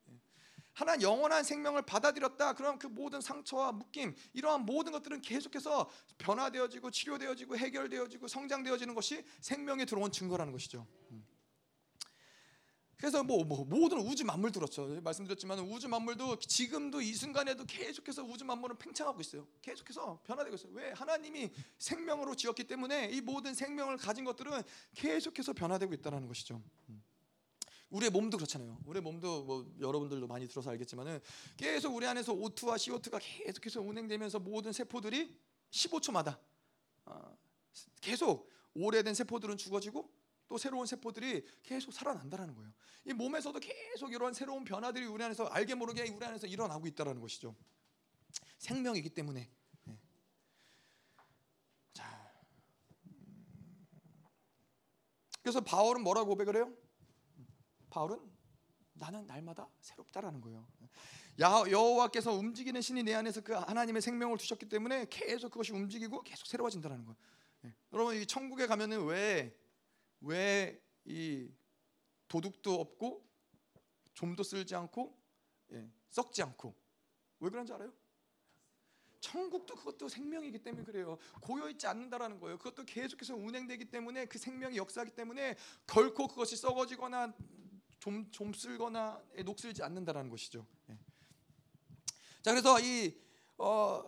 예. 하나님 영원한 생명을 받아들였다. 그럼 그 모든 상처와 묶임 이러한 모든 것들은 계속해서 변화되어지고 치료되어지고 해결되어지고 성장되어지는 것이 생명에 들어온 증거라는 것이죠. 음. 그래서 뭐, 뭐 모든 우주 만물 들었죠. 말씀드렸지만 우주 만물도 지금도 이 순간에도 계속해서 우주 만물은 팽창하고 있어요. 계속해서 변화되고 있어요. 왜? 하나님이 생명으로 지었기 때문에 이 모든 생명을 가진 것들은 계속해서 변화되고 있다는 것이죠. 음. 우리의 몸도 그렇잖아요. 우리의 몸도 뭐 여러분들도 많이 들어서 알겠지만은 계속 우리 안에서 O2와 CO2가 계속해서 운행되면서 모든 세포들이 15초마다 어, 계속 오래된 세포들은 죽어지고 또 새로운 세포들이 계속 살아난다는 거예요. 이 몸에서도 계속 이러한 새로운 변화들이 우리 안에서 알게 모르게 우리 안에서 일어나고 있다는 것이죠. 생명이기 때문에. 네. 자, 음. 그래서 바울은 뭐라고 고백을 해요? 바울은 나는 날마다 새롭다라는 거예요. 여호와께서 움직이는 신이 내 안에서 그 하나님의 생명을 두셨기 때문에 계속 그것이 움직이고 계속 새로워진다는 거예요. 예. 여러분 이 천국에 가면은 왜 왜 이 도둑도 없고 좀도 쓸지 않고 예, 썩지 않고 왜 그런지 알아요? 천국도 그것도 생명이기 때문에 그래요. 고여 있지 않는다라는 거예요. 그것도 계속해서 운행되기 때문에 그 생명이 역사하기 때문에 결코 그것이 썩어지거나 좀, 좀 쓸거나 녹슬지 않는다라는 것이죠. 예. 자 그래서 이 어,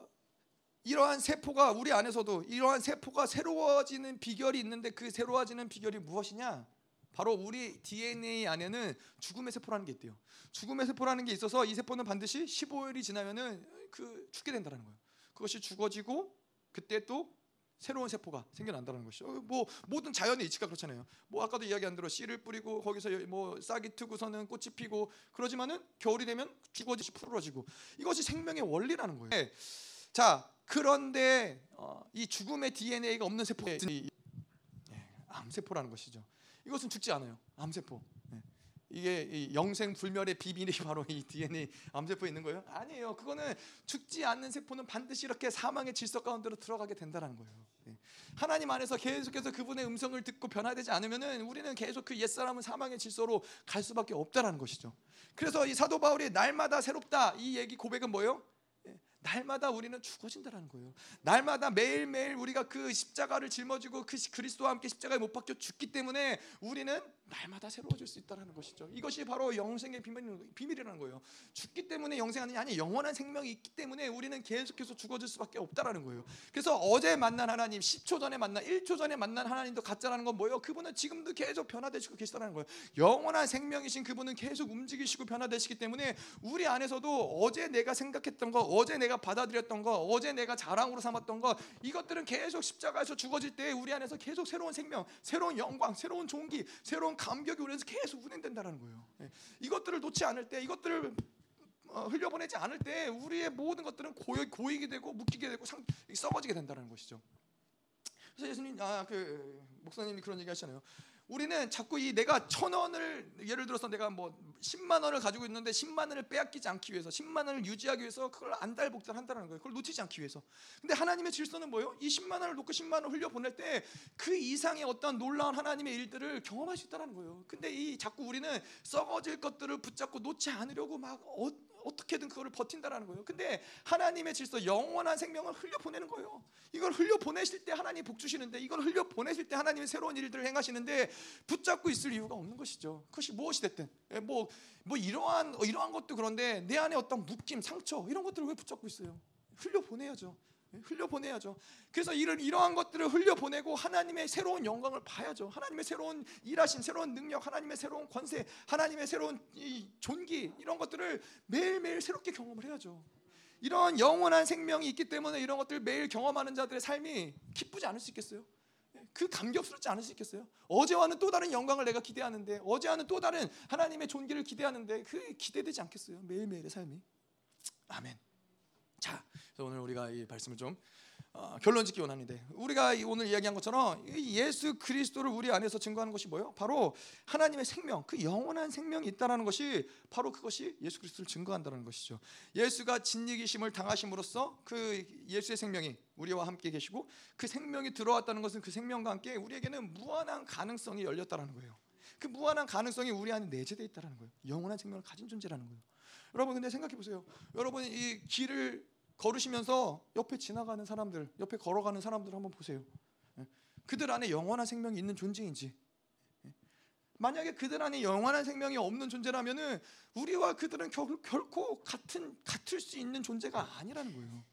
이러한 세포가 우리 안에서도 이러한 세포가 새로워지는 비결이 있는데 그 새로워지는 비결이 무엇이냐? 바로 우리 DNA 안에는 죽음의 세포라는 게 있대요. 죽음의 세포라는 게 있어서 이 세포는 반드시 15일이 지나면은 그 죽게 된다는 거예요. 그것이 죽어지고 그때 또 새로운 세포가 생겨난다는 것이죠. 어, 뭐 모든 자연의 이치가 그렇잖아요. 뭐 아까도 이야기한 대로 씨를 뿌리고 거기서 뭐 싹이 트고서는 꽃이 피고 그러지만은 겨울이 되면 죽어지시 푸르러지고 이것이 생명의 원리라는 거예요. 네. 자 그런데 어, 이 죽음의 DNA가 없는 세포, 예, 암세포라는 것이죠. 이것은 죽지 않아요. 암세포. 이게 영생 불멸의 비밀이 [laughs] 바로 이 DNA 암세포에 있는 거예요? 아니에요. 그거는 죽지 않는 세포는 반드시 이렇게 사망의 질서 가운데로 들어가게 된다는 거예요. 예. 하나님 안에서 계속해서 그분의 음성을 듣고 변화되지 않으면은 우리는 계속 그 옛사람은 사망의 질서로 갈 수밖에 없다라는 것이죠. 그래서 이 사도 바울이 날마다 새롭다 이 얘기 고백은 뭐예요? 날마다 우리는 죽어진다라는 거예요. 날마다 매일매일 우리가 그 십자가를 짊어지고 그 그리스도와 함께 십자가에 못 박혀 죽기 때문에 우리는 날마다 새로워질 수 있다라는 것이죠. 이것이 바로 영생의 비밀, 이라는 거예요. 죽기 때문에 영생하느냐 아니 영원한 생명이 있기 때문에 우리는 계속해서 죽어질 수밖에 없다라는 거예요. 그래서 어제 만난 하나님, 10초 전에 만난 1초 전에 만난 하나님도 가짜라는 건 뭐예요? 그분은 지금도 계속 변화되시고 계시다는 거예요. 영원한 생명이신 그분은 계속 움직이시고 변화되시기 때문에 우리 안에서도 어제 내가 생각했던 거, 어제 내가 받아들였던 거, 어제 내가 자랑으로 삼았던 거 이것들은 계속 십자가에서 죽어질 때 우리 안에서 계속 새로운 생명, 새로운 영광, 새로운 종기, 새로운 감격이 우리 안에서 계속 운행된다는 거예요. 예. 이것들을 놓지 않을 때 이것들을 어, 흘려보내지 않을 때 우리의 모든 것들은 고여, 고이게 되고 묶이게 되고 상, 썩어지게 된다는 것이죠. 그래서 예수님 아 그 목사님이 그런 얘기 하시잖아요. 우리는 자꾸 이 내가 천 원을 예를 들어서 내가 뭐 10만 원을 가지고 있는데 10만 원을 빼앗기지 않기 위해서 10만 원을 유지하기 위해서 그걸 안달복달 한다는 거예요. 그걸 놓치지 않기 위해서. 근데 하나님의 질서는 뭐예요? 이 10만 원을 놓고 10만 원 흘려 보낼 때 그 이상의 어떤 놀라운 하나님의 일들을 경험할 수 있다는 거예요. 근데 이 자꾸 우리는 썩어질 것들을 붙잡고 놓지 않으려고 막 어, 어떻게든 그거를 버틴다라는 거예요. 근데 하나님의 질서 영원한 생명을 흘려 보내는 거예요. 이걸 흘려 보내실 때 하나님 복 주시는데 이걸 흘려 보내실 때 하나님의 새로운 일들을 행하시는데 붙잡고 있을 이유가 없는 것이죠. 그것이 무엇이 됐든 뭐뭐 예, 뭐 이러한 이러한 것도 그런데 내 안에 어떤 묶임, 상처 이런 것들을 왜 붙잡고 있어요? 흘려 보내야죠. 흘려 보내야죠. 그래서 이런 이러한 것들을 흘려 보내고 하나님의 새로운 영광을 봐야죠. 하나님의 새로운 일하신 새로운 능력, 하나님의 새로운 권세, 하나님의 새로운 존귀 이런 것들을 매일매일 새롭게 경험을 해야죠. 이런 영원한 생명이 있기 때문에 이런 것들을 매일 경험하는 자들의 삶이 기쁘지 않을 수 있겠어요? 그 감격스럽지 않을 수 있겠어요? 어제와는 또 다른 영광을 내가 기대하는데 어제와는 또 다른 하나님의 존귀를 기대하는데 그 기대되지 않겠어요? 매일매일의 삶이. 아멘. 자, 그래서 오늘 우리가 이 말씀을 좀 어, 결론 짓기 원하는데 우리가 오늘 이야기한 것처럼 예수 그리스도를 우리 안에서 증거하는 것이 뭐예요? 바로 하나님의 생명, 그 영원한 생명이 있다라는 것이 바로 그것이 예수 그리스도를 증거한다는 것이죠. 예수가 진리기심을 당하심으로써 그 예수의 생명이 우리와 함께 계시고 그 생명이 들어왔다는 것은 그 생명과 함께 우리에게는 무한한 가능성이 열렸다라는 거예요. 그 무한한 가능성이 우리 안에 내재되어 있다는 거예요. 영원한 생명을 가진 존재라는 거예요. 여러분 근데 생각해 보세요. 여러분 이 길을 걸으시면서 옆에 지나가는 사람들, 옆에 걸어가는 사람들 한번 보세요. 예. 그들 안에 영원한 생명이 있는 존재인지. 예. 만약에 그들 안에 영원한 생명이 없는 존재라면은 우리와 그들은 결, 결코 같은 같을 수 있는 존재가 아니라는 거예요.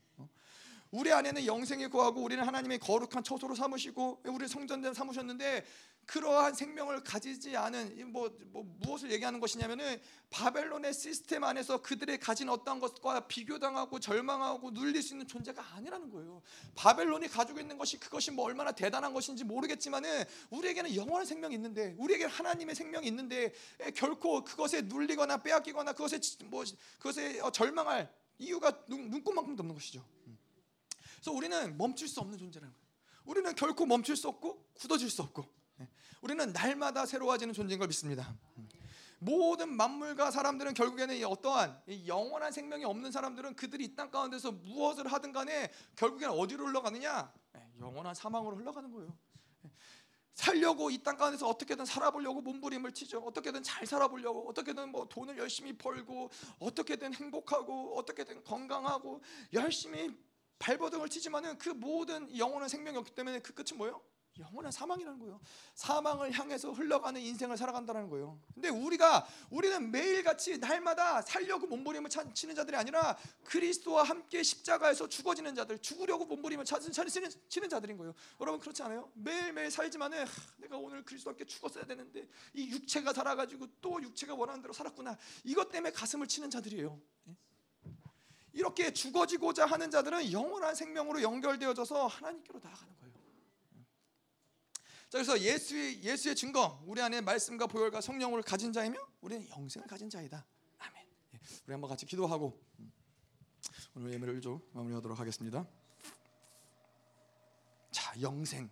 어. 우리 안에는 영생이 구하고 우리는 하나님의 거룩한 처소로 삼으시고 우리 성전대 삼으셨는데 그러한 생명을 가지지 않은 뭐, 뭐 무엇을 얘기하는 것이냐면은 바벨론의 시스템 안에서 그들의 가진 어떤 것과 비교당하고 절망하고 눌릴 수 있는 존재가 아니라는 거예요. 바벨론이 가지고 있는 것이 그것이 뭐 얼마나 대단한 것인지 모르겠지만은 우리에게는 영원한 생명이 있는데 우리에게 하나님의 생명이 있는데 결코 그것에 눌리거나 빼앗기거나 그것에 뭐 그것에 어, 절망할 이유가 눈, 눈꽃만큼도 없는 것이죠. 음. 그래서 우리는 멈출 수 없는 존재라는 거예요. 우리는 결코 멈출 수 없고 굳어질 수 없고 예. 우리는 날마다 새로워지는 존재인 걸 믿습니다. 모든 만물과 사람들은 결국에는 어떠한 영원한 생명이 없는 사람들은 그들이 이 땅 가운데서 무엇을 하든 간에 결국에는 어디로 흘러가느냐? 예, 영원한 사망으로 흘러가는 거예요. 예. 살려고 이 땅 가운데서 어떻게든 살아보려고 몸부림을 치죠. 어떻게든 잘 살아보려고, 어떻게든 뭐 돈을 열심히 벌고, 어떻게든 행복하고, 어떻게든 건강하고, 열심히 발버둥을 치지만은 그 모든 영원한 생명이 없기 때문에 그 끝은 뭐예요? 영원한 사망이라는 거예요. 사망을 향해서 흘러가는 인생을 살아간다는 거예요. 근데 우리가 우리는 매일같이 날마다 살려고 몸부림을 치는 자들이 아니라 그리스도와 함께 십자가에서 죽어지는 자들, 죽으려고 몸부림을 치는, 치는 자들인 거예요. 여러분 그렇지 않아요? 매일매일 살지만은 하, 내가 오늘 그리스도와 함께 죽었어야 되는데 이 육체가 살아가지고 또 육체가 원하는 대로 살았구나. 이것 때문에 가슴을 치는 자들이에요. 예? 이렇게 죽어지고자 하는 자들은 영원한 생명으로 연결되어져서 하나님께로 나아가는 거예요. 자, 그래서 예수의 예수의 증거, 우리 안에 말씀과 보혈과 성령을 가진 자이며 우리는 영생을 가진 자이다. 아멘. 예, 우리 한번 같이 기도하고 음, 오늘 예배를 좀 마무리하도록 하겠습니다. 자, 영생.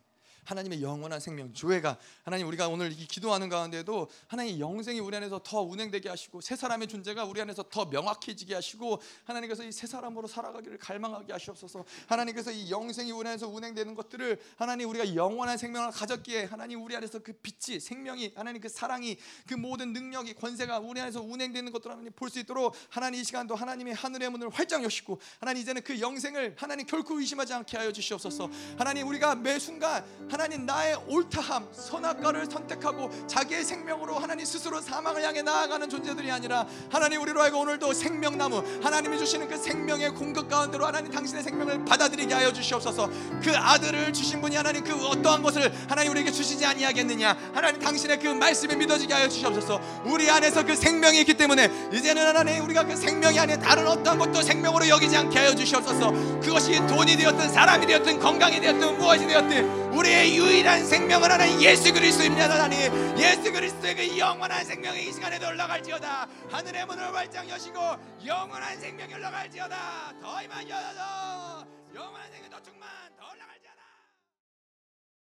하나님의 영원한 생명 조회가 하나님 우리가 오늘 이 기도하는 가운데도 하나님 영생이 우리 안에서 더 운행되게 하시고 새 사람의 존재가 우리 안에서 더 명확해지게 하시고 하나님께서 이새 사람으로 살아가기를 갈망하게 하시옵소서. 하나님께서 이 영생이 우리 안에서 운행되는 것들을 하나님 우리가 영원한 생명을 가졌기에 하나님 우리 안에서 그 빛이 생명이 하나님 그 사랑이 그 모든 능력이 권세가 우리 안에서 운행되는 것들을 하나님 볼 수 있도록 하나님 이 시간도 하나님의 하늘의 문을 활짝 여시고 하나님 이제는 그 영생을 하나님 결코 의심하지 않게 하여 주시옵소서. 하나님 우리가 매 순간 하나님 나의 옳다함 선악과를 선택하고 자기의 생명으로 하나님 스스로 사망을 향해 나아가는 존재들이 아니라 하나님 우리로 하여금 오늘도 생명나무 하나님이 주시는 그 생명의 공급 가운데로 하나님 당신의 생명을 받아들이게 하여 주시옵소서. 그 아들을 주신 분이 하나님 그 어떠한 것을 하나님 우리에게 주시지 아니하겠느냐? 하나님 당신의 그 말씀에 믿어지게 하여 주시옵소서. 우리 안에서 그 생명이 있기 때문에 이제는 하나님 우리가 그 생명이 아닌 다른 어떠한 것도 생명으로 여기지 않게 하여 주시옵소서. 그것이 돈이 되었든 사람이 되었든 건강이 되었든 무엇이 되었든 우리의 유일한 생명을 하는 예수 그리스도입니다 하나님 예수 그리스도의 그 영원한 생명이 이 시간에도 올라갈지어다. 하늘의 문을 활짝 여시고 영원한 생명이 올라갈지어다. 더 임하여서 영원한 생명 더 충만